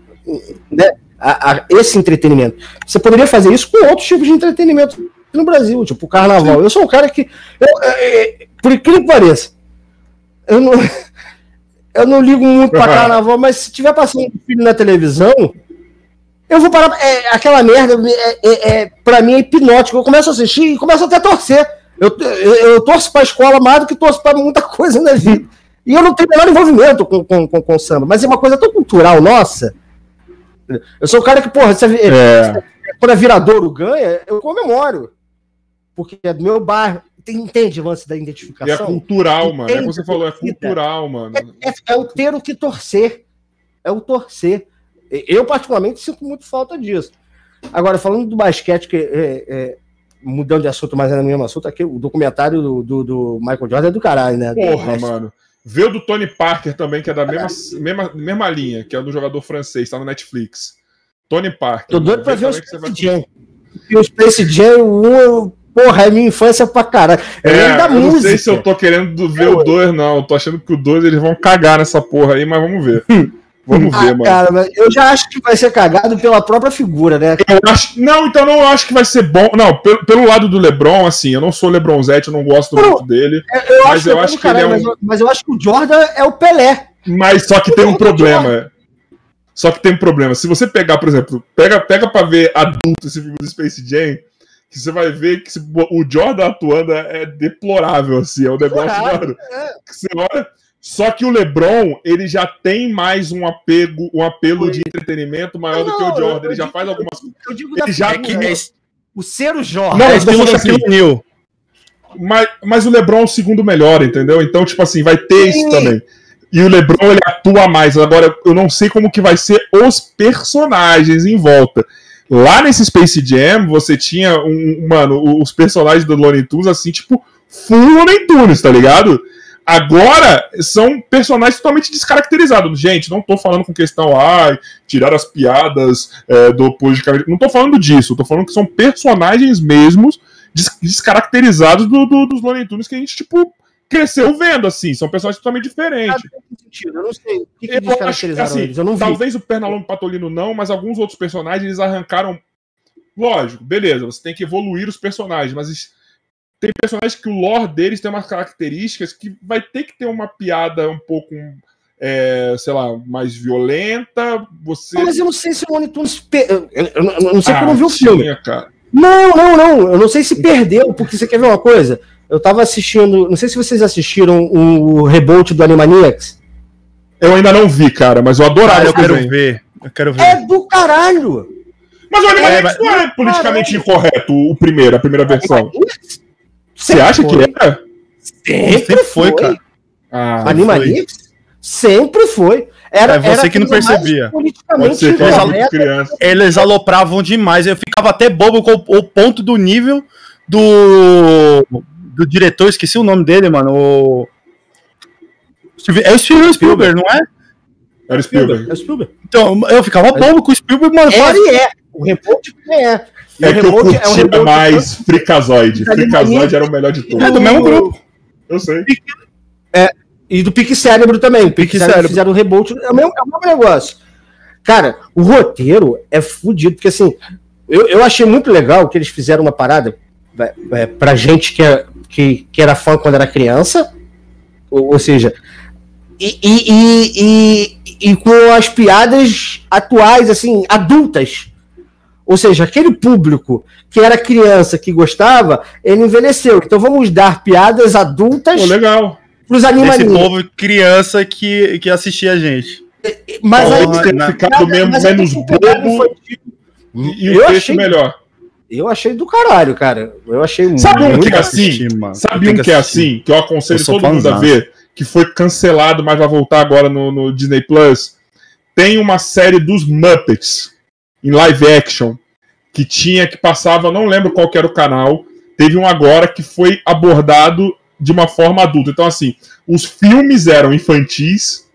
a- a- esse entretenimento. Você poderia fazer isso com outros tipos de entretenimento no Brasil, tipo o carnaval. Eu sou um cara que. eu- é, é, por incrível que pareça, eu não, eu não ligo muito pra carnaval, mas se tiver passando um filho na televisão, eu vou parar. É, aquela merda, é, é, é, pra mim é hipnótico. Eu começo a assistir e começo até a torcer. Eu, eu, eu torço pra escola mais do que torço pra muita coisa na vida. E eu não tenho o menor envolvimento com, com, com, com o samba, mas é uma coisa tão cultural nossa. Eu sou o cara que, porra, você, É. quando a Viradouro ganha, eu comemoro. Porque é do meu bairro. Tem- Entende o lance da E é identificação? cultural, mano. É Entende como você falou, é cultural, mano. É, é- é o ter o que torcer. É o torcer. Eu, particularmente, sinto muito falta disso. Agora, falando do basquete, que é, é, mudando de assunto, mas é no mesmo assunto, aqui, o documentário do, do- do Michael Jordan é do caralho, né? Porra, É, mano. Vê o do Tony Parker também, que é da mesma, mesma, mesma linha, que é do jogador francês, tá no Netflix. Tony Parker. Tô doido pra ver o você vai- Space Jam. E o Space Jam, o porra, é minha infância pra caralho. Eu lembro É, da eu não música. sei se eu tô querendo ver o 2, não. Eu tô achando que o 2 eles vão cagar nessa porra aí, mas vamos ver. Vamos ver, Ah, mano. cara, mas eu já acho que vai ser cagado pela própria figura, né? Acho- não, então não acho que vai ser bom. Não, pelo, pelo lado do LeBron, assim, eu não sou LeBronzete, eu não gosto Não. muito dele. Eu Mas acho eu é acho que ele é mas, um- eu- mas eu acho que o Jordan é o Pelé. Mas só que tem um Não, problema. Só que tem um problema. Se você pegar, por exemplo, pega, pega pra ver adulto esse filme do Space Jam, que você vai ver que o Jordan atuando é deplorável, assim. É um negócio, mano, que você olha. Só que o LeBron, ele já tem mais um apego, um apelo de entretenimento maior do que o Não, Jordan. Ele já digo- faz algumas Eu digo Ele já- figura, é que é, o ser o Jordan. Não, é estilo falando assim, O'Neal. Mas, mas o LeBron é o segundo melhor, entendeu? Então, tipo assim, vai ter isso Sim. também. E o LeBron, ele atua mais. Agora, eu não sei como que vai ser os personagens em volta. Lá nesse Space Jam, você tinha um, mano, os personagens do Looney Tunes, assim, tipo, full Looney Tunes, tá ligado? Agora, são personagens totalmente descaracterizados. Gente, não tô falando com questão, ai, tirar as piadas é, do politicamente. Não tô falando disso, tô falando que são personagens mesmos des- descaracterizados do, do- dos Looney Tunes que a gente, tipo, cresceu vendo, assim. São personagens totalmente diferentes. Eu não sei. O que, que Eu acho que, assim, eles? Eu não vi. talvez o Pernalongo Patolino não, mas alguns outros personagens eles arrancaram. Lógico, beleza, você tem que evoluir os personagens, mas tem personagens que o lore deles tem umas características que vai ter que ter uma piada um pouco, é, sei lá, mais violenta. Você. Mas eu não sei se o Looney Tunes. per- Eu, não- sei porque eu não vi o Ah, filme. tinha, cara. Não, não, não. Eu não sei se perdeu, porque você quer ver uma coisa? Eu tava assistindo. Não sei se vocês assistiram o reboot do Animaniacs. Eu ainda não vi, cara, mas eu adorava Ah, eu quero ver. Eu quero ver. É do caralho! Mas o Animaniacs É, mas- não é politicamente incorreto, o primeiro, a primeira versão. Você acha que foi. era? Sempre, Sempre foi, foi, cara. Ah, Animaniacs? Sempre foi. Era, É você era que não percebia. pode Politicamente ser que criança. Eles alopravam demais. Eu ficava até bobo com o, o ponto do nível do, do diretor. Esqueci o nome dele, mano. O... É o Steven Spielberg, não é? Era o Spielberg. É o Spielberg. Então, eu ficava bobo com o Spielberg, mano. Era faz- e é. O reboot é. E É o que eu reboot é um curtia mais Freakazoid. Animaniacs. Freakazoid era o melhor de todos. É do mesmo grupo. Eu sei. E do Pique Cérebro também. O Pique Pique Cérebro Cérebro. fizeram o reboot. É o, mesmo, é o mesmo negócio. Cara, o roteiro é fudido, porque assim, eu, eu achei muito legal que eles fizeram uma parada é, é, pra gente que, é, que, que era fã quando era criança, ou, ou seja, e, e, e, e, e com as piadas atuais, assim, adultas. Ou seja, aquele público que era criança, que gostava, ele envelheceu. Então vamos dar piadas adultas Pô, legal. pros animaninhos. Esse povo criança que, que assistia a gente. Mas aí Porra, tem ficado mesmo menos bobo e, e o texto achei- melhor. eu achei do caralho, cara. Eu achei Sabe um muito que é assim? Sabe um que que é assim? Que eu aconselho Eu todo mundo a ver, que foi cancelado, mas vai voltar agora no, no Disney Plus. Tem uma série dos Muppets em live action que tinha, que passava, não lembro qual era o canal. Teve um agora que foi abordado de uma forma adulta. Então, assim, os filmes eram infantis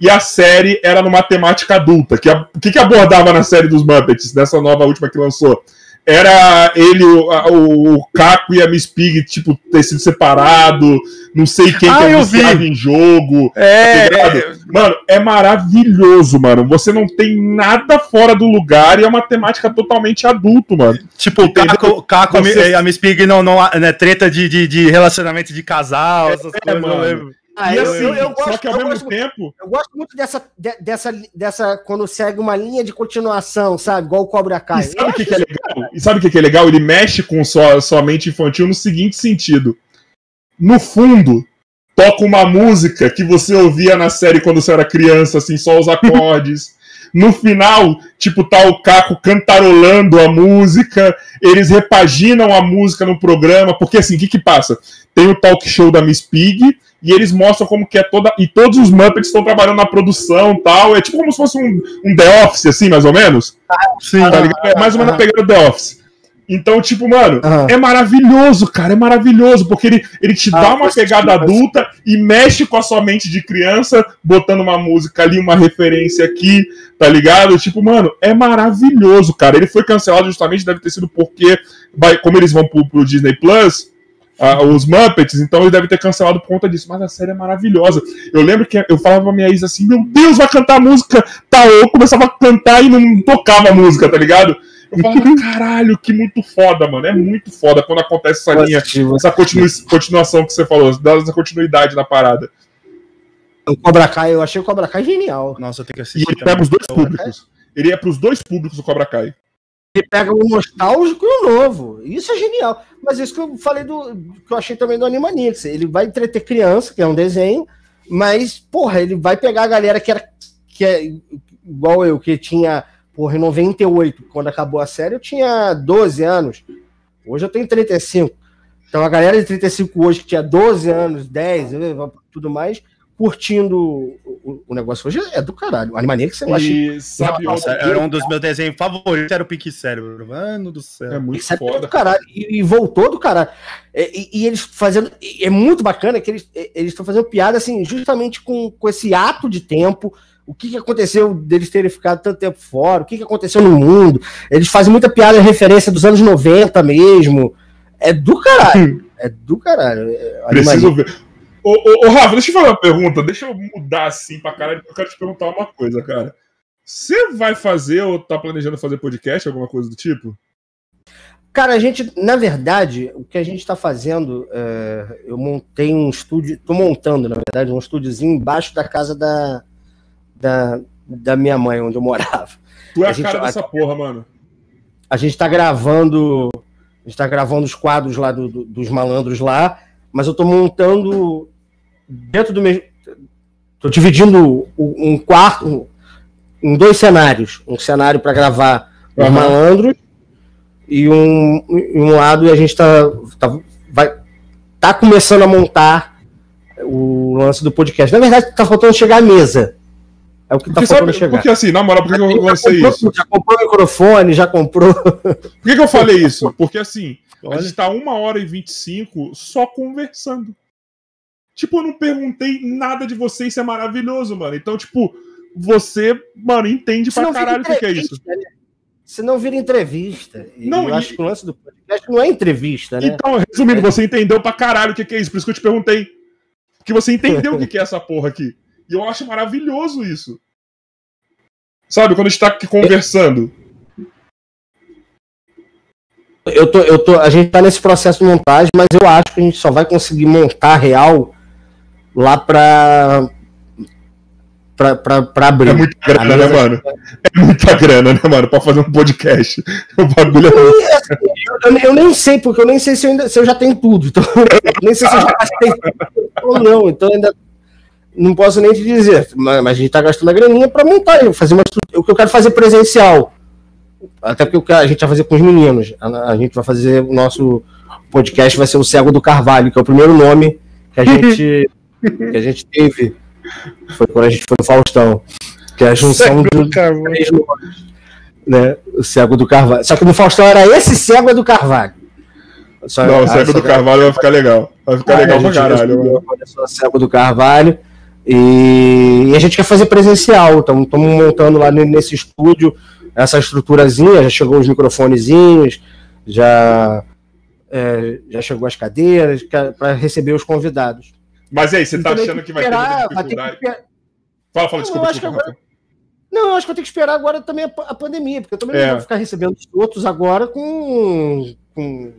e a série era numa temática adulta. Que O que, que abordava na série dos Muppets, dessa nova última que lançou? Era ele, o, a- o, Caco e a Miss Pig, tipo, ter sido separado, não sei quem Ah, que é vi. em jogo. É, tá ligado? Mano, é maravilhoso, mano. Você não tem nada fora do lugar e é uma temática totalmente adulto, mano. tipo, o Caco, Caco Você- a Miss Pig não, não né, treta de, de, de relacionamento de casal, essas É, coisas, eu mano. Ah, e eu- assim, eu- eu só gosto- que ao mesmo gosto- tempo. Eu gosto muito dessa, de- dessa, dessa. Quando segue uma linha de continuação, sabe? Igual o Cobra Kai. E sabe o que, que é legal? E sabe o que, que é legal? Ele mexe com sua, sua mente infantil no seguinte sentido. No fundo, toca uma música que você ouvia na série quando você era criança, assim, só os acordes. No final, tipo, tá o Caco cantarolando a música, eles repaginam a música no programa, porque assim, o que que passa? Tem o talk show da Miss Pig, e eles mostram como que é toda. E todos os Muppets estão trabalhando na produção e tal. É tipo como se fosse um, um The Office, assim, mais ou menos. Sim, Tá ligado? É mais ou menos a pegada do The Office. Então, tipo, mano, é maravilhoso, cara. É maravilhoso, porque ele, ele te Ah, dá uma pegada adulta e mexe com a sua mente de criança, botando uma música ali, uma referência aqui, tá ligado? Tipo, mano, é maravilhoso, cara. Ele foi cancelado justamente, deve ter sido porque, vai, como eles vão pro, pro Disney Plus. ah, os Muppets, então ele deve ter cancelado por conta disso, mas a série é maravilhosa. Eu lembro que eu falava pra minha ex assim: Meu Deus, vai cantar a música! Tá, eu começava a cantar e não tocava a música, tá ligado? Eu falava, caralho, que muito foda, mano. É muito foda quando acontece essa linha, essa continu- continuação que você falou, dá essa continuidade na parada. O Cobra Kai, eu achei o Cobra Kai genial. Nossa, eu tenho que E assistir. ele também. pega os dois públicos. Ele é pros dois públicos do Cobra Kai. Ele pega o nostálgico e o novo. Isso é genial. Mas isso que eu falei do. que eu achei também do Animanix. Ele vai entreter criança, que é um desenho, mas, porra, ele vai pegar a galera que era. que é igual eu, que tinha. Porra, em 98, quando acabou a série, eu tinha 12 anos. Hoje eu tenho 35. Então a galera de 35 hoje, que tinha 12 anos, 10, eh, tudo mais, curtindo o, o- negócio hoje é do caralho. Animaniacs eu achei. E sabe, Nossa, era um dos meus desenhos favoritos, era o Pique Cérebro. Mano do é céu. muito Isso é foda. do caralho. E, e voltou do caralho. É, E, e eles fazendo. e É muito bacana que eles é, eles estão fazendo piada assim, justamente com, com esse ato de tempo. O que, que aconteceu deles terem ficado tanto tempo fora? O que, que aconteceu no mundo? Eles fazem muita piada em referência dos anos 90 mesmo. É do caralho. É do caralho. É, Preciso ver. Ô, ô, ô, Rafa, deixa eu fazer uma pergunta. Deixa eu mudar assim pra caralho, porque eu quero te perguntar uma coisa, cara. Você vai fazer ou tá planejando fazer podcast, alguma coisa do tipo? Cara, a gente, na verdade, o que a gente está fazendo, é, eu montei um estúdio, tô montando, na verdade, um estúdiozinho embaixo da casa da, da, da minha mãe, onde eu morava. Tu é A a, gente- cara dessa porra, mano. A gente está gravando, a gente tá gravando os quadros lá do- do- dos malandros lá, mas eu tô montando dentro do mesmo, tô dividindo um quarto em dois cenários, um cenário para gravar os malandros e um, um lado e a gente tá, tá vai tá começando a montar o lance do podcast. Na verdade, tá faltando chegar à mesa. É o que tá Porque, faltando sabe, chegar. porque assim, na moral, por que que eu lancei comprou, isso? já comprou o microfone, já comprou. Por que, que eu falei isso? Porque assim, a Olha. gente tá uma hora e 25 só conversando. Tipo, eu não perguntei nada de você, isso é maravilhoso, mano. Então, tipo, você, mano, entende pra Senão vira caralho o que, que é isso. entrevista, né? Senão vira entrevista. E Não, eu e- acho que o lance do podcast não é entrevista, né? Então, resumindo, você entendeu pra caralho o que, que é isso. Por isso que eu te perguntei. Porque você entendeu o que, que é essa porra aqui. E eu acho maravilhoso isso. Sabe, quando a gente tá aqui conversando. Eu tô, eu tô, a gente tá nesse processo de montagem, mas eu acho que a gente só vai conseguir montar real lá pra pra, pra, pra abrir. É muita grana, né, mano? É muita grana, né, mano? Pra fazer um podcast. O bagulho é. Assim, eu, eu, nem sei, porque eu nem sei se eu, ainda, se eu já tenho tudo. Então, nem sei se eu já gastei ou não. Então ainda não posso nem te dizer. Mas, mas a gente tá gastando a graninha pra montar, fazer uma O que eu quero fazer presencial. Até porque a gente vai fazer com os meninos. A, a gente vai fazer o nosso podcast, vai ser o Cego do Carvalho, que é o primeiro nome que a gente, que a gente teve. Foi quando a gente foi no Faustão. Que é a junção de três nomes. Né? O Cego do Carvalho. Só que no Faustão era esse Cego do Carvalho. Só, não, o Cego do Carvalho vai ficar legal. Vai ficar ah, legal pra caralho. O Cego do Carvalho. E, e, a gente quer fazer presencial. Estamos montando lá nesse estúdio essa estruturazinha. Já chegou os microfonezinhos, já, é, já chegou as cadeiras para receber os convidados. Mas aí, você está achando que vai ter muita dificuldade? Ter Fala, fala, desculpa. Eu desculpa agora... Não, acho que eu tenho que esperar agora também a, a pandemia, porque eu também é. não vou ficar recebendo os outros agora com, com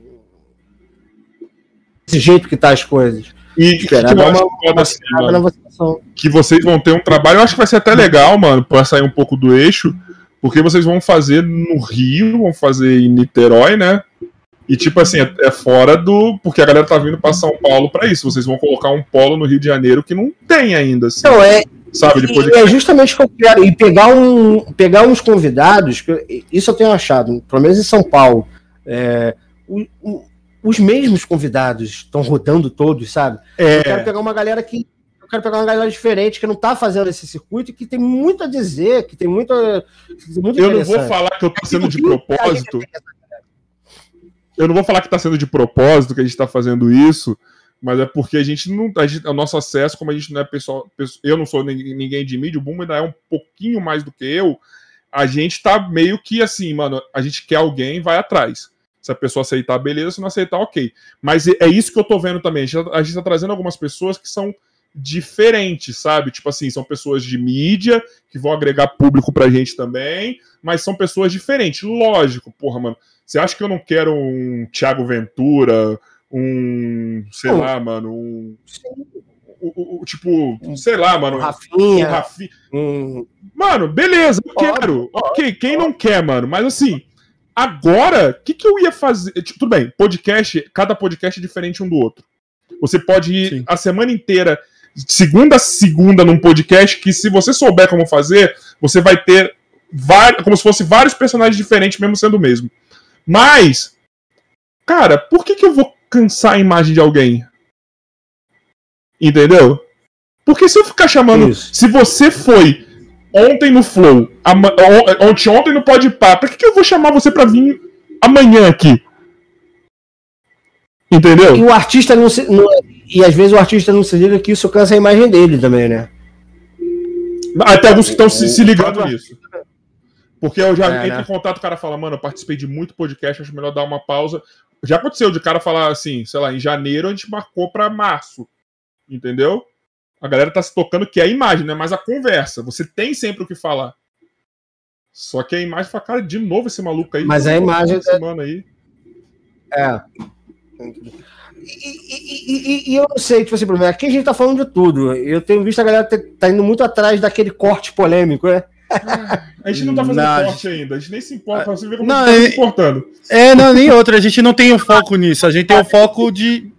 esse jeito que tá as coisas. E que, uma, uma, assim, mano, que vocês vão ter um trabalho, eu acho que vai ser até legal, mano, para sair um pouco do eixo, porque vocês vão fazer no Rio, vão fazer em Niterói, né? E, tipo assim, é, é fora do. Porque a galera tá vindo para São Paulo para isso. Vocês vão colocar um polo no Rio de Janeiro que não tem ainda. Assim, não, é. Sabe, depois de... É justamente o que eu quero. E pegar, um, pegar uns convidados, que isso eu tenho achado, pelo menos em São Paulo. É, o, o, os mesmos convidados estão rodando todos, sabe? É. Eu quero pegar uma galera que quero pegar uma galera diferente que não tá fazendo esse circuito e que tem muito a dizer, que tem muita. Muito eu não vou falar que eu tô sendo de propósito. Eu não vou falar que tá sendo de propósito que a gente tá fazendo isso, mas é porque a gente não. A gente, o nosso acesso, como a gente não é pessoal. Eu não sou ninguém de mídia, o Boom ainda é um pouquinho mais do que eu. A gente tá meio que assim, mano, a gente quer alguém, vai atrás. Se a pessoa aceitar, beleza. Se não aceitar, ok. Mas é isso que eu tô vendo também. A gente, tá, a gente tá trazendo algumas pessoas que são diferentes, sabe? Tipo assim, são pessoas de mídia que vão agregar público pra gente também, mas são pessoas diferentes. Lógico, porra, mano. Você acha que eu não quero um Thiago Ventura, um, sei lá, mano, um o, o, tipo, sei lá, mano. Rafinha. Um Rafinha. Um... Mano, beleza, eu quero. ok, quem não quer, mano? Mas assim, agora, o que, que eu ia fazer? Tipo, tudo bem, podcast, cada podcast é diferente um do outro. Você pode ir Sim. a semana inteira segunda a segunda num podcast que, se você souber como fazer, você vai ter vários, como se fosse vários personagens diferentes, mesmo sendo o mesmo. Mas, cara, por que, que eu vou cansar a imagem de alguém? Entendeu? Porque se eu ficar chamando. Isso. Se você foi ontem no Flow, ontem, ontem no Podpah, pra que, que eu vou chamar você pra vir amanhã aqui? Entendeu? E o artista não se. Não, e às vezes o artista não se liga que isso cansa a imagem dele também, né? Até alguns que estão se, se, ligando nisso. Porque eu já é, entro né? em contato, o cara fala, mano, eu participei de muito podcast, acho melhor dar uma pausa. Já aconteceu de cara falar assim, sei lá, em janeiro a gente marcou para março. Entendeu? A galera tá se tocando que é a imagem, não é mais a conversa. Você tem sempre o que falar. Só que a imagem fala, cara, de novo esse maluco aí. Mas a imagem. Semana aí. É. E, e, e, eu não sei, tipo assim, aqui a gente tá falando de tudo. Eu tenho visto a galera tá indo muito atrás daquele corte polêmico, né? A gente não tá fazendo não, corte ainda, a gente nem se importa, você vê como não, tá se importando. É, não, nem outra, a gente não tem o foco nisso, a gente tem o foco de,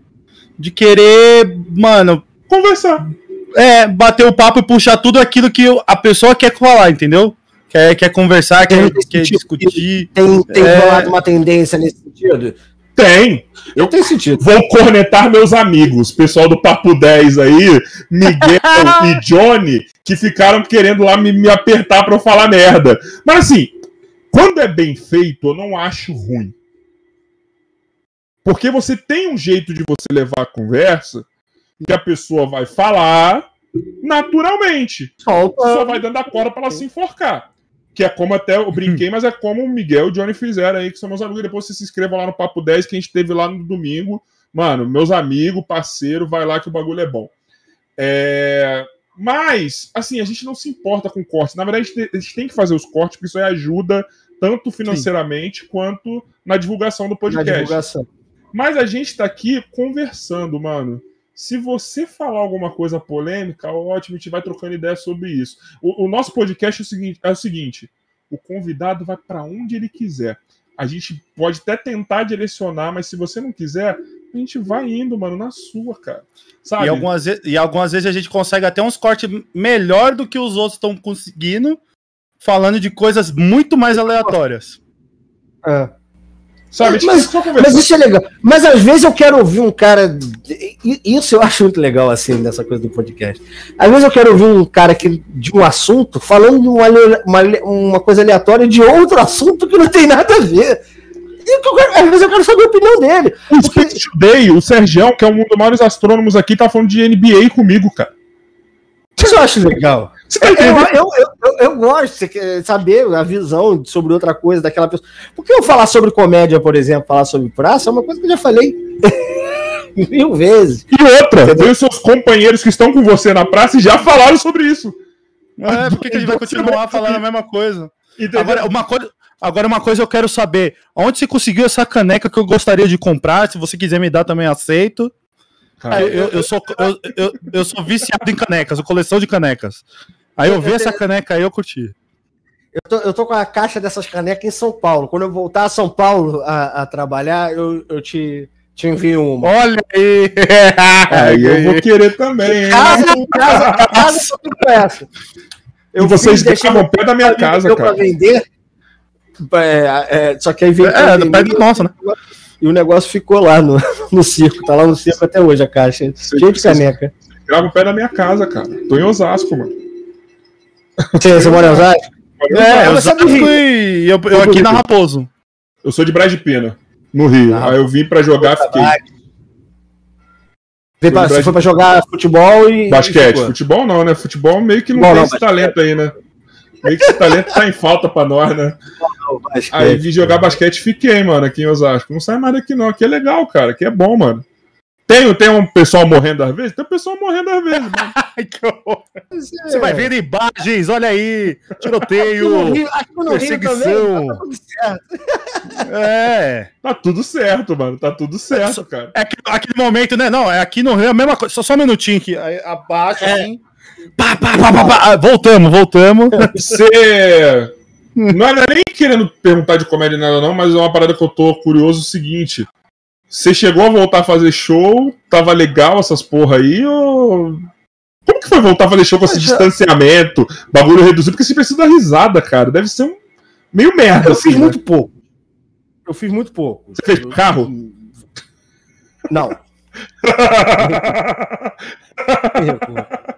de querer, mano. Conversar. É, bater o papo e puxar tudo aquilo que a pessoa quer falar, entendeu? Quer, quer conversar, quer, quer discutir. Tem, tem é... uma tendência nesse sentido? Tem. Eu tenho sentido. Vou cornetar meus amigos, pessoal do Papo 10 aí, Miguel e Johnny, que ficaram querendo lá me, me apertar pra eu falar merda. Mas assim, quando é bem feito, eu não acho ruim. Porque você tem um jeito de você levar a conversa que a pessoa vai falar naturalmente. Solta. Só vai dando a corda para ela se enforcar que é como até eu brinquei, mas é como o Miguel e o Johnny fizeram aí, que são meus amigos. Depois você se inscreva lá no Papo 10 que a gente teve lá no domingo. Mano, meus amigos, parceiro, vai lá que o bagulho é bom. É... Mas, assim, a gente não se importa com cortes. Na verdade, a gente tem que fazer os cortes, porque isso aí ajuda tanto financeiramente Sim. quanto na divulgação do podcast. Divulgação. Mas a gente tá aqui conversando, mano. Se você falar alguma coisa polêmica, ótimo, a gente vai trocando ideia sobre isso. O, o nosso podcast é o seguinte: é o, seguinte, o convidado vai para onde ele quiser. A gente pode até tentar direcionar, mas se você não quiser, a gente vai indo, mano, na sua, cara. Sabe? E algumas, e algumas vezes a gente consegue até uns cortes melhor do que os outros estão conseguindo, falando de coisas muito mais aleatórias. É. Sabe? Tipo, mas, mas, isso é legal. Mas às vezes eu quero ouvir um cara. Isso eu acho muito legal, assim, nessa coisa do podcast. Às vezes eu quero ouvir um cara que, de um assunto falando uma, uma, uma coisa aleatória de outro assunto que não tem nada a ver. Quero, às vezes eu quero saber a opinião dele. O porque... Today, o Sergião, que é um dos maiores astrônomos aqui, tá falando de NBA comigo, cara. Isso eu acho legal. Eu, eu, eu, eu, gosto de saber a visão sobre outra coisa daquela pessoa. Porque eu falar sobre comédia, por exemplo, falar sobre praça, é uma coisa que eu já falei mil vezes. E outra, tem os seus companheiros que estão com você na praça e já falaram sobre isso. É, por que, que a gente vai continuar falando a mesma coisa? Agora uma, coisa? agora, uma coisa eu quero saber: onde você conseguiu essa caneca que eu gostaria de comprar? Se você quiser me dar, também aceito. Cara, eu, eu, eu, sou, eu, eu, eu sou viciado em canecas, coleção de canecas. Aí eu, vi essa caneca aí, eu curti. Eu tô, eu tô com a caixa dessas canecas em São Paulo. Quando eu voltar a São Paulo a, a trabalhar, eu, eu te, te envio uma. Olha aí! aí eu vou querer também, hein? Casa, casa, casa, casa eu e vocês deixam o pé da minha casa, cara. Pra vender. É, é, só que aí veio. É, do pé do nosso, né? E o negócio ficou lá no, no circo. Tá lá no circo até hoje a caixa. Cheio de caneca. Grava o pé da minha casa, cara. Tô em Osasco, mano. Você, você mora em Osasco? É, eu, Osasco e eu, eu aqui na Raposo. Eu sou de Brás de Pena, no Rio. Ah, Aí eu vim pra jogar, fiquei. Pra, você foi pra jogar futebol e. Basquete. Futebol não, né? Futebol meio que não tem não, esse talento aí, né? Meio que esse talento tá em falta pra nós, né? Não, aí vim jogar basquete fiquei, mano, aqui em Osasco. Não sai mais daqui, não. Aqui é legal, cara. Aqui é bom, mano. Tem, tem um pessoal morrendo às vezes? Tem um pessoal morrendo às vezes, mano. que horror. É. Você vai ver imagens, olha aí. Tiroteio, perseguição. tá é. Tá tudo certo, mano. Tá tudo certo, cara. É aquele, aquele momento, né? Não, é aqui no Rio é a mesma coisa. Só, só um minutinho aqui. Aí, abaixo, é. assim. Pá, pá, pá, pá, pá. Ah, voltamos, voltamos. Você. Não era nem querendo perguntar de comédia nada, não, mas é uma parada que eu tô curioso o seguinte. Você chegou a voltar a fazer show? Tava legal essas porra aí? Ou... Como que foi voltar a fazer show com esse distanciamento, bagulho reduzido? Porque você precisa dar risada, cara. Deve ser um meio merda. Eu assim, fiz né? muito pouco. Eu fiz muito pouco. Você fez carro? Não.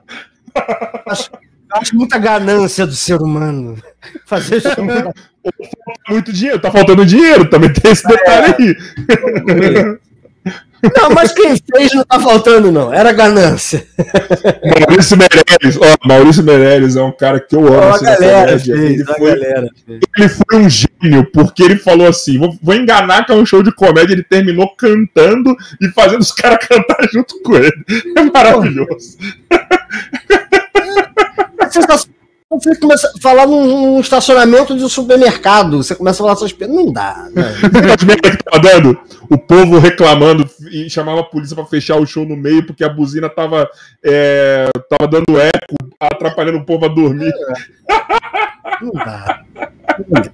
acho, acho muita ganância do ser humano fazer show. muito dinheiro, tá faltando dinheiro, também tem esse detalhe é. aí. Não, mas quem fez não tá faltando, não. Era ganância. Maurício Meirelles, ó, Maurício Meirelles é um cara que eu amo. a galera fez, ele, foi, galera fez. ele foi um gênio, porque ele falou assim: vou, vou, enganar que é um show de comédia. Ele terminou cantando e fazendo os caras cantar junto com ele. É maravilhoso. É sensacional você começa a falar num, estacionamento de um supermercado. Você começa a falar essas coisas. Não dá. Né? que tava dando? O povo reclamando e chamava a polícia para fechar o show no meio porque a buzina tava, é, tava dando eco, atrapalhando o povo a dormir. Não dá. Não dá.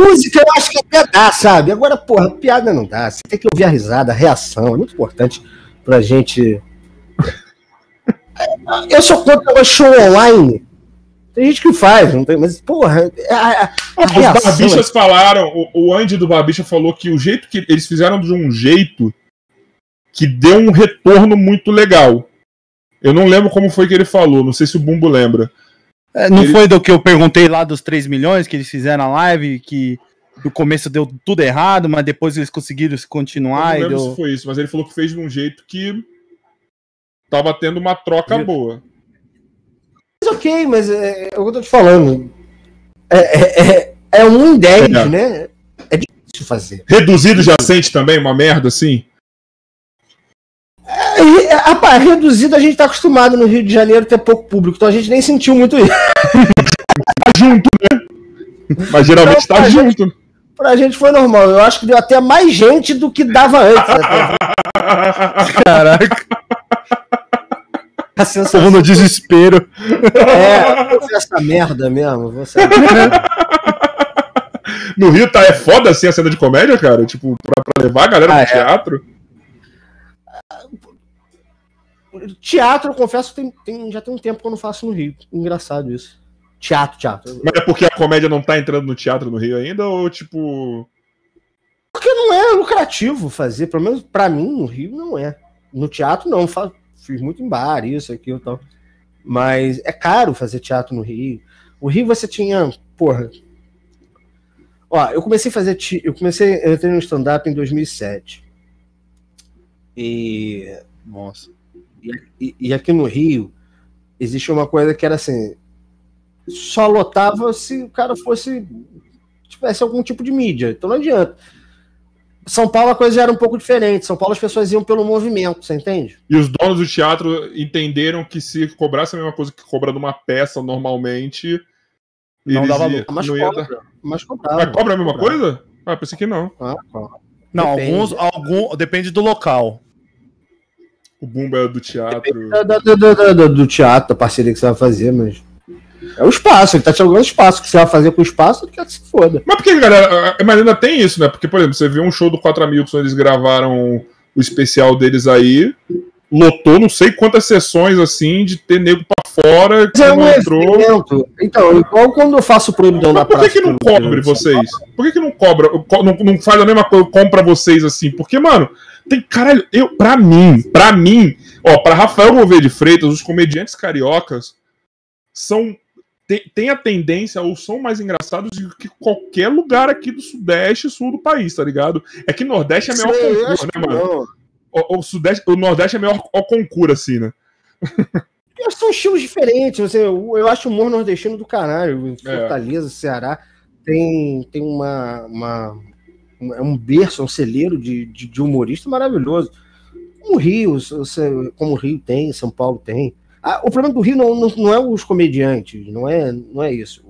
Música eu acho que até dá, sabe? Agora, porra, piada não dá. Você tem que ouvir a risada, a reação. É muito importante pra gente. Eu sou contra o show online tem gente que faz, não tem, mas, porra. A, a, a Os Barbichas é... falaram, o, o Andy do Barbicha falou que o jeito que eles fizeram de um jeito que deu um retorno muito legal. Eu não lembro como foi que ele falou, não sei se o Bumbo lembra. É, não ele... foi do que eu perguntei lá dos 3 milhões que eles fizeram na live, que no começo deu tudo errado, mas depois eles conseguiram continuar. Eu não lembro deu... se foi isso, mas ele falou que fez de um jeito que tava tendo uma troca boa ok, mas é, é o que eu tô te falando. É, é, é, é um em 10, é. né? É difícil fazer. Reduzido já sente também uma merda assim? É, é, rapaz, reduzido a gente tá acostumado no Rio de Janeiro ter pouco público, então a gente nem sentiu muito isso. tá junto, né? Mas geralmente então, tá junto. Gente, pra gente foi normal. Eu acho que deu até mais gente do que dava antes. Né? Caraca. A sensação no desespero. É, vou essa merda mesmo. Você... no Rio tá, é foda assim a cena de comédia, cara? Tipo, pra, pra levar a galera ah, pro é. teatro? Teatro, eu confesso, tem, tem, já tem um tempo que eu não faço no Rio. Engraçado isso. Teatro, teatro. Mas é porque a comédia não tá entrando no teatro no Rio ainda, ou tipo. Porque não é lucrativo fazer, pelo menos pra mim, no Rio não é. No teatro não, fiz muito em bar, isso, aquilo e tal. Mas é caro fazer teatro no Rio. O Rio você tinha, porra. Ó, eu comecei a fazer. Eu comecei. Eu entrei no stand-up em 2007. E. Nossa. E, e, aqui no Rio, existe uma coisa que era assim: só lotava se o cara fosse. tivesse algum tipo de mídia. Então não adianta. São Paulo a coisa já era um pouco diferente. São Paulo as pessoas iam pelo movimento, você entende? E os donos do teatro entenderam que se cobrasse a mesma coisa que cobra numa peça normalmente. Não dava lucro. Mas, não cobra, dar... mas cobrava. Mas cobra a mesma cobra. coisa? Ah, pensei que não. Ah, não, depende. alguns, algum, depende do local. O Bumba é do teatro. Do, do, do, do, teatro, da parceria que você vai fazer, mas. É o espaço, ele tá te jogando espaço. O que você vai fazer com o espaço, ele quer que se foda. Mas porque, galera, mas ainda tem isso, né? Porque, por exemplo, você viu um show do 4 Amigos quando eles gravaram o especial deles aí, lotou não sei quantas sessões assim de ter nego pra fora que é não entrou. Evento. Então, igual quando eu faço proibidão na praça. Por que, que não cobre vocês? Por que, que não cobra? Não, não faz a mesma coisa, compra vocês assim? Porque, mano, tem, caralho, eu, pra mim, pra mim, ó, pra Rafael Gouveia de Freitas, os comediantes cariocas são. Tem, tem a tendência, ou são mais engraçados do que qualquer lugar aqui do Sudeste e Sul do país, tá ligado? É que Nordeste é melhor concurso, né, mano? O, o, Sudeste, o Nordeste é melhor concurso, assim, né? São estilos diferentes. Você, eu, eu acho o humor nordestino do caralho. É. Fortaleza, é. Ceará, tem, tem uma, uma, é um berço, um celeiro de, de, de humorista maravilhoso. Como o Rio, como o Rio tem, São Paulo tem. Ah, o problema do Rio não, não, não, é os comediantes, não é, não é isso.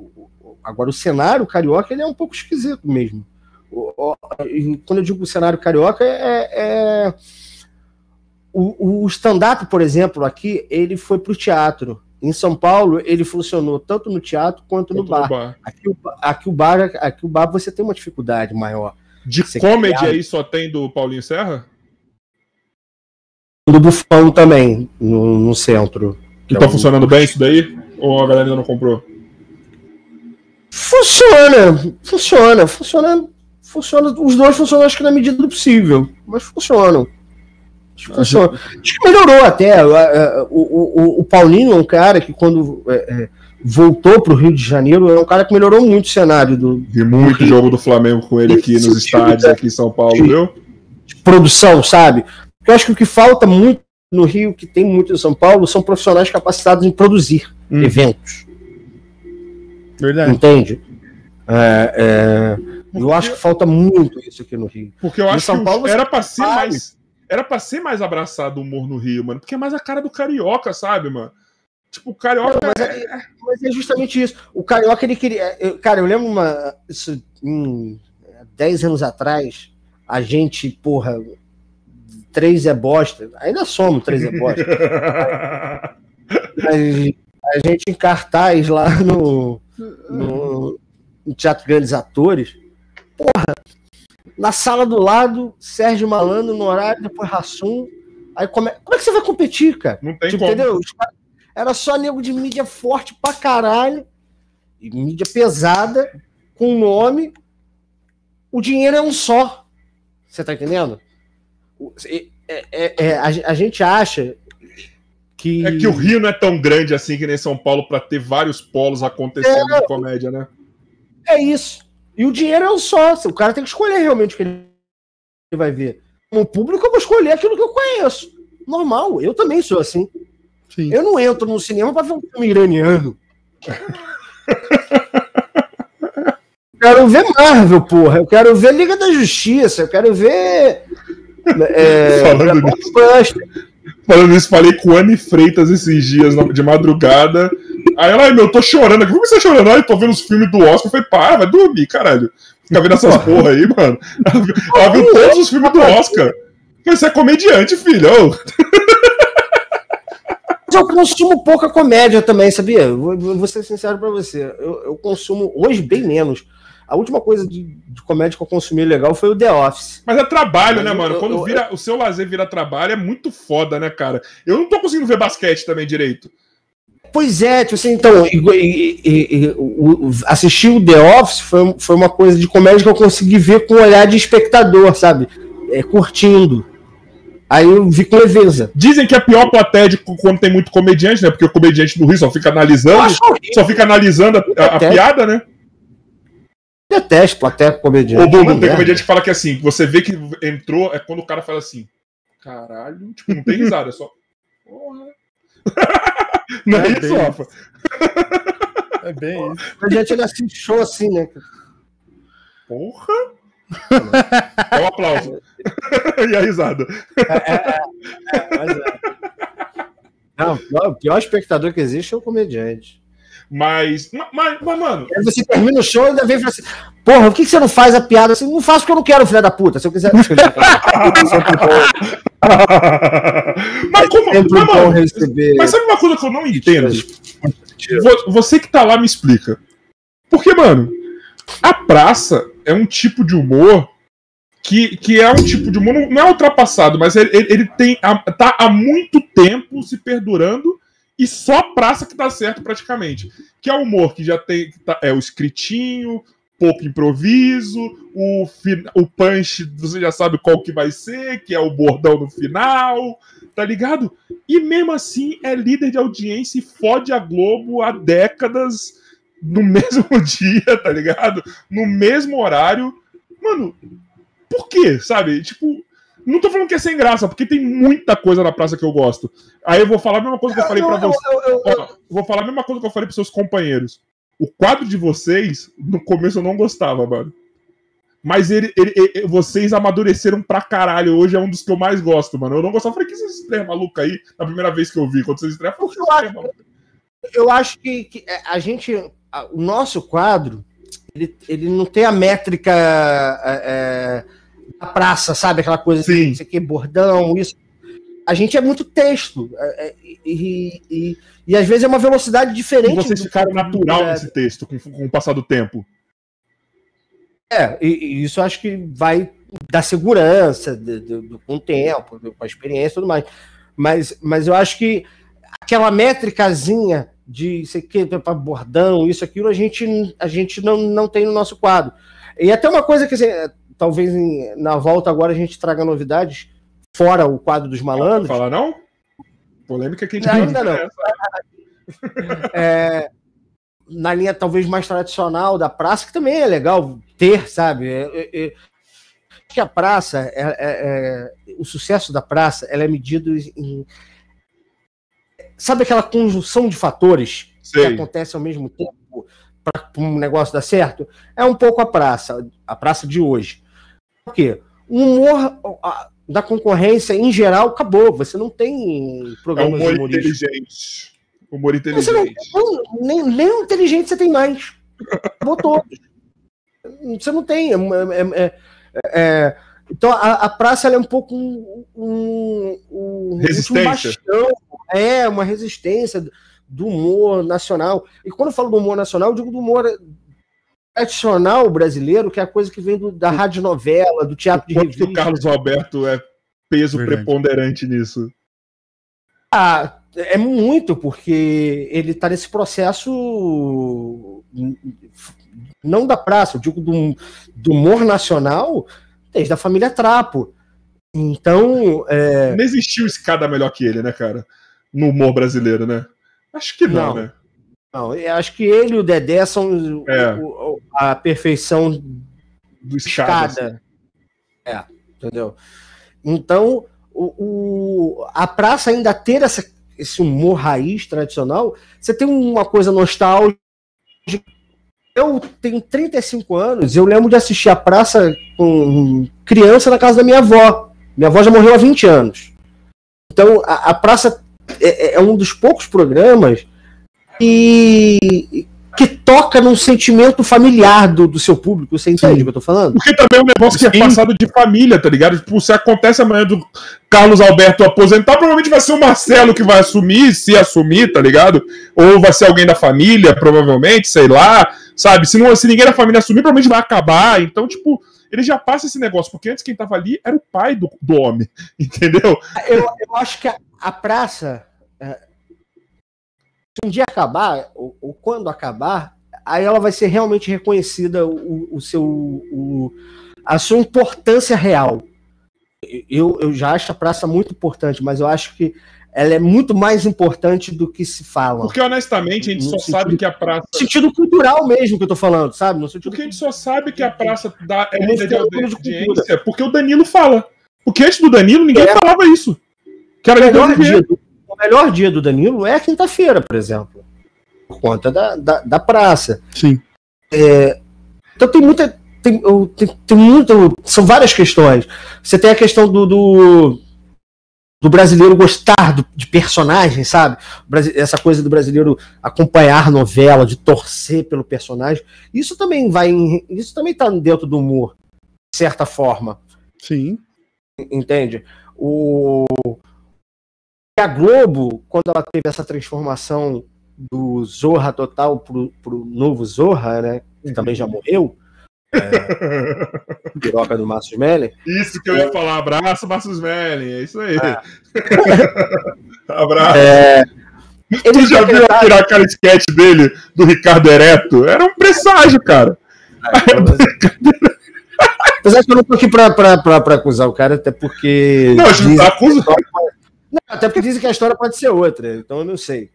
Agora, o cenário carioca ele é um pouco esquisito mesmo. Quando eu digo o cenário carioca, é, é o, stand-up, por exemplo, aqui, ele foi para o teatro. Em São Paulo, ele funcionou tanto no teatro quanto, no, bar. no bar. Aqui, aqui, o bar. Aqui o bar você tem uma dificuldade maior. De comedy aí só tem do Paulinho Serra? Do Bufão também, no, no centro. E tá é funcionando bem isso daí? Ou a galera ainda não comprou? Funciona, funciona, funciona, funciona. Os dois funcionam, acho que na medida do possível, mas funcionam. Acho que, funciona. acho que melhorou até. O, o, o, Paulinho é um cara que quando é, é voltou para o Rio de Janeiro, é um cara que melhorou muito o cenário do. Vi muito do jogo do Flamengo com ele aqui nos estádios, aqui em São Paulo, viu? De produção, sabe? Porque eu acho que o que falta muito no Rio, que tem muito em São Paulo, são profissionais capacitados em produzir hum. eventos. Verdade. Entende? É, é, eu acho que falta muito isso aqui no Rio. Porque eu acho São que Paulo, era para ser mais. Era pra ser mais abraçado o humor no Rio, mano. Porque é mais a cara do carioca, sabe, mano? Tipo, o carioca. Não, mas, é, é, mas, é, justamente isso. O carioca, ele queria. Eu, cara, eu lembro uma. Isso, em, 10 anos atrás, a gente, porra, três é bosta. Ainda somos três é bosta. a, gente em cartaz lá no, no, no Teatro Grandes Atores. Porra, na sala do lado, Sérgio Malandro no horário, depois Rassum. Aí come... como é que você vai competir, cara? Não tem tipo, como. Entendeu? Era só nego de mídia forte pra caralho, e mídia pesada, com nome. O dinheiro é um só. Você tá entendendo? É, é, é, a, a, gente acha que. É que o Rio não é tão grande assim que nem São Paulo para ter vários polos acontecendo de é. comédia, né? É isso. E o dinheiro é um só. O cara tem que escolher realmente o que ele vai ver. Como público, eu vou escolher aquilo que eu conheço. Normal, eu também sou assim. Sim. Eu não entro no cinema para ver um filme iraniano. quero ver Marvel, porra. Eu quero ver Liga da Justiça. Eu quero ver. É, falando, nisso, falando nisso, falei com Anne Freitas esses dias de madrugada. Aí ela, meu, eu tô chorando aqui. Por que você tá chorando? Eu tô vendo os filmes do Oscar. Eu falei, para, vai dormir, caralho. Fica vendo essas porra aí, mano. Ela viu todos os filmes do Oscar. Mas você é comediante, filho. eu consumo pouca comédia também, sabia? Vou, vou ser sincero pra você. Eu, eu, consumo hoje bem menos. A última coisa de, de, comédia que eu consumi legal foi o The Office. Mas é trabalho, Mas né, eu, mano? Quando eu, vira, o seu lazer vira trabalho, é muito foda, né, cara? Eu não tô conseguindo ver basquete também direito. Pois é, tipo assim, então, e, e, e, o, assistir o The Office foi, foi uma coisa de comédia que eu consegui ver com um olhar de espectador, sabe? É, curtindo. Aí eu vi com leveza. Dizem que é pior plateia de quando tem muito comediante, né? Porque o comediante do Rio só fica analisando, só fica analisando a, a, a piada, né? Detesto plateia comediante. Ô, Bubu, tem comediante que fala que assim, você vê que entrou, é quando o cara fala assim, caralho, tipo, não tem risada, é só. Porra. não é, é isso, Rafa? É bem isso. A gente ainda assiste show assim, né? Porra! É um aplauso. e a risada. É, é, é, é mas é. Não, o pior espectador que existe é o comediante. Mas, mas, mas, mano. Aí você termina o show e ainda vem e fala assim: Porra, por que, que você não faz a piada assim? Não faço porque eu não quero, filho da puta. Se eu quiser. mas como. Mas, mano, receber... mas sabe uma coisa que eu não entendo? Você que tá lá me explica. Porque, mano, a praça é um tipo de humor que, que é um tipo de humor, não é ultrapassado, mas ele, ele tem, tá há muito tempo se perdurando e só a praça que dá certo praticamente. Que é o humor que já tem. Tá, é o escritinho, pouco improviso, o, o punch, você já sabe qual que vai ser, que é o bordão no final, tá ligado? E mesmo assim é líder de audiência e fode a Globo há décadas no mesmo dia, tá ligado? No mesmo horário. Mano, por quê, sabe? Tipo, não tô falando que é sem graça, porque tem muita coisa na praça que eu gosto. Aí eu vou falar a mesma coisa que eu falei para vocês. Vou falar a mesma coisa que eu falei pros seus companheiros. O quadro de vocês, no começo eu não gostava, mano. Mas ele, ele, ele, vocês amadureceram pra caralho. Hoje é um dos que eu mais gosto, mano. Eu não gostava. Eu falei, que vocês estreiam maluco aí? Na primeira vez que eu vi, quando vocês estreiam, eu, eu, acho, eu acho que, que, é, a gente. o nosso quadro, ele, ele não tem a métrica. É, da praça, sabe? Aquela coisa Sim. que bordão, isso. A gente é muito texto. É, é, e, e, e, às vezes é uma velocidade diferente. E vocês ficaram natural é... nesse texto com, com o passar do tempo. É, e, e isso acho que vai dar segurança de, de, de, com o tempo, com a experiência e tudo mais. Mas, mas eu acho que aquela métricazinha de aqui, para bordão, isso, aquilo, a gente, a gente não, não tem no nosso quadro. E até uma coisa que assim, talvez em, na volta agora a gente traga novidades fora o quadro dos malandros. Não falar não? Polêmica que a gente ainda não. é, na linha talvez mais tradicional da praça, que também é legal ter, sabe? É, é, é que a praça, é, é, é, o sucesso da praça, ela é medido em sabe aquela conjunção de fatores Sei. que acontece ao mesmo tempo para um negócio dar certo? É um pouco a praça, a praça de hoje. Por quê? O humor da concorrência, em geral, acabou. Você não tem programas é humor inteligente. Humor inteligente. Não, nem, nem inteligente você tem mais. Todos. Você não tem. É, é, é, é então a, a, praça é um pouco um, um, um resistência. Um é uma resistência do humor nacional. E quando eu falo do humor nacional, eu digo do humor tradicional brasileiro, que é a coisa que vem do, da rádio novela, do teatro de revista. que o Carlos Alberto é peso Verdade. preponderante nisso? Ah, é muito, porque ele está nesse processo não da praça, eu digo do, do humor nacional, desde a família Trapo. Então. É... Não existiu escada melhor que ele, né, cara? No humor brasileiro, né? Acho que não, não. né? Não, eu acho que ele e o Dedé são é. o, a perfeição do escada. É, entendeu? Então, o, o, a praça ainda ter essa, esse humor raiz tradicional, você tem uma coisa nostálgica. Eu tenho 35 anos, eu lembro de assistir a praça com criança na casa da minha avó. Minha avó já morreu há 20 anos. Então, a, a praça é, é um dos poucos programas e que toca num sentimento familiar do, do seu público. Você entende Sim. o que eu tô falando? Porque também é um negócio que é passado de família, tá ligado? Tipo, se acontece amanhã do Carlos Alberto aposentar, provavelmente vai ser o Marcelo que vai assumir, se assumir, tá ligado? Ou vai ser alguém da família, provavelmente, sei lá, sabe? Se, não, se ninguém da família assumir, provavelmente vai acabar. Então, tipo, ele já passa esse negócio, porque antes quem tava ali era o pai do, do homem, entendeu? Eu, eu acho que a, a praça. É, se um dia acabar, ou, ou, quando acabar, aí ela vai ser realmente reconhecida o, o seu. O, a sua importância real. Eu, eu já acho a praça muito importante, mas eu acho que ela é muito mais importante do que se fala. Porque, honestamente, a gente no só sentido, sabe que a praça. No sentido cultural mesmo que eu tô falando, sabe? No sentido porque a gente só sabe que a praça dá, é líder de audiência porque o Danilo fala. Porque antes do Danilo, ninguém é. falava isso. Que era o, melhor dia do, o melhor dia do Danilo é a quinta-feira, por exemplo. Por conta da, da, da praça. Sim. É, então tem muita. Tem, tem, tem muito. São várias questões. Você tem a questão do, do do brasileiro gostar do, de personagens, sabe? Essa coisa do brasileiro acompanhar novela, de torcer pelo personagem. Isso também vai. Em, isso também está dentro do humor, de certa forma. Sim. Entende? O a Globo, quando ela teve essa transformação do Zorra total pro, pro novo Zorra, né? Que uhum. também já morreu. É, piroca do Márcio Smelling. Isso que eu ia falar. Abraço, Márcio Smelling. É isso aí. Ah. Abraço. É, ele já viu tirar aquela sketch dele do Ricardo Ereto? Era um presságio, cara. Apesar que eu não tô aqui pra, pra, pra, pra acusar o cara, até porque. Não, a gente não até porque dizem que a história pode ser outra, então eu não sei.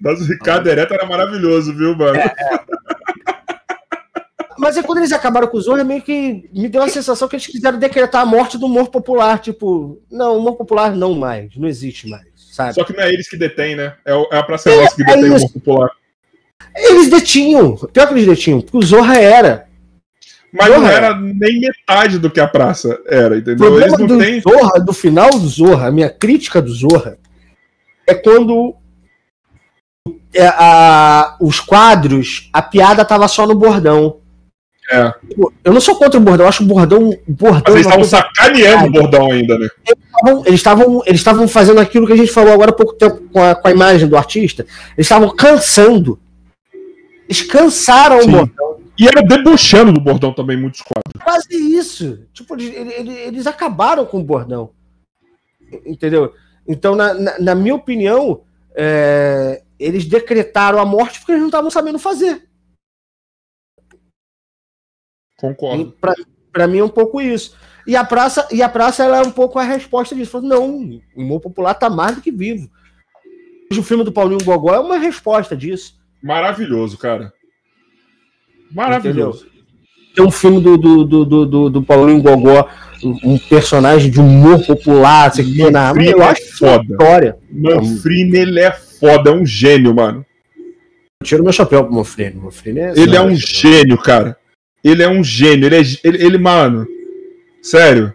Mas o Ricardo Ereto era maravilhoso, viu, mano? É, é. Mas é quando eles acabaram com o Zorro, meio que me deu a sensação que eles quiseram decretar a morte do humor popular. Tipo, não, humor popular não mais, não existe mais, sabe? Só que não é eles que detêm, né? É, é a Praça é, Nossa que detém o humor popular. Eles detinham, pior que eles detinham, porque o Zorra era. Mas Zorra não era, nem metade do que a praça era, entendeu? O eles não do têm. Zorra, do final do Zorra, a minha crítica do Zorra é quando é, a, os quadros, a piada tava só no bordão. É. Eu não sou contra o bordão, eu acho o bordão. bordão Mas eles estavam sacaneando o bordão ainda, né? Eles estavam eles estavam fazendo aquilo que a gente falou agora há pouco tempo com a, com a imagem do artista. Eles estavam cansando. Eles cansaram Sim. o bordão. E era debochando do bordão também, muitos quadros. Quase isso. Tipo, eles, eles, eles acabaram com o bordão. Entendeu? Então, na, na, na minha opinião, é, eles decretaram a morte porque eles não estavam sabendo fazer. Concordo. Para mim é um pouco isso. E a praça, e a praça ela é um pouco a resposta disso. Falou, não, o humor popular tá mais do que vivo. O filme do Paulinho Gogó é uma resposta disso. Maravilhoso, cara. Maravilhoso. Entendeu? Tem um filme do, do, do, do, do Paulinho Gogó, um personagem de humor popular, você Manfrini eu acho é foda. História. Manfrini, ele é foda, é um gênio, mano. Eu tiro meu chapéu pro Manfrini. Manfrini é ele é um gênio, cara. Ele é um gênio. Ele é, ele, ele mano. Sério.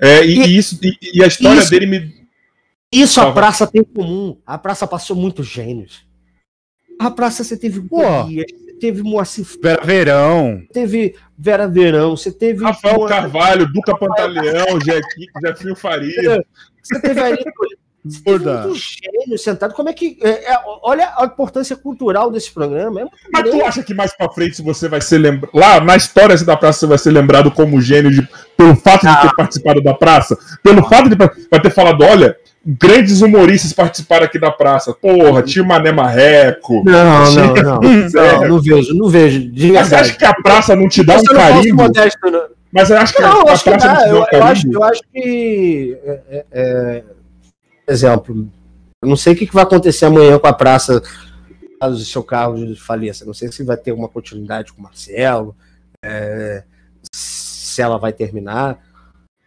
É, e, e isso, e, e, a história isso, dele me. Isso a praça tem em comum. A praça passou muitos gênios. A praça você teve Golias, você teve Moacir Vera Verão. Teve Vera Verão, você teve. Rafael Carvalho, Duca Pantaleão, Jefinho Faria. Você teve aí muito gênio sentado. Como é que. É, é, olha a importância cultural desse programa. É Mas grande. tu acha que mais pra frente você vai ser lembrado. Lá na história da praça você vai ser lembrado como gênio de... pelo fato ah. de ter participado da praça? Pelo ah. fato de vai ter falado, olha. Grandes humoristas participaram aqui da praça. Porra, tinha o Mané Marreco. Não, tinha... não, não, não. não. vejo, não vejo. Mas você acha que a praça não te dá um carinho? Modesto, Mas eu acho que não, a, acho praça que não te dá um eu, acho, eu acho que. É, é exemplo, eu não sei o que vai acontecer amanhã com a praça caso o seu carro faleça. Não sei se vai ter uma continuidade com o Marcelo, é, se ela vai terminar.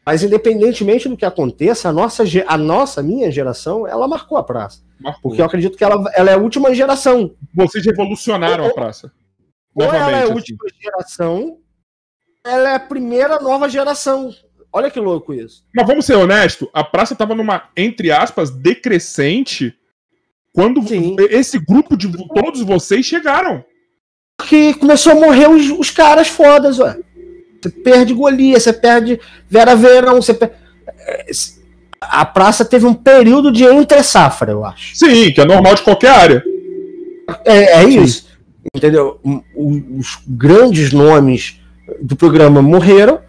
Mas independentemente do que aconteça, a nossa, a nossa, minha geração, ela marcou a praça. Marcou. Porque eu acredito que ela, ela é a última geração. Vocês revolucionaram ou, a praça. Ou ela é a assim. última geração, ela é a primeira nova geração. Olha que louco isso. Mas vamos ser honestos, a praça estava numa, entre aspas, decrescente Quando Sim. esse grupo de todos vocês chegaram. Que começou a morrer os, os caras fodas, ué. Você perde Golias, você perde Vera Verão, você perde... A praça teve um período de entre safra, eu acho. Sim, que é normal de qualquer área. É, é isso. Entendeu? Os grandes nomes do programa morreram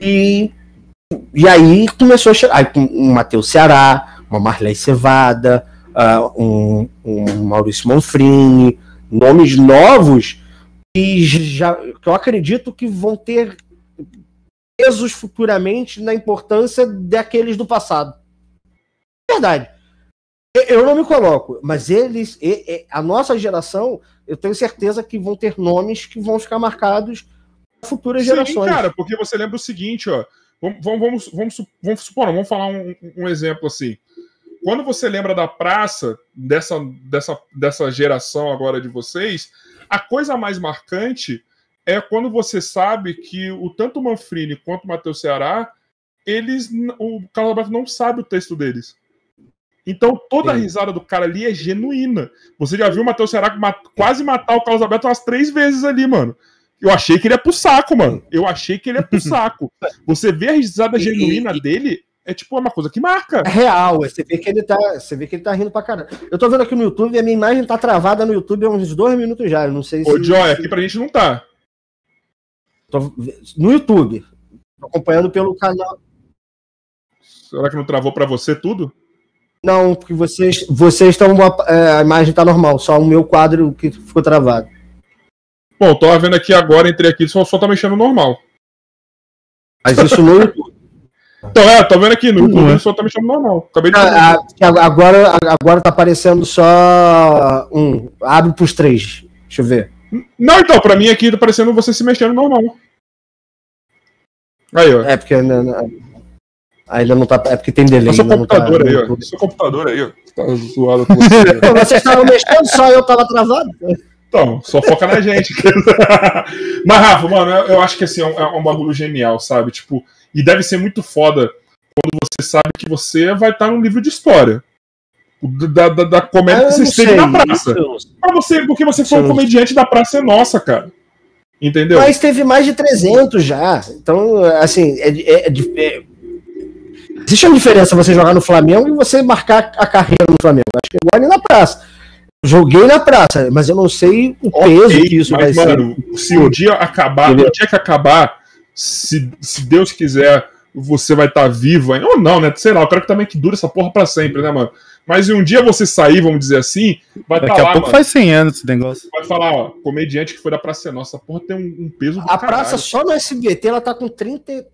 e, e aí começou a chegar. Aí, um Matheus Ceará, uma Marley Cevada, uh, um, um Maurício Manfrini, nomes novos que, já, que eu acredito que vão ter pesos futuramente na importância daqueles do passado. Verdade. Eu não me coloco, mas eles, a nossa geração, eu tenho certeza que vão ter nomes que vão ficar marcados futuras Sim, gerações. cara, porque você lembra o seguinte, ó. Vamos, vamos, vamos, vamos supor, vamos falar um, um exemplo assim quando você lembra da praça, dessa, dessa, dessa geração agora de vocês, a coisa mais marcante é quando você sabe que o tanto o Manfrini quanto o Matheus Ceará, eles, o Carlos Alberto não sabe o texto deles. Então toda Sim. a risada do cara ali é genuína. Você já viu o Matheus Ceará quase matar o Carlos Alberto umas três vezes ali, mano. Eu achei que ele ia pro saco, mano. Eu achei que ele ia pro saco. Você vê a risada genuína dele, é tipo uma coisa que marca. É real, você vê que ele tá, você vê que ele tá rindo pra caramba. Eu tô vendo aqui no YouTube e a minha imagem tá travada no YouTube há uns dois minutos já. Eu não sei se. Ô, Joy, aqui pra gente não tá. Tô... No YouTube. Tô acompanhando pelo canal. Será que não travou pra você tudo? Não, porque vocês, vocês estão. É, a imagem tá normal, só o meu quadro que ficou travado. Bom, tô vendo aqui agora, entrei aqui, só, só tá mexendo normal. Mas isso no YouTube. Então, é, tô vendo aqui no YouTube, uhum. só tá me chamando normal. Acabei de ah, agora, agora tá aparecendo só um. Abre pros três. Deixa eu ver. Não, então, pra mim aqui tá aparecendo você se mexendo normal. Aí, ó. É porque. Não, não, ainda não tá. É porque tem delay. Seu computador tá, aí, ó. Seu computador aí, ó. Tá zoado com você. Vocês estavam mexendo, só eu tava travado. Então, só foca na gente. Mas, Rafa, mano, eu, eu acho que assim, é um, é um bagulho genial, sabe? Tipo, e deve ser muito foda quando você sabe que você vai estar num livro de história. Da, da, da comédia que você esteve na praça. Pra você, porque você foi um comediante da Praça é Nossa, cara. Entendeu? Mas teve mais de 300 já. Então, assim, é, é, é, é, existe uma diferença você jogar no Flamengo e você marcar a carreira no Flamengo. Acho que é igual ali na praça. Joguei na praça, mas eu não sei o okay, peso que isso mas, vai mano, ser. Se o dia acabar, o dia que acabar, se, se Deus quiser, você vai estar tá vivo ainda. Ou não, né? Sei lá, eu quero que também que dure essa porra pra sempre, né, mano? Mas um dia você sair, vamos dizer assim, vai Daqui tá a lá, pouco mano. faz 100 anos esse negócio. Vai falar, ó, comediante que foi da Praça Nossa, porra tem um, um peso do A caralho. praça só no SBT, ela tá com 30...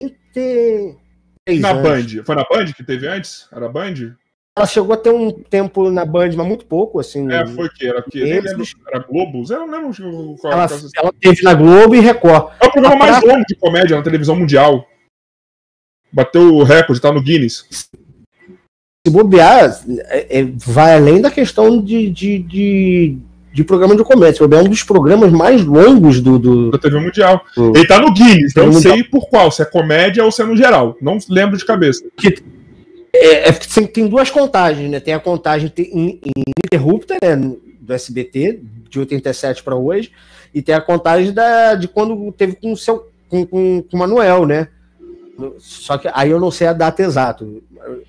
30... Na anos. Band. Foi na Band que teve antes? Era Band? Ela chegou a ter um tempo na Band, mas muito pouco, assim. É, foi que era que era Globo? Eu não lembro qual ela, ela teve na Globo e Record. É o programa a mais praça... longo de comédia na televisão mundial. Bateu o recorde, tá no Guinness. Se bobear, é, é, vai além da questão de, de, de, de programa de comédia. É um dos programas mais longos do, do... da TV Mundial. Do... Ele tá no Guinness, não sei por qual, se é comédia ou se é no geral. Não lembro de cabeça. Que é, é, tem duas contagens, né? Tem a contagem ininterrupta, né? Do SBT, de 87 para hoje, e tem a contagem da, de quando teve com o seu com, com, com o Manuel, né? Só que aí eu não sei a data exata.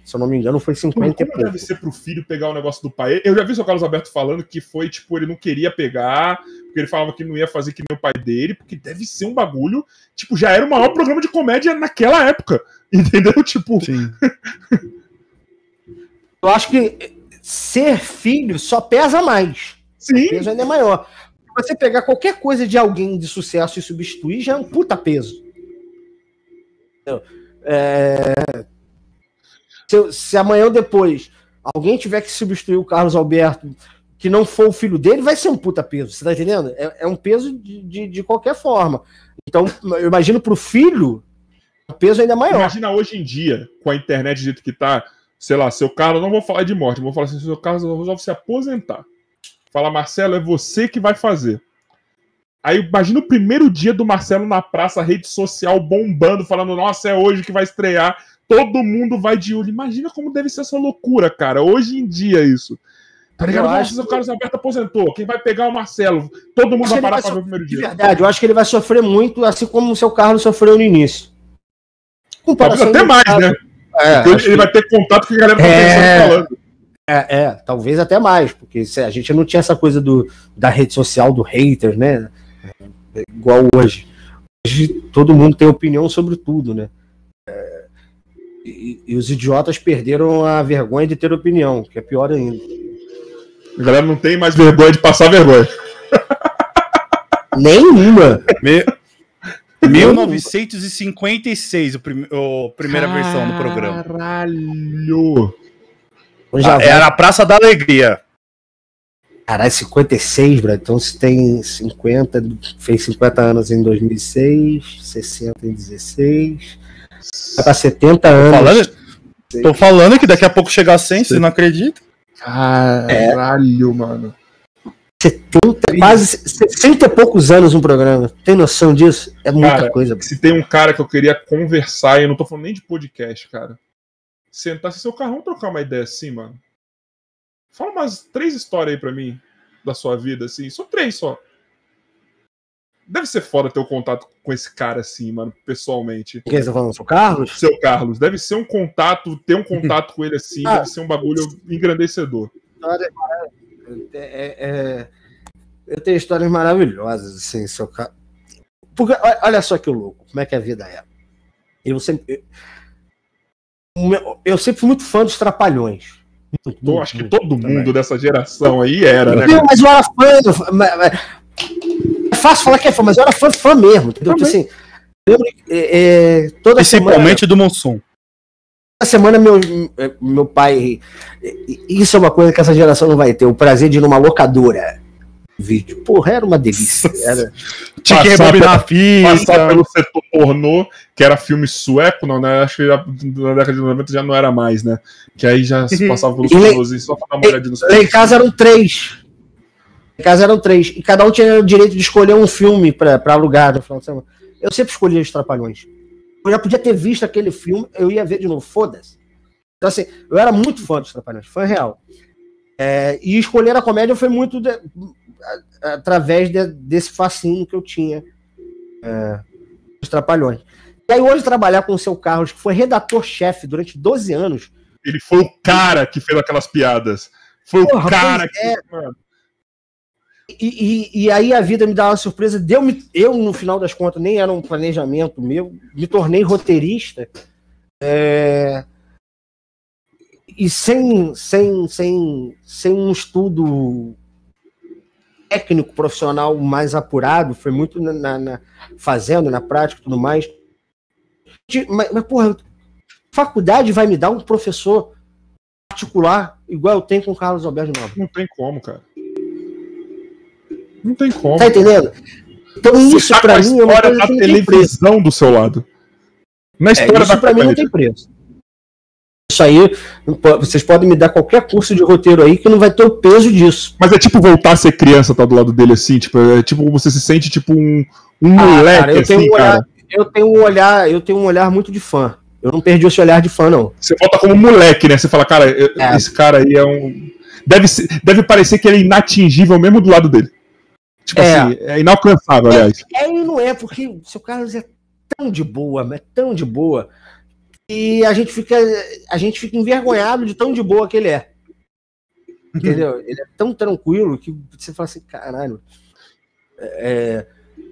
Se eu não me engano, foi 50 como, e pouco. deve ser pro filho pegar o negócio do pai? Eu já vi o seu Carlos Alberto falando que foi, tipo, ele não queria pegar, porque ele falava que não ia fazer que nem o pai dele, porque deve ser um bagulho. Tipo, já era o maior programa de comédia naquela época. Entendeu? Tipo. Sim. eu acho que ser filho só pesa mais. Sim. O peso ainda é maior. Você pegar qualquer coisa de alguém de sucesso e substituir já é um puta peso. É... Se, se, amanhã ou depois alguém tiver que substituir o Carlos Alberto que não for o filho dele, vai ser um puta peso. Você tá entendendo? É, é um peso de, de, de, qualquer forma. Então, eu imagino pro filho, o peso ainda é maior. Imagina hoje em dia, com a internet do jeito que tá, sei lá, seu Carlos, não vou falar de morte, vou falar assim, seu Carlos resolve se aposentar. Fala, Marcelo, é você que vai fazer. Aí imagina o primeiro dia do Marcelo na praça, rede social bombando, falando, nossa, é hoje que vai estrear. Todo mundo vai de olho. Imagina como deve ser essa loucura, cara. Hoje em dia, isso. Tá ligado? Eu Nossa, acho o Carlos Alberto aposentou. Quem vai pegar é o Marcelo? Todo mundo vai parar ele pra vai ver o primeiro De dia. verdade, eu acho que ele vai sofrer muito, assim como o seu Carlos sofreu no início. Talvez Comparação até do mais, né? É, acho ele vai ter contato com que a galera tá É. falando. É, é, talvez até mais, porque se a gente não tinha essa coisa do, da rede social do hater, né? É, Igual hoje. Hoje todo mundo tem opinião sobre tudo, né? É, e, e os idiotas perderam a vergonha de ter opinião, que é pior ainda. A galera não tem mais vergonha de passar vergonha. Nenhuma! Me... 1956, o prim... o primeira versão do programa. Caralho! Ah, Era a Praça da Alegria. Caralho, 56, bro. Então se tem 50, fez 50 anos em 2006, 60 em 16, vai pra 70 anos. Falando, tô falando que daqui a pouco chega a 100, você não acredita? Caralho, mano. 70, quase 60 e poucos anos um programa. Tem noção disso? É muita Cara, coisa. Se tem um cara que eu queria conversar, e eu não tô falando nem de podcast, cara. Sentar se seu carrão trocar uma ideia assim, mano. Fala umas três histórias aí pra mim da sua vida, assim. Só três só. Deve ser foda ter o contato com esse cara assim, mano, pessoalmente. Quem você tá falando? O Carlos? Seu Carlos, deve ser um contato, ter um contato com ele assim, Ah. deve ser um bagulho engrandecedor. É, é, é, eu tenho histórias maravilhosas, assim, seu Carlos. Porque, olha- só que louco, como é que a vida é. Eu sempre. Eu, eu sempre fui muito fã dos Trapalhões. Muito, muito, acho que todo também. mundo dessa geração aí era, né? Não, mas eu era fã. eu- mas- mas- É fácil falar que é fã, mas eu era fã, fã mesmo. Entendeu? Assim, eu lembro é, é, toda semana. Principalmente do Mussum. Semana meu, meu pai. Isso é uma coisa que essa geração não vai ter. O prazer de ir numa locadora. Vídeo. Porra, era uma delícia. Era... Tinha que Passar rebobinar a Passar fita. pelo setor pornô, que era filme sueco, não, né? Acho que já, na década de 90 já não era mais, né? Que aí já se passava pelos E pornôs só pra dar uma olhadinha nos em casa eram três. Em casa eram três. E cada um tinha o direito de escolher um filme pra, pra alugar no final de semana. Eu sempre escolhia os Trapalhões. Eu já podia ter visto aquele filme, eu ia ver de novo. Foda-se. Então, assim, eu era muito fã dos Trapalhões. Fã real. É, e escolher a comédia foi muito de- a- através de- desse fascínio que eu tinha é, dos Trapalhões. E aí hoje trabalhar com o seu Carlos, que foi redator-chefe durante 12 anos, Ele foi o cara que fez aquelas piadas. Foi Porra, o cara pois é. E, e, e aí a vida me dá uma surpresa. Deu -me, eu, no final das contas, nem era um planejamento meu, me tornei roteirista. é, e sem, sem, sem, sem um estudo técnico, profissional mais apurado, foi muito na, na- na- fazendo, na prática e tudo mais. Mas, mas, porra, faculdade vai me dar um professor particular igual eu tenho com o Carlos Alberto Nova. não tem como, cara. Não tem como. Tá entendendo? Então Você isso tá com pra a mim é uma história coisa da que televisão do seu lado. Na É, história da isso pra mim não tem preço. Isso aí, vocês podem me dar qualquer curso de roteiro aí que não vai ter o peso disso. Mas é tipo voltar a ser criança, tá do lado dele assim, tipo, é tipo você se sente tipo um, um Ah, moleque cara, eu tenho assim, um olhar- cara. Eu tenho um olhar, eu tenho um olhar muito de fã. Eu não perdi esse olhar de fã, não. Você volta como moleque, né? Você fala, cara, eu- É. esse cara aí é um. Deve, ser- deve parecer que ele é inatingível mesmo do lado dele. Tipo É. assim, é inalcançável, aliás. É e não é, porque o seu Carlos é tão de boa, mas tão de boa, e a gente fica, a gente fica envergonhado de tão de boa que ele é. Entendeu? Ele é tão tranquilo que você fala assim, caralho. é,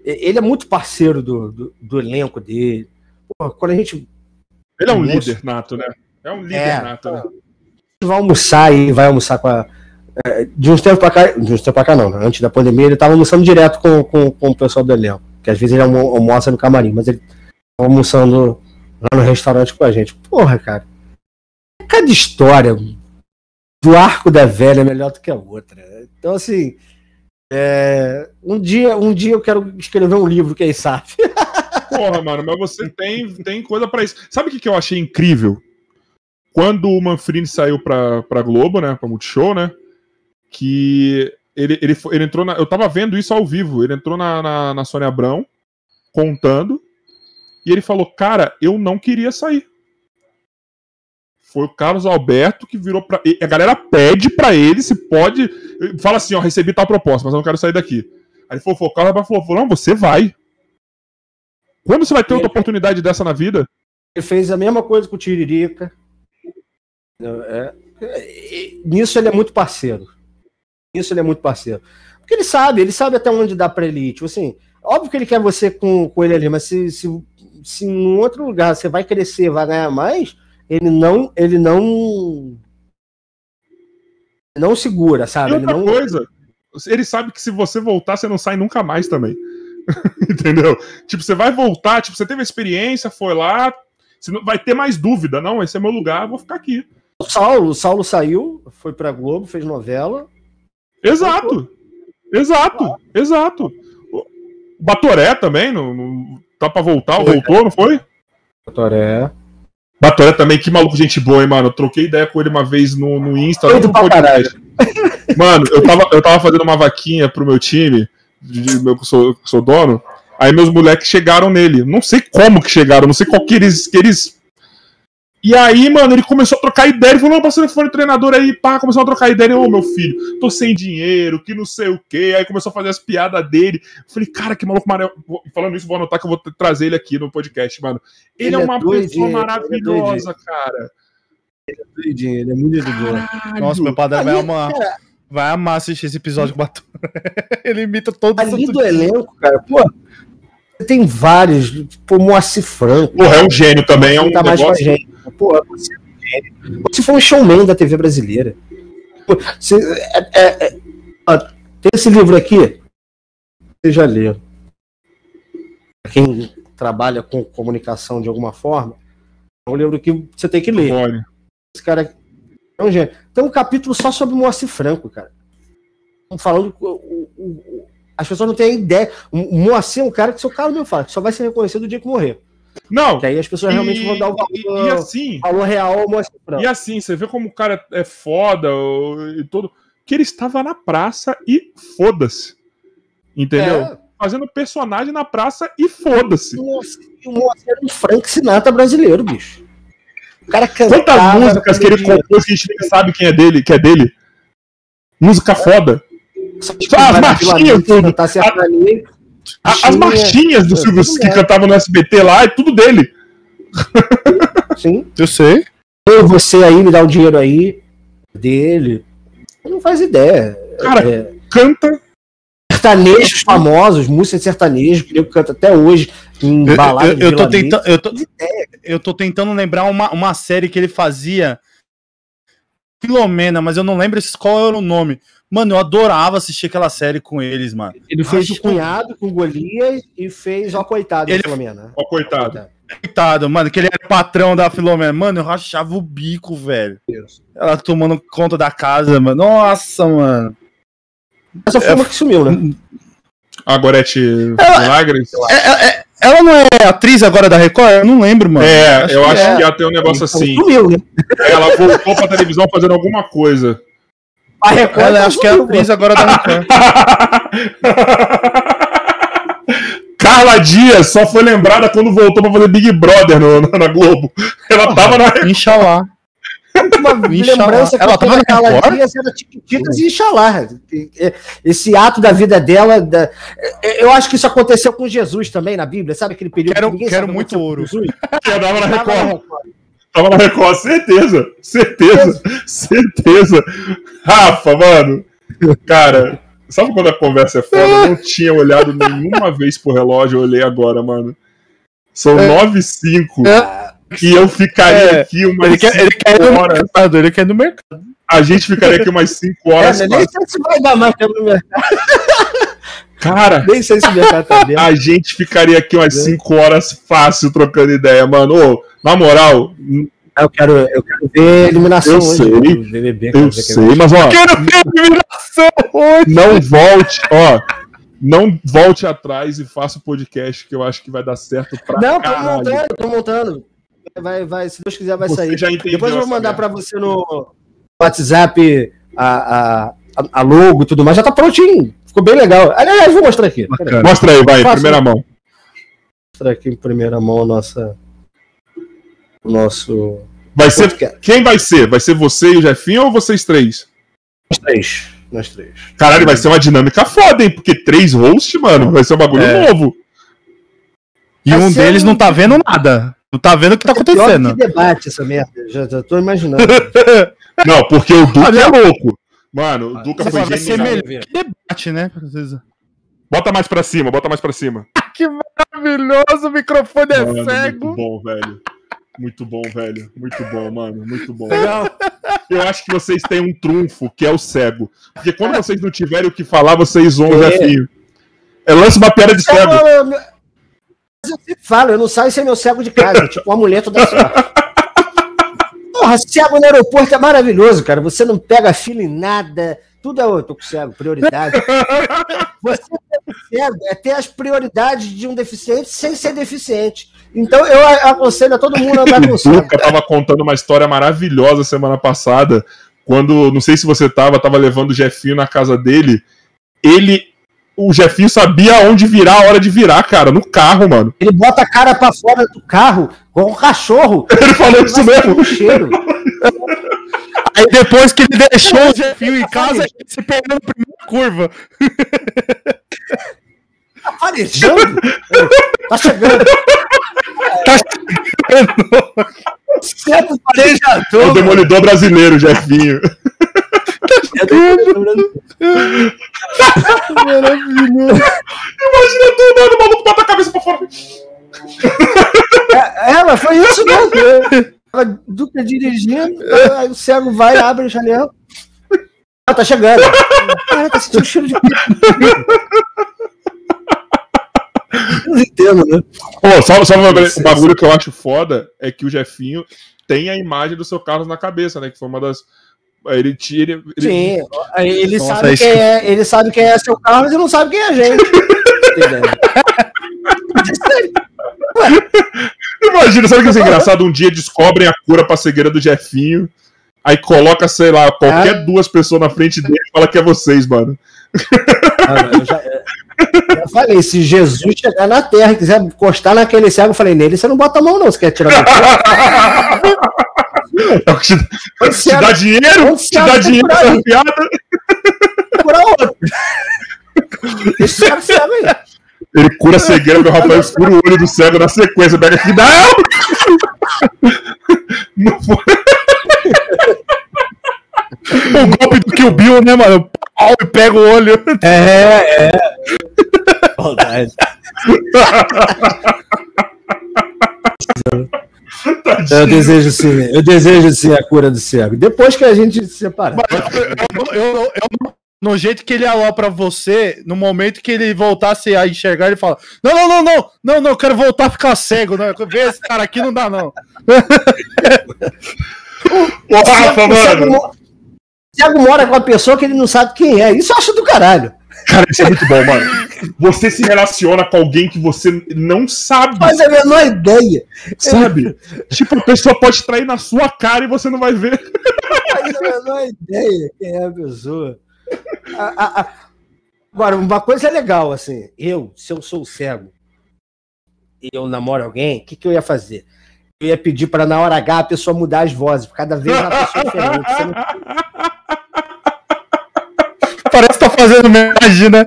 ele é muito parceiro do, do, do elenco dele. Pô, quando a gente Ele é um Nossa. líder nato, né? É um líder É. nato, né? vai almoçar e vai almoçar com a. De uns tempos pra cá, de uns tempos pra cá não, né? antes da pandemia, ele tava almoçando direto com, com, com o pessoal do elenco. Que às vezes ele almo- almoça no camarim, mas ele tava almoçando lá no restaurante com a gente. Porra, cara. Cada história do arco da velha é melhor do que a outra. Então, assim. é, um, dia, um dia eu quero escrever um livro, quem sabe? Porra, mano, mas você tem, tem coisa pra isso. Sabe o que, que eu achei incrível? Quando o Manfrini saiu pra, pra Globo, né? Pra Multishow, né? Que ele, ele, ele entrou na. Eu tava vendo isso ao vivo. Ele entrou na, na, na Sônia Abrão, contando. E ele falou: Cara, eu não queria sair. Foi o Carlos Alberto que virou pra. A galera pede pra ele se pode. Fala assim: ó, recebi tal proposta, mas eu não quero sair daqui. Aí ele falou: o Carlos Alberto falou: não, você vai. Quando você vai ter outra oportunidade dessa na vida? Ele fez a mesma coisa com o Tiririca. É, é, nisso ele é muito parceiro. Nisso ele é muito parceiro. Porque ele sabe, ele sabe até onde dá pra ele ir. Tipo assim, óbvio que ele quer você com, com ele ali, mas se, se, se em outro lugar você vai crescer, vai ganhar mais, ele não. Ele não. Não segura, sabe? E outra ele não... coisa, ele sabe que se você voltar, você não sai nunca mais também. Entendeu? Tipo, você vai voltar, tipo, você teve a experiência, foi lá, você não vai ter mais dúvida, não, esse é meu lugar, vou ficar aqui. O Saulo, o Saulo saiu, foi pra Globo, fez novela. Exato. Exato, exato. O Batoré também, não, não tá pra voltar, foi, voltou, não foi? Batoré. Batoré também, que maluco, gente boa, hein, mano. Eu troquei ideia com ele uma vez no, no Insta. No mano, eu tava, eu tava fazendo uma vaquinha pro meu time de, de meu, que sou, sou dono, aí meus moleques chegaram nele. Não sei como que chegaram, não sei qual que eles, que eles e aí, mano, ele começou a trocar ideia. Ele falou: não, passando foi treinador aí, pá, começou a trocar ideia. Ô, oh, meu filho, tô sem dinheiro, que não sei o quê. Aí começou a fazer as piadas dele. Eu falei, cara, que maluco maravilhoso. Falando isso, vou anotar que eu vou trazer ele aqui no podcast, mano. Ele, ele é uma é pessoa é maravilhosa, é cara. Ele é doidinho, ele é muito boa. Nossa, meu padre vai amar. Cara vai amar assistir esse episódio com o Ele imita todos Ali do elenco, cara, pô. Tem vários, tipo, Moacir Franco. Porra, é um gênio também, é um tá negócio... mais gênio. Você é um. Você foi um showman da TV brasileira. Você, é, é, é, ó, tem esse livro aqui, você já leu. Quem trabalha com comunicação de alguma forma, é um livro que você tem que ler. Olha. Esse cara é um gênio. Tem um capítulo só sobre o Moacir Franco, cara. Falando. O, o, o, as pessoas não têm ideia. O Moacir é um cara que seu cara meu fala, que só vai ser reconhecido o dia que morrer. Não. Que aí as pessoas e, realmente vão dar o valor, e assim, valor real ao Moacir. E assim, você vê como o cara é foda e todo. Que ele estava na praça e foda-se. Entendeu? É. Fazendo personagem na praça e foda-se. O Moacir era um Frank Sinatra brasileiro, bicho. O cara cantava, Quantas músicas que ele compôs que a gente nem sabe quem é dele, que é dele? Música foda. as marchinhas, tudo. Tá a, as marchinhas do Silvio que cantava no SBT lá, é tudo dele. Sim. Eu sei. Eu, você aí, me dá o dinheiro aí dele. Não faz ideia. Cara, é... canta sertanejos famosos, música sertanejo, que eu canto até hoje em balada eu, eu, eu tô tentando, eu, tô, eu tô tentando lembrar uma, uma série que ele fazia Filomena, mas eu não lembro qual era o nome. Mano, eu adorava assistir aquela série com eles, mano. Ele fez Acho... o cunhado com Golias e fez o coitado ele... da Filomena. Ó, coitado. Coitado, mano, que ele era patrão da Filomena. Mano, eu rachava o bico, velho. Deus. Ela tomando conta da casa, mano. Nossa, mano. Essa foi uma que sumiu, né? A Gorete Milagres? É, é, é, ela não é atriz agora da Record? Eu não lembro, mano. É, acho eu que acho é. que ela tem um negócio então, assim. Sumiu, né? Ela voltou pra televisão fazendo alguma coisa. A Record ela, acho que é atriz agora da Record. Carla Dias só foi lembrada quando voltou pra fazer Big Brother no, na Globo. Ela tava na Record. Inxalá uma lembrança que ela tava naquela dia era Tiquititas e Inxalá. Esse ato da vida dela. Da... Eu acho que isso aconteceu com Jesus também na Bíblia, sabe? Aquele período quero, que quero muito ouro. Eu dava na Record. Tava na Record, certeza, certeza, certeza. Rafa, mano, cara, sabe quando a conversa é foda? Eu não tinha olhado nenhuma vez pro relógio, eu olhei agora, mano. São é. 9 e 5. É. E eu ficaria é, aqui umas ele quer, ele quer horas. No mercado, ele quer ir no mercado. A gente ficaria aqui umas 5 horas. É, nem sei se vai dar mais no mercado. Cara, nem sei se o mercado tá dentro. A gente ficaria aqui umas 5 horas fácil trocando ideia, mano. Ô, na moral. Eu quero, eu quero ver eliminação eu hoje. Sei, BBB, eu sei, mas ó. Eu quero ver eliminação hoje. Não volte, ó não volte atrás e faça o podcast que eu acho que vai dar certo pra Não, tô montando, tô montando. Vai, vai, se Deus quiser, vai você sair. Depois eu vou mandar para você no WhatsApp a, a, a logo e tudo mais. Já tá prontinho. Ficou bem legal. Aliás, vou mostrar aqui. Mostra aí, vai, primeira mão. Vou mostrar aqui em primeira mão a nossa. O nosso. Vai ser. Quem vai ser? Vai ser você e o Jefinho ou vocês três? Nós três. Nós três. Caralho, vai ser uma dinâmica foda, hein? Porque três hosts, mano, vai ser um bagulho é. novo. E vai um deles um... não tá vendo nada. Não tá vendo o que tá acontecendo. Que debate essa merda. Já, já tô imaginando. não, porque o Duca é louco. Mano, o Duca foi genial. Que debate, né? Bota mais pra cima, bota mais pra cima. que maravilhoso, o microfone é mano, cego. Muito bom, velho. Muito bom, velho. Muito bom, mano. Muito bom. Legal. Eu acho que vocês têm um trunfo, que é o cego. Porque quando vocês não tiverem o que falar, vocês vão, é. Jefinho. É lance uma piada de cego. Eu, eu sempre falo, eu não saio sem meu cego de casa, tipo um amuleto da sorte. Porra, cego no aeroporto é maravilhoso, cara. Você não pega fila em nada. Tudo é, eu tô com cego, prioridade. Você cego é ter as prioridades de um deficiente sem ser deficiente. Então eu aconselho a todo mundo a andar com. O tava contando uma história maravilhosa semana passada, quando, não sei se você tava, tava levando o Jefinho na casa dele. Ele o Jefinho sabia onde virar a hora de virar, cara, no carro, mano. Ele bota a cara para fora do carro, com um cachorro. Ele falou ele isso mesmo. Cheiro. Aí depois que ele deixou o Jefinho em casa, ele se perdeu na primeira curva. Tá farejando? tá chegando. Tá chegando. Certo farejador. O demolidor brasileiro, Jefinho. Maravilhoso. Imagina tu andando, o maluco bota a cabeça pra fora. É, é mas foi isso mesmo. A Duca dirigindo, aí o cego vai, abre a janela. Ah, tá chegando. Ah, tá sentindo cheiro de Eu não entendo, né? Só, só um bagulho que eu acho foda é que o Jefinho tem a imagem do seu Carlos na cabeça, né? Que foi uma das ele tira. Ele... Sim, ele Nossa, sabe, quem é, ele sabe quem é seu Carlos e não sabe quem é a gente. Imagina, sabe o que é engraçado? Um dia descobrem a cura pra cegueira do Jefinho, aí coloca, sei lá, qualquer ah. duas pessoas na frente dele e fala que é vocês, mano. Ah, eu, já, falei, se Jesus chegar na terra e quiser encostar naquele cego, eu falei, nele você não bota a mão, não, você quer tirar É te, te dá dinheiro, te dá dinheiro essa piada. Cura outro. Cara cego aí. Ele cura a cegueira, o Rafael fura o olho do cego na sequência. Pega aqui, não! Não foi. O golpe do Kill Bill, né, mano? Pau e pega o olho. É, é. Saudade. Eu desejo sim, eu desejo sim a cura do cego. Depois que a gente se separar. Eu, eu, eu, no jeito que ele alopra você, no momento que ele voltasse a enxergar, ele fala: Não, não, não, não, não, não, eu quero voltar a ficar cego. Não. Ver esse cara aqui não dá, não. Ô, Rafa, mano. Thiago mora com uma pessoa que ele não sabe quem é. Isso eu acho do caralho. Cara, isso é muito bom, mano. Você se relaciona com alguém que você não sabe. Faz a menor ideia. Sabe? tipo, a pessoa pode trair na sua cara e você não vai ver. Faz a menor ideia quem é a pessoa. Agora, uma coisa é legal, assim. Eu, se eu sou cego e eu namoro alguém, o que, que eu ia fazer? Eu ia pedir para na hora H a pessoa mudar as vozes, cada vez uma pessoa diferente. Você não... Parece que tá fazendo homenagem, né?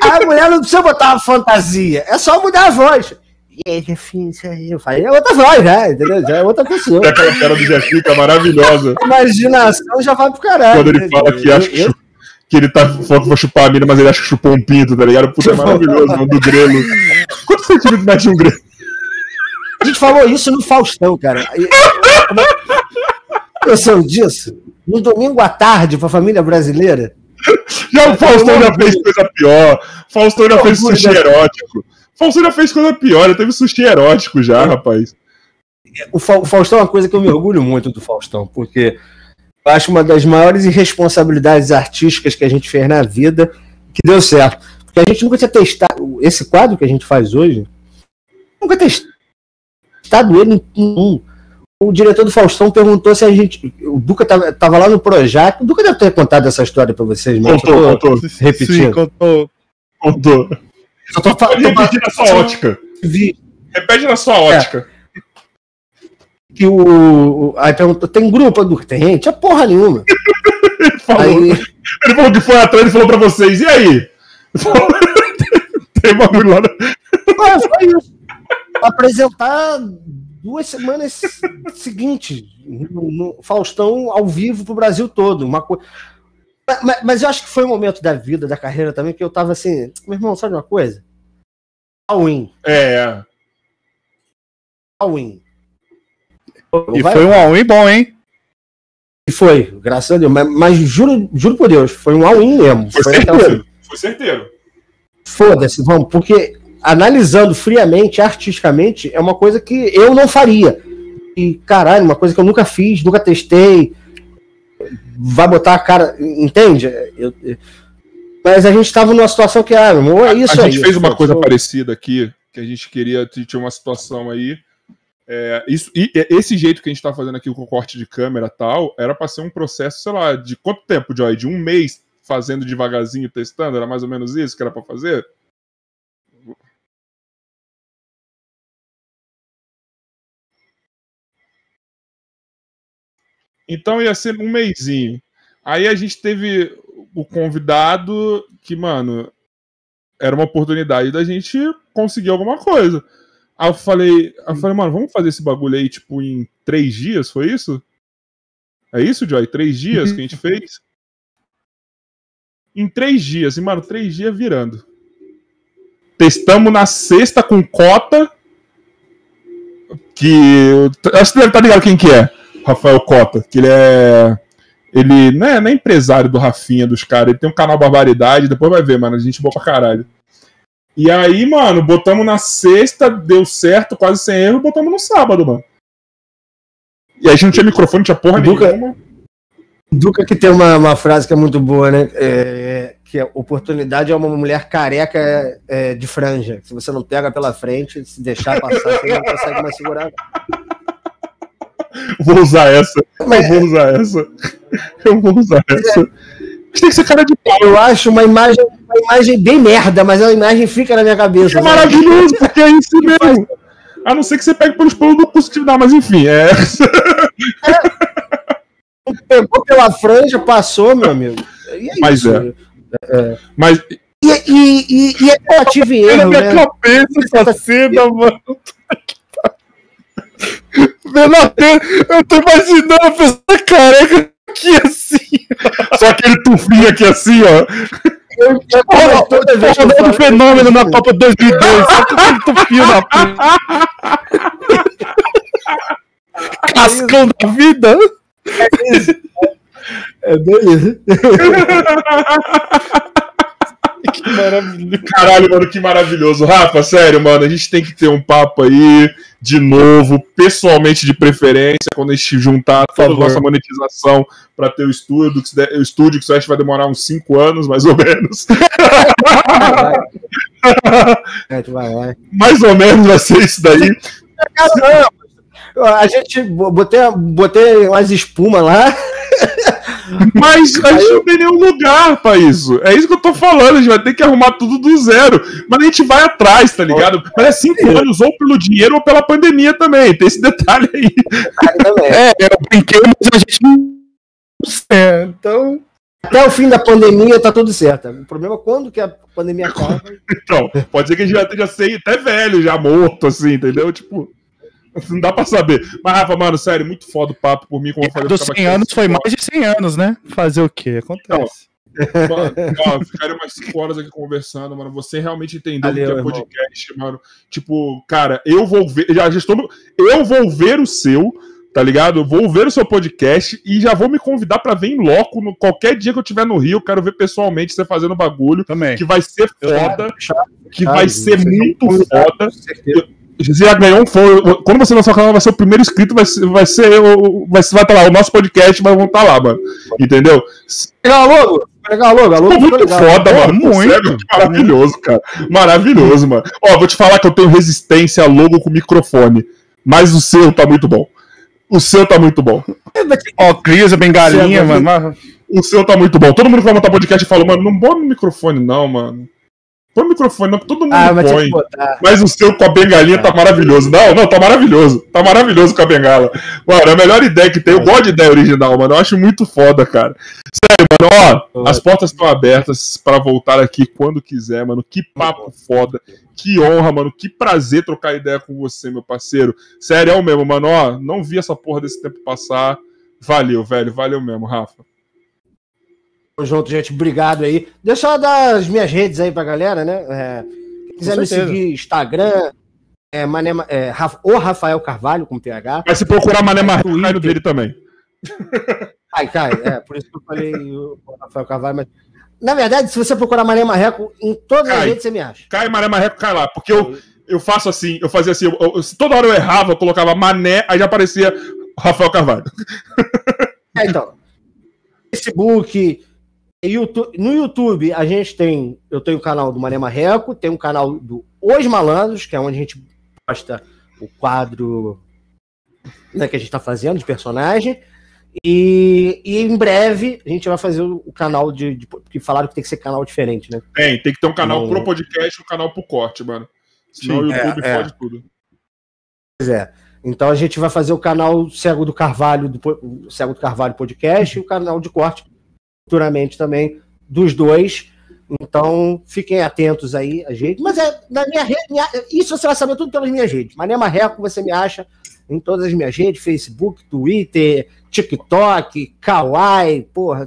a mulher não precisa botar uma fantasia, é só mudar a voz. E aí, Jefinho, isso aí. Eu falei, é outra voz, já, entendeu? Já é outra pessoa. É aquela cara do Jefinho que é maravilhosa. A imaginação já vai pro caralho. Quando ele fala que acha que, que ele tá falando que vai chupar a mina, mas ele acha que chupou um pinto, tá ligado? Puta, é maravilhoso, mano, do grelo. Quanto centímetros mete um grelo? A gente falou isso no Faustão, cara. Noção disso? No domingo à tarde para a família brasileira. Já o Faustão já fez coisa pior. Faustão já fez sushi erótico. Faustão já fez coisa pior, já teve sushi erótico já, é. rapaz. O Faustão é uma coisa que eu me orgulho muito do Faustão, porque eu acho uma das maiores irresponsabilidades artísticas que a gente fez na vida que deu certo. Porque a gente nunca tinha testado. Esse quadro que a gente faz hoje, nunca testado ele em um o diretor do Faustão perguntou se a gente. O Duca tava, tava lá no Projac. O Duca deve ter contado essa história para vocês, mas contou, contou. repetindo. Sim, contou. Contou. Só tô, tô, Repete na sua ótica. Vi. Repete na sua ótica. que o. Aí perguntou, tem grupo do Tem, tinha porra nenhuma. ele, falou, aí... ele falou que foi atrás e falou pra vocês, e aí? tem bagulho lá. Ah, foi isso. Apresentar duas semanas seguintes no, no, Faustão ao vivo pro Brasil todo. Uma coisa. Mas, mas, eu acho que foi um momento da vida, da carreira também, que eu tava assim, meu irmão, sabe uma coisa? All-in. É. All-in. E foi um all-in bom, hein? E foi, graças a Deus. Mas, mas, juro, juro por Deus, foi um all-in mesmo. Foi, foi certeiro. Foi certeiro. Foda-se, vamos, porque analisando friamente, artisticamente, é uma coisa que eu não faria. E, caralho, uma coisa que eu nunca fiz, nunca testei. Vai botar a cara. Entende? Eu, eu, mas a gente estava numa situação que, ah, meu é isso aí. A gente fez uma coisa parecida aqui, que a gente queria, tinha uma situação aí é, isso, e esse jeito que a gente está fazendo aqui com o corte de câmera tal, era para ser um processo, sei lá, de quanto tempo, Joy? De um mês fazendo devagarzinho, testando? Era mais ou menos isso que era para fazer? Então ia ser um mêsinho. Aí a gente teve o convidado que, mano, era uma oportunidade da gente conseguir alguma coisa. Aí eu falei, eu falei, mano, vamos fazer esse bagulho aí, tipo, em três dias, foi isso? É isso, Joy? Três dias que a gente fez? Em três dias, e, mano, três dias virando. Testamos na sexta com cota. Que. Acho que deve estar tá ligado quem que é. Rafael Cota. Que ele é. Ele não é, não é empresário do Rafinha, dos caras. Ele tem um canal Barbaridade. Depois vai ver, mano. A gente boa pra caralho. E aí, mano, botamos na sexta, deu certo, quase sem erro, botamos no sábado, mano. E aí a gente não tinha microfone, não tinha porra Duca, nenhuma. Duca que tem uma, uma frase que é muito boa, né? É, que é oportunidade é uma mulher careca é, de franja. Se você não pega pela frente, se deixar passar, você não consegue mais segurar. Vou usar essa. Mas, eu vou usar essa. Eu vou usar essa. Mas tem que ser cara de pau. Eu acho uma imagem uma imagem bem merda, mas a imagem fica na minha cabeça. É né? maravilhoso, porque é isso mesmo. A não ser que você pegue pelos pulos do positivo, não, mas enfim, é. é. Pegou pela franja, passou, meu amigo. É mas é. é. Mas. E, e, e, e é tentativa e erro. Na minha né? cabeça essa cena, eu tô imaginando a pessoa careca aqui assim. Só aquele tufinho aqui assim, ó. Eu, eu, toda vez que eu fenômeno na Copa 2002, só que eu tufio na Cascão da vida. É isso. É beleza. que maravilhoso. Caralho, mano, que maravilhoso. Rafa, sério, mano, a gente tem que ter um papo aí de novo, pessoalmente de preferência, quando a gente juntar toda a nossa monetização para ter o estúdio, que o estúdio que acho que vai demorar uns 5 anos, mais ou menos. É, vai, vai. Mais ou menos vai ser isso daí. Caramba, a gente botei, botei umas espumas lá. Mas a gente não tem nenhum lugar pra isso. É isso que eu tô falando. A gente vai ter que arrumar tudo do zero. Mas a gente vai atrás, tá ligado? Mas é cinco anos ou pelo dinheiro ou pela pandemia também. Tem esse detalhe aí. É, eu brinquei, mas a gente não. É, então. Até o fim da pandemia tá tudo certo. O problema é quando que a pandemia acaba. Então, pode ser que a gente já esteja até velho, já morto, assim, entendeu? Tipo. Não dá pra saber. Mas, Rafa, mano, sério, muito foda o papo por mim. Como eu falei, dos 100 anos foi mais de 100 anos, né? Fazer o quê? Acontece. Não, mano, ficaria umas 5 horas aqui conversando, mano. Você realmente entendeu Valeu, o que é podcast, irmão. mano. Tipo, cara, eu vou ver. Já, já estou, eu vou ver o seu, tá ligado? Eu vou ver o seu podcast e já vou me convidar para ver em loco no qualquer dia que eu estiver no Rio. Eu quero ver pessoalmente você fazendo bagulho. Também. Que vai ser foda. Que vai ser muito foda. Você já ganhou um fã. Quando você lançar o canal, vai ser o primeiro inscrito, vai ser, vai ser o. Vai, vai estar lá, o nosso podcast, mas vão estar lá, mano. Entendeu? Legal logo! Legal logo, alô, muito legal. foda, mano. Muito. Sério, maravilhoso, cara. Maravilhoso, mano. Ó, vou te falar que eu tenho resistência a logo com microfone. Mas o seu tá muito bom. O seu tá muito bom. Ó, Cris, a bengalinha, mano. O seu tá muito bom. Todo mundo que vai montar podcast fala, mano, não bota no microfone, não, mano. Põe o microfone, não, todo mundo Ah, põe. Mas o seu com a bengalinha tá maravilhoso. Não, não, tá maravilhoso. Tá maravilhoso com a bengala. Mano, é a melhor ideia que tem. Eu gosto de ideia original, mano. Eu acho muito foda, cara. Sério, mano, ó, as portas estão abertas pra voltar aqui quando quiser, mano. Que papo foda. Que honra, mano. Que prazer trocar ideia com você, meu parceiro. Sério, é o mesmo, mano. Ó, não vi essa porra desse tempo passar. Valeu, velho. Valeu mesmo, Rafa. Tamo junto, gente. Obrigado aí. Deixa eu dar as minhas redes aí pra galera, né? É, quem quiser me seguir, Instagram, é, Mané, é, o Rafael Carvalho com TH. Mas se procurar Mané Marreco, cai no dele também. Ai, cai, é, por isso que eu falei o Rafael Carvalho, mas. Na verdade, se você procurar Mané Marreco, em todas as Cai. redes você me acha. Cai Mané Marreco, cai lá. Porque eu, eu faço assim, eu fazia assim, eu- eu- toda hora eu errava, eu colocava Mané, aí já aparecia Rafael Carvalho. É, então. Facebook, YouTube, no YouTube a gente tem, eu tenho o canal do Mané Marreco, tem um canal do Os Malandros, que é onde a gente posta o quadro né, que a gente está fazendo de personagem. E, e em breve a gente vai fazer o, canal de, de. Porque falaram que tem que ser canal diferente, né? Tem, tem que ter um canal pro podcast e um canal pro corte, mano. Senão Sim, o YouTube é, é. fode tudo. Pois é. Então a gente vai fazer o canal Cego do Carvalho, do, Cego do Carvalho Podcast e o canal de corte futuramente também dos dois. Então fiquem atentos aí a gente. Mas é na minha rede, minha- isso você vai saber tudo pelas minhas redes. Mané Marreco você me acha em todas as minhas redes, Facebook, Twitter, TikTok, Kawaii, porra.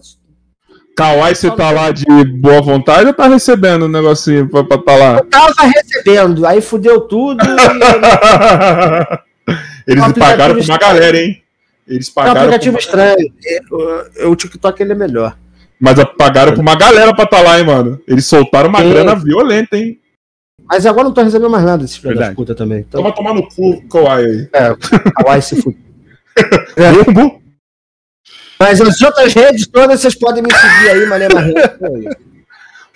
Kawaii, você tá lá de boa vontade ou tá recebendo um negocinho pra, pra tá lá? Eu tava recebendo, aí fudeu tudo. e- Eles Um aplicativo pagaram pra uma galera, hein? Eles É um pagaram. aplicativo estranho. É, O, o TikTok ele é melhor. Mas pagaram pra uma galera pra tá lá, hein, mano? Eles soltaram uma Sim. grana violenta, hein? Mas agora não tô recebendo mais nada desses filhos da puta também. Então, Toma tomar no cu, Kawaii aí. é, Kawaii se fude. Bumbo? Mas as outras redes todas vocês podem me seguir aí, Mané Marreco.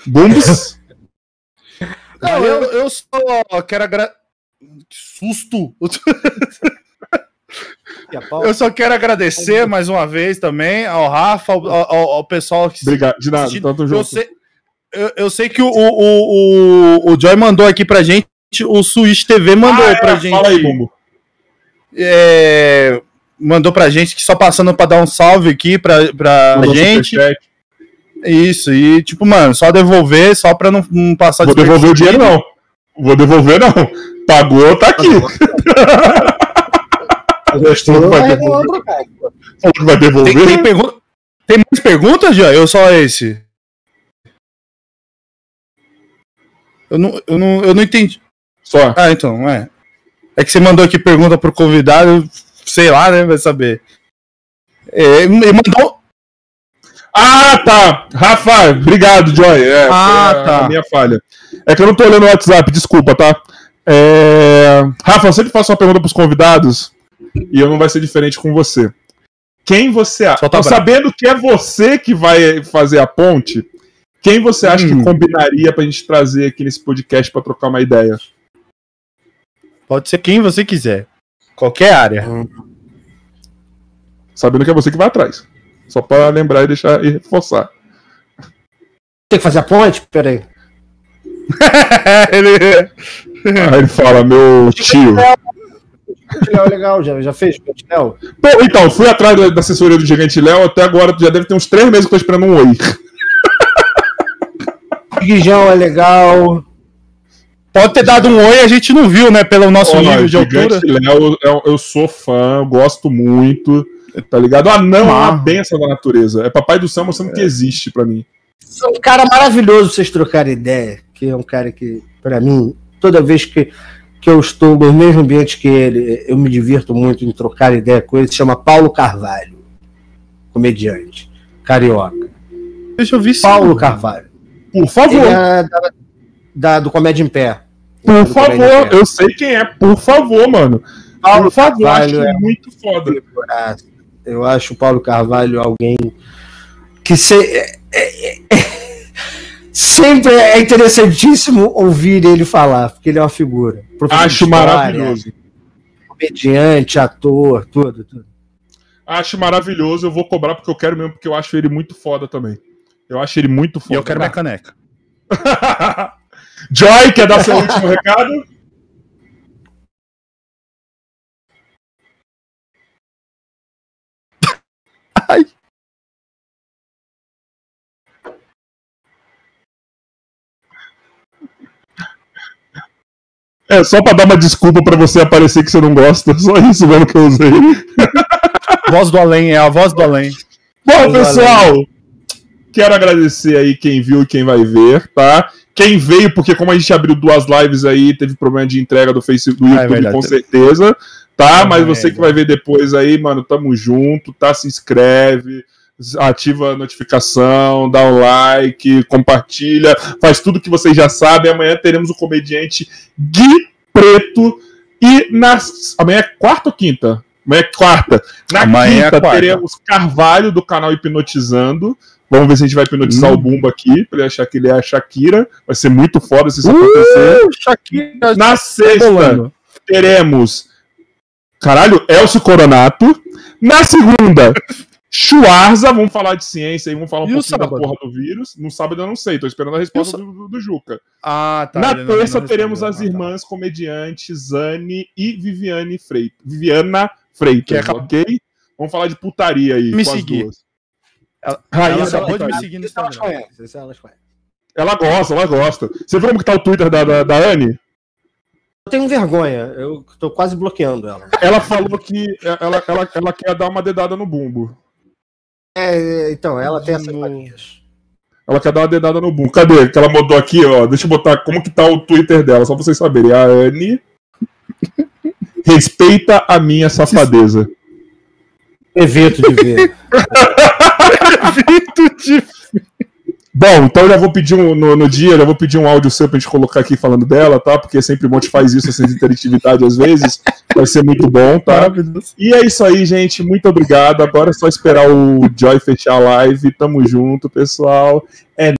Bumbos? Não, eu, eu só quero agra... Que susto! Eu só quero agradecer mais uma vez também ao Rafa, ao, ao- ao pessoal que Obrigado. De nada, tanto eu junto. sei, eu, eu sei que o, o, o, o Joy mandou aqui pra gente, o Switch TV mandou Ah, é, pra gente. Fala aí, Bumbo. é, mandou pra gente que só passando pra dar um salve aqui pra, pra Mandou gente. Isso, e tipo, mano, só devolver, só pra não, não passar Vou devolver o dinheiro, não. Vou devolver, não. Pagou, tá aqui. Falou que vai devolver. Tem, tem, pergun- tem mais perguntas, Joy? Ou só esse? Eu não, eu, não, eu não entendi. Só. Ah, então, é. É que você mandou aqui pergunta pro convidado, sei lá, né? Vai saber. É, ele mandou. Ah, tá. Rafa, obrigado, Joy. É, Ah, a, tá. a minha falha. É que eu não tô olhando o WhatsApp, desculpa, tá? É... Rafa, eu sempre faço uma pergunta pros convidados e eu não vai ser diferente com você. Quem você acha? Braba. sabendo que é você que vai fazer a ponte. Quem você acha Hum. que combinaria pra gente trazer aqui nesse podcast pra trocar uma ideia? Pode ser quem você quiser. Qualquer área. Sabendo que é você que vai atrás. Só pra lembrar e deixar e reforçar. Tem que fazer a ponte? Pera aí. Ele- Aí ele fala, meu tio. Léo, legal, já, já fez? Léo? Pô, então, fui atrás da da assessoria do Gigante Léo, até agora já deve ter uns três meses que eu tô esperando um oi. Guijão é legal. Pode ter dado um oi, a gente não viu, né? Pelo nosso Ó, nível de altura. Gigante Léo, eu, eu sou fã, eu gosto muito, tá ligado? Ah, não, é uma Ah. benção da natureza. É papai do céu mostrando que existe pra mim. É um cara maravilhoso pra vocês trocarem ideia. Que é um cara que, pra mim, toda vez que, que eu estou no mesmo ambiente que ele, eu me divirto muito em trocar ideia com ele. Se chama Paulo Carvalho, comediante, carioca. Deixa eu ver se. Paulo Carvalho. Por favor, é da, da- do Comédia em Pé. por favor, eu sei quem é, por favor, mano. Paulo Por favor, Carvalho acho é muito foda. Eu acho o Paulo Carvalho alguém que se- é- é- é- sempre é interessantíssimo ouvir ele falar, porque ele é uma figura. Acho maravilhoso. Comediante, ator, tudo, tudo. Acho maravilhoso, eu vou cobrar porque eu quero mesmo, porque eu acho ele muito foda também. Eu acho ele muito E foda. eu quero minha caneca. Joy, quer dar seu último recado? É só pra dar uma desculpa pra você aparecer que você não gosta. Só isso mesmo que eu usei. voz do além, é a voz do além. Bom, pessoal, quero agradecer aí quem viu e quem vai ver, tá? Quem veio, porque como a gente abriu duas lives aí, teve problema de entrega do Facebook, do Ah, é YouTube, verdade. com certeza, tá? Ah, Mas você é, que vai ver depois aí, mano, tamo junto, tá? Se inscreve, ativa a notificação, dá um like, compartilha, faz tudo que vocês já sabem. Amanhã teremos o comediante Gui Preto e nas... amanhã é quarta ou quinta? Amanhã é quarta. Na Amanhã é quinta quarta. teremos Carvalho do canal Hipnotizando. Vamos ver se a gente vai hipnotizar Hum. o Bumba aqui, pra ele achar que ele é a Shakira. Vai ser muito foda se isso acontecer. Uh, Shakira Na sexta, bolando. teremos. Caralho, Elcio Coronato. Na segunda, Schwarza. Vamos falar de ciência aí, vamos falar um E pouquinho da porra do vírus. No sábado eu não sei, tô esperando a resposta E do, do- do Juca. Ah, tá. Na terça não teremos as Ah, tá. irmãs comediantes Zane e Viviane Freitas. Viviana Freitas, é- ok? Vamos falar de putaria aí. Me com as seguir. duas. Ela, Rainha ela da acabou de me seguir no Instagram. Ela gosta, ela gosta. Você viu como que tá o Twitter da, da, da Anne? Eu tenho vergonha, eu tô quase bloqueando ela. Ela falou que ela, ela, ela quer dar uma dedada no bumbo. É, então, ela tem essas manias. Ela quer dar uma dedada no bumbo. Cadê? Que ela mandou aqui, ó. Deixa eu botar como que tá o Twitter dela, só pra vocês saberem. A Anne respeita a minha safadeza. Evento de ver. Evito de Bom, então eu já vou pedir um, no, no dia, já vou pedir um áudio seu pra gente colocar aqui falando dela, tá? Porque sempre o Monte faz isso, essa interatividade às vezes. Vai ser muito bom, tá? E é isso aí, gente. Muito obrigado. Agora é só esperar o Joy fechar a live. Tamo junto, pessoal. É